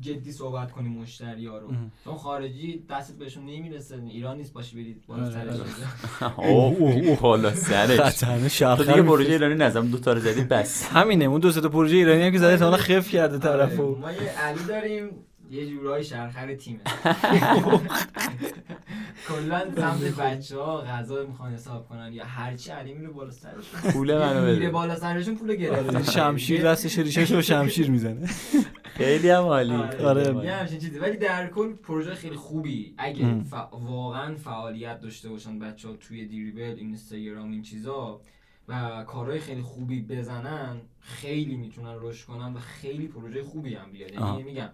جدی صحبت کنیم مشتری ها رو. چون خارجی دستت بهشون نمی‌رسه. ایران نیست باشی برید بالا آره، سرش. آره. اوه بالا سرش. تو دیگه پروژه ایرانی نظم دو تا رو زدی بس. همینه اون دو تا پروژه ایرانی هم که زده تا خف کرده طرفو. ما یه علی داریم. یه جورای شرخر تیمه. کلا سمت بچه ها غذا می‌خوان حساب کنن یا هرچی علی میره بالا سرشون. پول منو بده. میره بالا سرشون پول گرفته. شمشیر دستش ریشش رو شمشیر می‌زنه. خیلی هم عالی. آره, آره. یه همچین چیزی. ولی در کل پروژه خیلی خوبی. اگه واقعا فعالیت داشته باشن بچه ها توی دیریبل اینستاگرام این چیزا و کارهای خیلی خوبی بزنن خیلی می‌تونن رشد کنن و خیلی پروژه خوبی هم بیاد یعنی میگم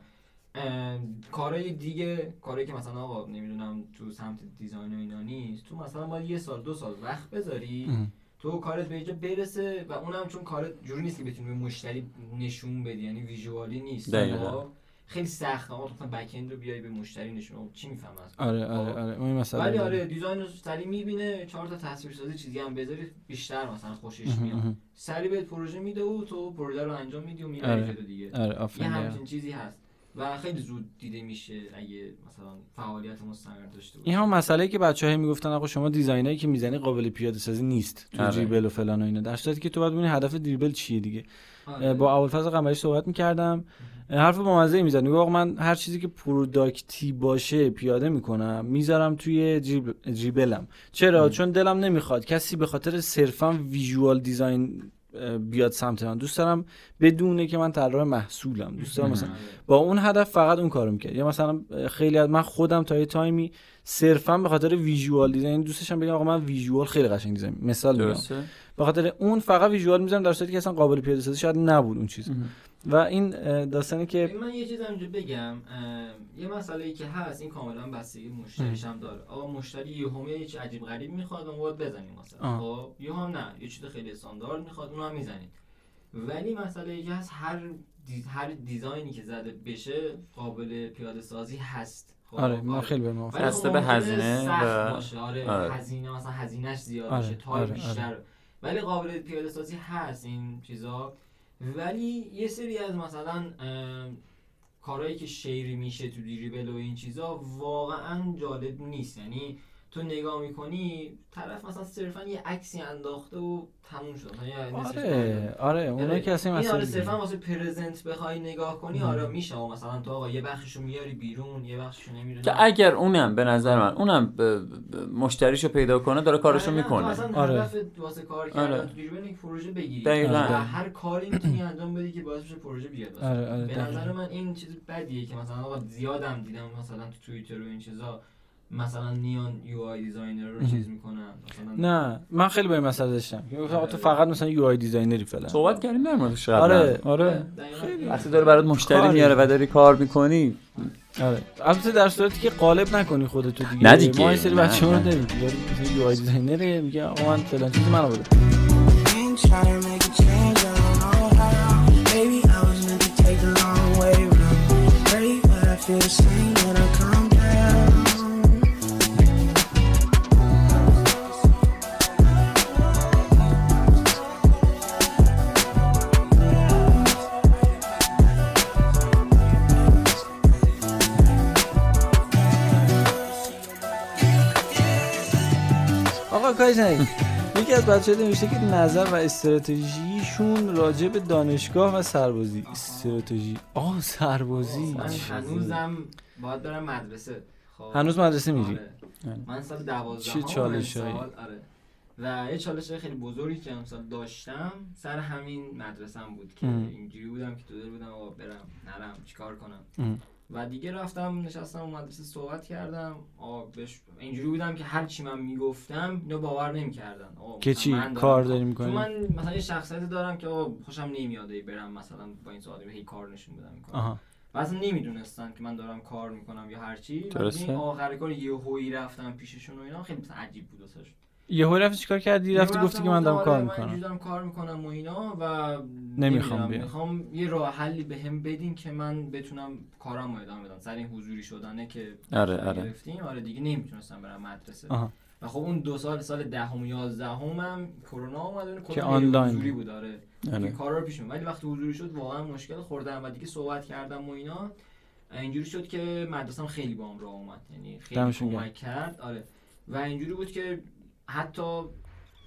کارهای دیگه کارهایی که مثلا آقا نمی‌دونم تو سمت design و اینا نیست تو مثلا باید یه سال دو سال وقت بذاری تو کارت به اینجا برسه و اونم چون کارت جوری نیست که بتونی به مشتری نشون بدی یعنی visual ی نیست. خب؟ خیلی سخته اما تو backend رو بیای به مشتری نشون چی می‌فهمه آره آره خب؟ آره. اون مثلا ولی آره design رو سری می‌بینه چهار تا تصویر سازی چیزی هم بذاری بیشتر مثلا خوشش میاد. سری بهت پروژه میده و تو پروژه رو انجام میدی و می‌بری آره. دیگه. آره یه همچین چیزی هست. و خیلی زود دیده میشه اگه مثلا فعالیت مستمر داشته باشه. این هم مسئله که بچه‌ها می‌گفتن آقا شما دیزاینایی که می‌زنی قابل پیاده سازی نیست تو آره. دریبل و فلان و اینا. در صورتی که تو باید ببینی هدف دریبل چیه دیگه. آره. با ابوالفضل قمری صحبت می‌کردم. حرف با مزه می‌زد. میگه آقا من هر چیزی که پروداکتی باشه پیاده می‌کنم می‌ذارم توی دریبلم چرا؟ چون دلم نمی‌خواد. کسی به خاطر صرفا ویژوال دیزاین بیاد سمت من. دوست دارم بدونه که من طراح محصولم. دوست دارم مثلا با اون هدف فقط اون کارو می‌کرد. یا مثلا خیلی از من خودم تا یه تایمی صرفا به خاطر ویژوال دیزاین دوستشم بگم آقا من ویژوال خیلی قشنگ دیزاین مثال میگم. به خاطر اون فقط ویژوال می‌ذارم در صورتی که اصلا قابل پیاده سازی شاید نبود اون چیز. و این داستانی که من یه چیز اینجا بگم یه مسئله ای که هست این کاملا بستگی مشتریش هم داره آقا مشتری یه هم یه چیز عجیب غریب می‌خواد اون باید بزنیم مثلا خب یه هم نه یه چیز خیلی استاندارد می‌خواد اون هم می‌زنید ولی مسئله ای که هست هر هر design ی که زده بشه قابل پیاده سازی هست خب آره ما آره. خیلی به موافق بسته خب به هزینه و باشه آره, آره. هزینه مثلا هزینهش زیاد آره. time آره. بیشتر آره. ولی قابل پیاده سازی هست این چیزا ولی یه سری از مثلا کارهایی که share میشه تو Dribbble و این چیزا واقعا جالب نیست. یعنی تو نگاه می‌کنی طرف مثلا صرفا یه عکسی انداخته و تموم شد. یعنی آره آره اونایی یعنی که اصلا مثلا آره صرفا واسه present بخوای نگاه کنی آره میشه. و مثلا تو آقا یه بخششو میاری بیرون یه بخششو نمیاری که اگر اونم به نظر من اونم مشتریشو پیدا کنه داره کارشو آره، می‌کنه. مثلا آره. واسه کار کردن آره. تو یک پروژه بگیری. دقیقاً. هر کاری می‌تونی انجام بدی که باعث بشه پروژه بیاد آره آره به نظر من این چیز بدیه که مثلا آقا زیادم دیدم مثلا تو توییتر و این چیزا. مثلا نیان UI designer رو چیز می‌کنن نه من خیلی با این مسئله داشتم. تو فقط مثلا UI designer ی فعلا صحبت کردیم در موردش آره آره. خیلی. وقتی داره برات مشتری میاره و داری کار می‌کنی. آره. البته در صورتی که قالب نکنی خودتو دیگه. نه دیگه. ما این سری بچه‌ها رو داریم. UI designer میگه آقا من فلان چیزی منو بده. I کاری یکی از بچه نوشته که نظر و استراتژیشون راجع به دانشگاه و سربازی. استراتژی. آه سربازی. هنوزم باید برم مدرسه. خب. هنوز مدرسه میری؟ آره. من سال 12 چه چالش آره. و یه چالش خیلی بزرگی که امسال داشتم سر همین مدرسم بود که اینجوری بودم که تو دل بودم برم نرم چیکار کنم. و دیگه رفتم نشستم اون مدرسه صحبت کردم. بهش اینجوری بودم که هر چی من می‌گفتم اینو باور نمی‌کردن. که چی کار داری می‌کنی؟ من مثلا یه شخصیت دارم که خوشم نمیاد برم مثلا با این سوالی هی کار نشون بدم می‌کنم و اصلا نمی‌دونستن که من دارم کار می‌کنم یا هر چی. آخر کار یه هویی رفتم پیششون و اینا خیلی عجیب بود واسه یه هوی رفتی چیکار کردی؟ رفتی گفتی که من دارم کار می‌کنم. من دارم کار می‌کنم و اینا و نمی‌خوام بیام. می‌خوام یه راه حلی بهم به بدین که من بتونم کارم رو ادامه بدم. سر این حضوری شدنه که آره آره. گرفتیم آره دیگه نمی‌تونستم برم مدرسه. آها. و خب اون دو سال سال دهم و یازدهم هم کرونا اومد که آنلاین حضوری بود. آره, آره. کارا رو پیش ولی وقتی حضوری شد واقعا مشکل خوردم و دیگه صحبت کردم و اینا. اینجوری شد که مدرسه خیلی با راه اومد. یعنی خیلی کمک کرد. آره. و اینجوری بود که حتی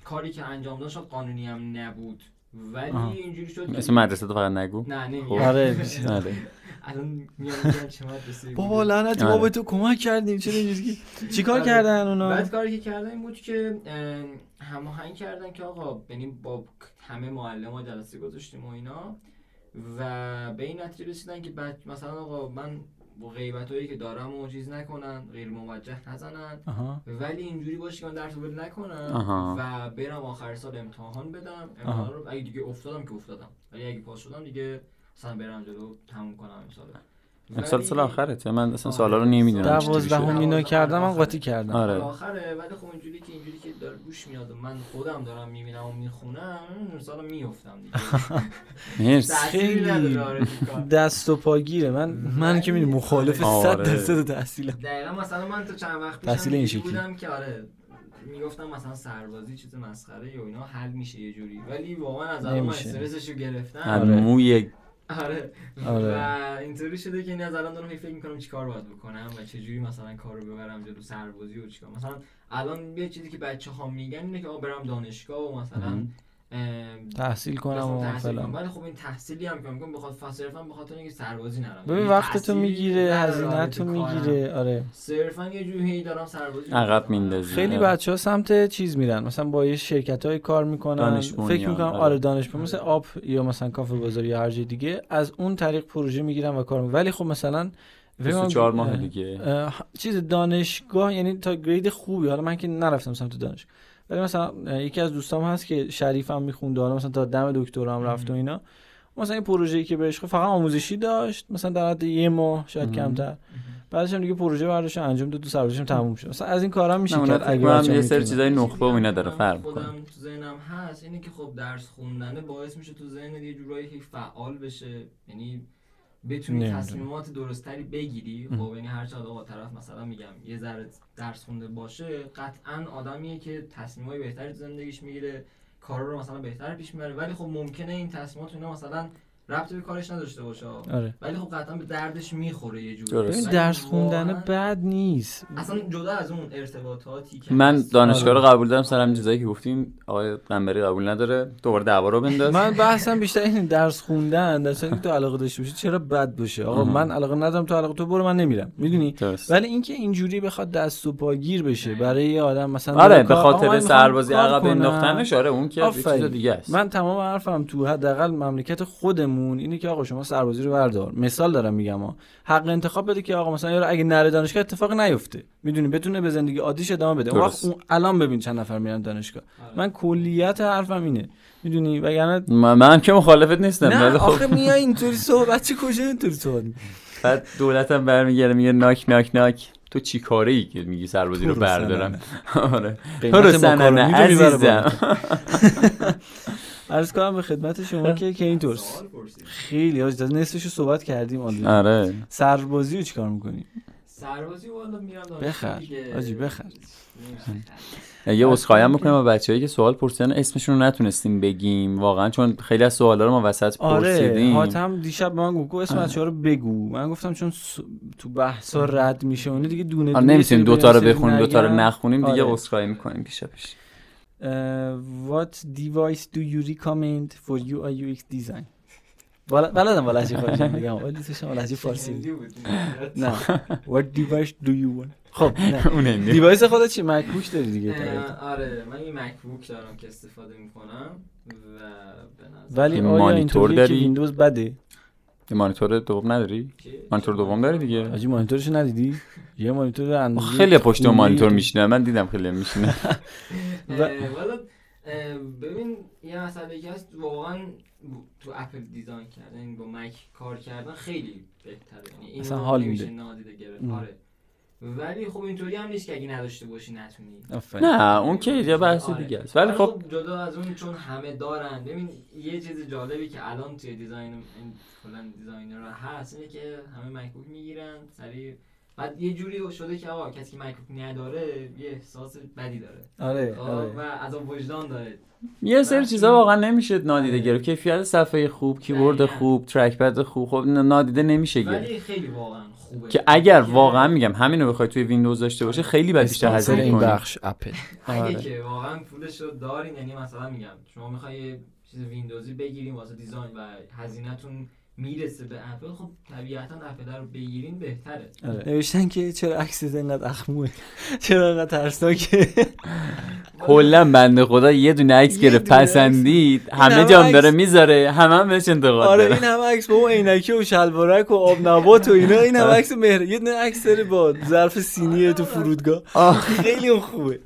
کاری که انجام داد شاید قانونی هم نبود. ولی آه. اینجوری شد مثل مدرسه تو فقط نگو. نه نه خب. آره الان میگم چه مدرسه بابا لعنتی ما به تو کمک کردیم. چرا اینجوری؟ چیکار آره. کردن اونا؟ بعد کاری که کردن این بود که هماهنگ کردن که آقا یعنی با همه معلم جلسه گذاشتیم و اینا. و به این نتیجه رسیدن که مثلا آقا من با غیبت هایی که دارم و چیز نکنن غیر موجه نزنن. ولی اینجوری باشه که من درس ول نکنم و برم آخر سال امتحان بدم. امتحان رو اگه دیگه افتادم که افتادم. ولی اگه پاس شدم دیگه مثلا برم جلو تموم کنم امسال امسال سال آخرته. من اصلا سوالا رو نمی‌دونم دوازدهم اینو کردم من قاطی کردم. آره. آخره ولی خب اینجوری که اینجوری که داره گوش میاد و من خودم دارم می‌بینم و می‌خونم سال میافتم دیگه. خیلی آره دست و پاگیره. من من که می‌دونم مخالف 100 آره. درصد تحصیلم. دقیقاً مثلا من تو چند وقت پیش بودم که آره می‌گفتم مثلا سربازی چیز مسخره یا اینا حل میشه یه جوری. ولی واقعا از الان استرسشو گرفتم. موی آره. آره. و اینطوری شده که این از الان دارم فکر می‌کنم چیکار باید بکنم و چه جوری مثلا کار رو ببرم جلو سربازی و چیکار مثلا الان یه چیزی که بچه ها میگن اینه که آ برم دانشگاه و مثلا تحصیل کنم و فلان. ولی خب این تحصیلی هم که میگم بخواد صرفا به خاطر اینکه سربازی نرم. ببین وقت تو می‌گیره هزینه تو می‌گیره. آره. صرفا یه جوری دارم سربازی عقب میندازی. خیلی آره. بچه ها سمت چیز میرن. مثلا با یه شرکت های کار می‌کنن. فکر می‌کنم آره, آره دانشگاه مثل آب یا مثلا کافه بازار یا هر جای دیگه از اون طریق پروژه می‌گیرن و کار می‌کنن ولی خب مثلا 24 ماه دیگه. چیز دانشگاه یعنی تا گرید خوبی. حالا من که نرفتم سمت دانشگاه. ولی مثلا یکی از دوستام هست که شریف هم میخونده حالا مثلا تا دم دکترا هم رفت و اینا. مثلا این پروژه‌ای که بهش فقط آموزشی داشت مثلا در حد یه ماه شاید کمتر. بعدش هم دیگه پروژه برداشت انجام داد تو سربازیشم تموم شد. مثلا از این کارا میشه کرد اگه یه سری چیزای نخبه و اینا داره فرق کنه تو ذهنم هست اینه که خب درس خوندنه باعث میشه تو ذهن یه جورایی فعال بشه. یعنی بتونی تصمیمات درستری بگیری خب یعنی هر چقدر آقا طرف مثلا میگم یه ذره درس خونده باشه قطعا آدمیه که تصمیمای بهتری تو زندگیش می‌گیره کارا رو مثلا بهتر پیش می‌بره. ولی خب ممکنه این تصمیمات اینا مثلا ربطی به کارش نداشته باشه. آره. ولی خب قطعا به دردش می‌خوره یه جوری. ببین درس خوندن بد نیست. اصلا جدا از اون ارتباطاتی که من دانشگاه رو آره. قبول دارم سر چیزایی که گفتیم آقای قنبری قبول نداره. دوباره دعوا رو بنداز. من بحثم بیشتر این درس خوندن در تو علاقه داشته باشی چرا بد باشه؟ آقا من علاقه ندارم تو علاقه تو برو من نمیرم. می‌دونی؟ ولی اینکه اینجوری بخواد دست و پاگیر بشه برای یه آدم مثلا آره به خاطر سربازی عقب انداختنش آره اون که چیز دیگه است. من تمام حرفم تو حداقل مملکت خودمون خودمون اینه که آقا شما سربازی رو بردار. مثال دارم میگم ها. حق انتخاب بده که آقا مثلا یارو اگه نره دانشگاه اتفاق نیفته. می‌دونی؟ بتونه به زندگی عادیش ادامه بده. اون الان ببین چند نفر میرن دانشگاه. آره. من کلیت حرفم اینه. می‌دونی؟ وگرنه من, من که مخالفت نیستم نه آخه میای اینطوری صحبت چی کجا اینطوری صحبت بعد دولتم برمیگره میگه ناک ناک ناک. تو چی کاره ای که میگی سربازی رو بردارم؟ آره. تو رو سننه عزیزم. عرض کنم به خدمت شما که که اینطور خیلی از نصفشو صحبت کردیم آره. سربازی رو چیکار می‌کنی سربازی والا میرم بخر. آجی بخر. یه اسخایم می‌کنم با بچه‌ای که سوال پرسیدن اسمشون رو نتونستیم بگیم. واقعا چون خیلی از سوالا رو ما وسط آره، پرسیدیم. آره حاتم دیشب به من گفت اسم بچه‌ها رو بگو. من گفتم چون تو بحثا رد میشه اون دیگه دونه دونه نمی‌تونیم دو تا رو بخونیم دو تا رو نخونیم دیگه آره. اسخای می‌کنیم پیش پیش uh, what device do you recommend for UI UX design? بلدم با لحجه فارسی میگم ولی دوستشم با لحجه فارسی نه what device do you want? خب نه device خودت چی؟ MacBook داری دیگه آره من این MacBook دارم که استفاده می‌کنم و ولی آیا مانیتور داری؟ ویندوز بده؟ یه مانیتور دوم نداری؟ مانیتور دوم داری دیگه. آجی مانیتورش ندیدی؟ یه مانیتور اندازه خیلی پشت مانیتور میشینه. من دیدم خیلی میشینه. ببین یه مسئله که هست واقعا تو اپل design کردن با مک کار کردن خیلی بهتره. یعنی این حال میده. نادیده گرفت. آره. ولی خب اینطوری هم نیست که اگه نداشته باشی نتونی. نه اون که یه بحث آره. دیگه است. ولی خب, خب جدا از اون چون همه دارن. ببین یه چیز جالبی که الان توی design کلا designer هست اینه که همه MacBook می‌گیرن سریع بعد یه جوری شده که آقا کسی که MacBook نداره یه احساس بدی داره. آره, خب، آره. و از وجدان داره. یه سری چیزا واقعا نمیشه نادیده آره. گرفت. کیفیت صفحه خوب کیبورد خوب trackpad خوب. خب نادیده نمیشه گرفت. ولی خیلی واقعا که اگر واقعا میگم همین رو بخوای توی ویندوز داشته باشه خیلی بعد بیشتر هزینه این بخش اپل اگه آره. که واقعا پولش رو دارین یعنی مثلا میگم شما می‌خوای چیز ویندوزی بگیریم واسه design و هزینهتون می‌رسه به اپل خب طبیعتا اپل رو بگیرین بهتره. آره. نوشتن که چرا عکس اینقدر اخموه؟ چرا اینقدر ترسناکه؟ کلا بنده خدا یه دونه عکس گرفت پسندید همه جام داره می‌ذاره همه هم بهش انتقاد آره این همه عکس با اون عینکی و شلوارک و آب نبات و اینا این همه عکس مهر یه دونه عکس داره با ظرف سینی تو فرودگاه. خیلی اون خوبه.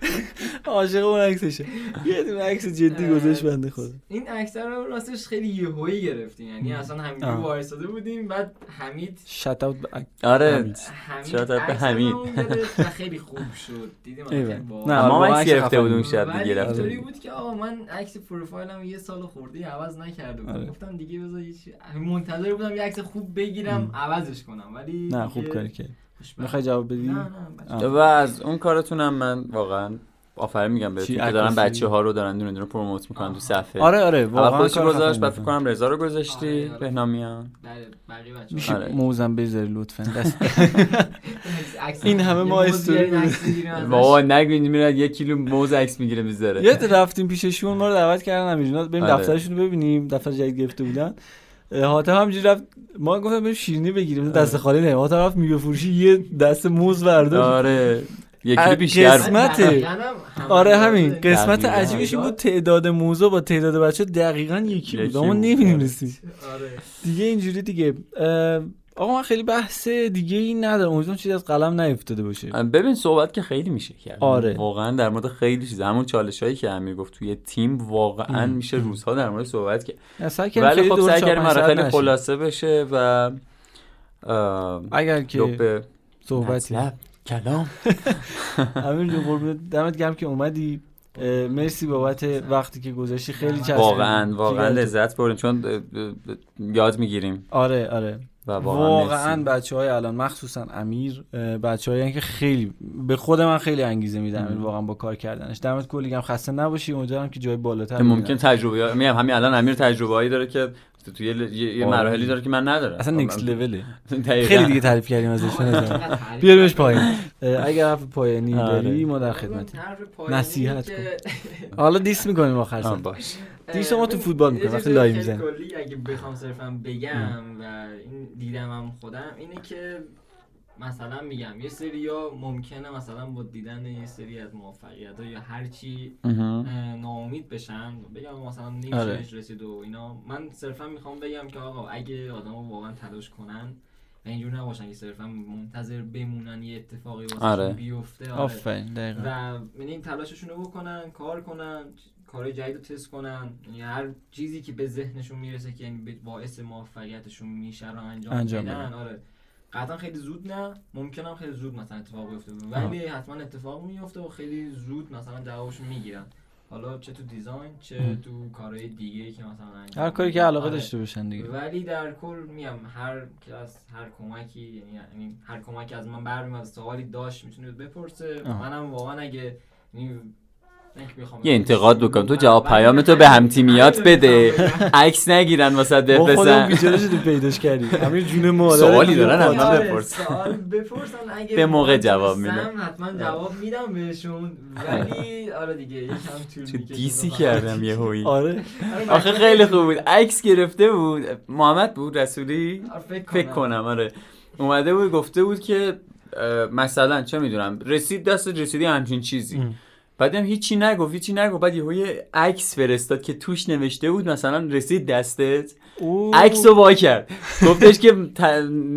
عاشق اون عکسشه. یه دونه عکس جدی گذاشت بنده خدا. این عکس رو راستش خیلی یهویی گرفتی یعنی اصلا همین وایساده بودیم بعد حمید شات اوت آره. شات اوت به حمید. خیلی خوب شد. دیدیم نه ما عکس گرفته بودیم شب دیگه رفتیم. بود که آقا من عکس پروفایلم یه سال خورده عوض نکرده بودم. آره. گفتم دیگه بذار منتظر بودم یه عکس خوب بگیرم عوضش کنم. ولی نه خوب کاری کرد. می‌خوای جواب بدی؟ نه نه و از اون کارتونم من واقعا آفرین میگم بهتون که دارن بچه ها رو دارن دونه دونه پروموت می‌کنن تو صفحه. آره آره واقعا خودش گذاشت بعد فکر کنم رضا رو گذاشتی. آره، آره. بهنامیان میشه آره. موزم بذاری لطفا. دست. این همه ما استوری بابا نگوین میرن یک کیلو موز عکس می‌گیره می‌ذاره یه رفتیم پیششون ما رو دعوت کردن همینا بریم آره. دفترشون رو ببینیم. دفتر جدید گرفته بودن. حاتم همینجوری رفت. ما گفتم بریم شیرینی بگیریم. دست خالی نه. حاتم رفت میوه فروشی یه دست موز برداشت. آره. یکی بیشتر قسمت آره همین قسمت عجیبش بود تعداد موضوع با تعداد بچه دقیقا یکی بود اما نمی‌دونستی آره. دیگه اینجوری دیگه آقا من خیلی بحث دیگه ای ندارم امیدوارم چیزی از قلم نیفتاده باشه ببین صحبت که خیلی میشه کرد آره واقعا در مورد خیلی چیز همون چالش هایی که امیر گفت توی تیم واقعا ام. میشه روزها در مورد صحبت کرد ولی خب سعی کردیم آره خیلی خلاصه بشه و اگر که صحبتی کلام. امیر جون دمت گرم که اومدی. مرسی بابت وقتی که گذاشتی. خیلی چسبید واقعا واقعا لذت بردیم. چون یاد می‌گیریم. آره آره. و واقعا, واقعا بچه های الان مخصوصا امیر بچه هایی که خیلی به خود من خیلی انگیزه میدن واقعا با کار کردنش. دمت کلی خسته نباشی. امیدوارم که جای بالاتر ممکن تجربه میگم همین الان امیر تجربه هایی داره که توی یه, یه آره. مراحلی داره که من ندارم. اصلا نیکس لوله خیلی دیگه تعریف کردیم ازش بیاریمش پایین. اگر حرف پایانی آره. داری ما در خدمت نصیحت کن. حالا diss می‌کنیم آخر سر. باش. diss ما تو فوتبال می‌کنیم وقتی live می‌زنیم. کلی اگه بخوام صرفا بگم و این دیدم هم خودم اینه که مثلا میگم یه سری ها ممکنه مثلا با دیدن یه سری از موفقیت ها یا هرچی ناامید بشن بگم مثلا نیمش آره. رسید و اینا من صرفا می‌خوام بگم که آقا اگه آدم واقعا تلاش کنن و اینجور نباشن که صرفا منتظر بمونن یه اتفاقی واسه آره. بیفته آره. و یعنی تلاششون رو بکنن کار کنن کارهای جدید رو تست کنن یعنی هر چیزی که به ذهنشون می‌رسه که یعنی باعث موفقیتشون میشه رو انجام, انجام بدن آره قطعا خیلی زود نه. ممکنم خیلی زود مثلا اتفاق بیفته. ولی حتما اتفاق میفته و خیلی زود مثلا جوابشو می‌گیرن. حالا چه تو دیزاین چه تو کارهای دیگه که مثلا هر کاری که علاقه آره. داشته باشن دیگه. ولی در کل میام هر کلاس هر کمکی یعنی, یعنی هر کمکی از من برمیاد سوالی داشت می‌تونید بپرسه. منم واقعا اگه یعنی یه انتقاد بکنم تو جواب پیام تو به هم تیمیات بده. عکس نگیرن واسه بفرستن خودم بیچاره شدیم پیداش کردیم. همین جون مادر سوالی دارن حتما بپرسن. اگه به موقع جواب میدم حتما جواب میدم بهشون. ولی آره دیگه یکم طول دیسی کردم یه هوی آره. آخه خیلی خوب بود. عکس گرفته بود. محمد بود رسولی؟ آره، فکر کنم. آره. اومده بود گفته بود که مثلا چه می‌دونم رسید دست رسیدی همچین چیزی. بعدم هیچی نگفت هیچی نگفت. بعد یه عکس فرستاد که توش نوشته بود مثلا رسید دستت. عکس رو وا کرد. گفتش که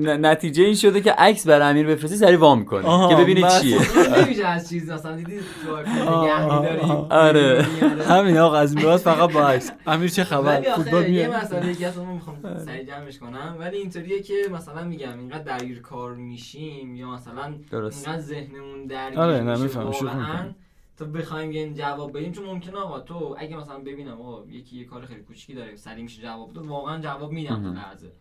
نتیجه این شده که عکس بر امیر بفرستی سری وا می‌کنه. که ببینه چیه. نمیشه از چیز مثلا دیدی آره. همین آقا از این فقط با عکس. امیر چه خبر؟ فوتبال یه مسئله که اصلا می‌خوام سری جمعش کنم. ولی اینطوریه که مثلا میگم اینقدر درگیر کار میشیم یا مثلا اینقدر ذهنمون درگیر آره تو بخوایم یه جواب بدیم چون ممکنه آقا تو اگه مثلا ببینم آقا یکی یه کار خیلی کوچیکی داره سری میشه جواب تو واقعا جواب میدم تو لحظه.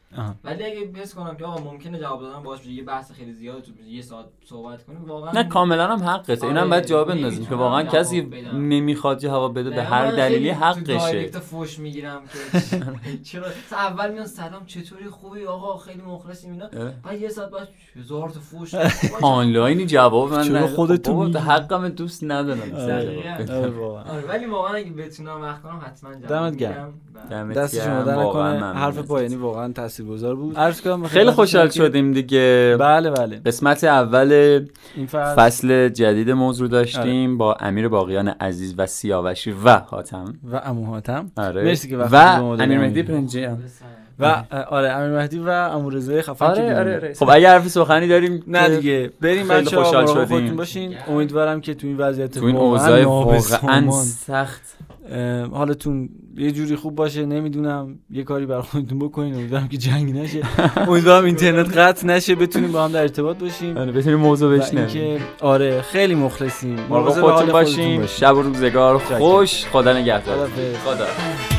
ولی اگه حس کنم که آقا ممکنه جواب دادن باش یه بحث خیلی زیاد تو یه ساعت صحبت کنیم واقعا نه کاملا هم حقته اینم آره، باید جواب بندازیم که واقعا کسی نمی‌خواد جواب بده به هر دلیلی حقشه. تو فوش می‌گیرم که چرا؟ اول میان سلام چطوری؟ خوبی؟ آقا خیلی مخلصیم اینا. بعد یه ساعت بعد هزار تا فوش آنلاینی جواب من چرا خودت حقم دوست ندارم آره، ولی واقعا اگه بتونم وقت کنم حتما دمت گرم. دست شما در نکنه حرف پایانی واقعا تاثیرگذار بود. عرض کنم خیلی خوشحال شدیم دیگه. بله بله. قسمت اول این فصل جدید موضوع داشتیم آره. با امیر باقیان عزیز و سیاوشی و حاتم. و امو حاتم. آره. مرسی که و امیر مهدی پرنجی. و آره امیر مهدی و امو رضای خفن آره آره آره. خب اگه حرف سخنی داریم نه دیگه. بریم بچه‌ها خوشحال شدیم. باشین. امیدوارم که تو این وضعیت تو این اوضاع واقعا سخت. حالتون یه جوری خوب باشه نمی‌دونم یه کاری برای خودتون بکنین امیدوارم که جنگ نشه. امیدوارم اینترنت قطع نشه بتونیم با هم در ارتباط باشیم. آره بتونیم موضوع بشنویم. آره خیلی مخلصیم. مراقب خودتون باشین. شب و روزگار خوش. خدا نگهدار. خدا.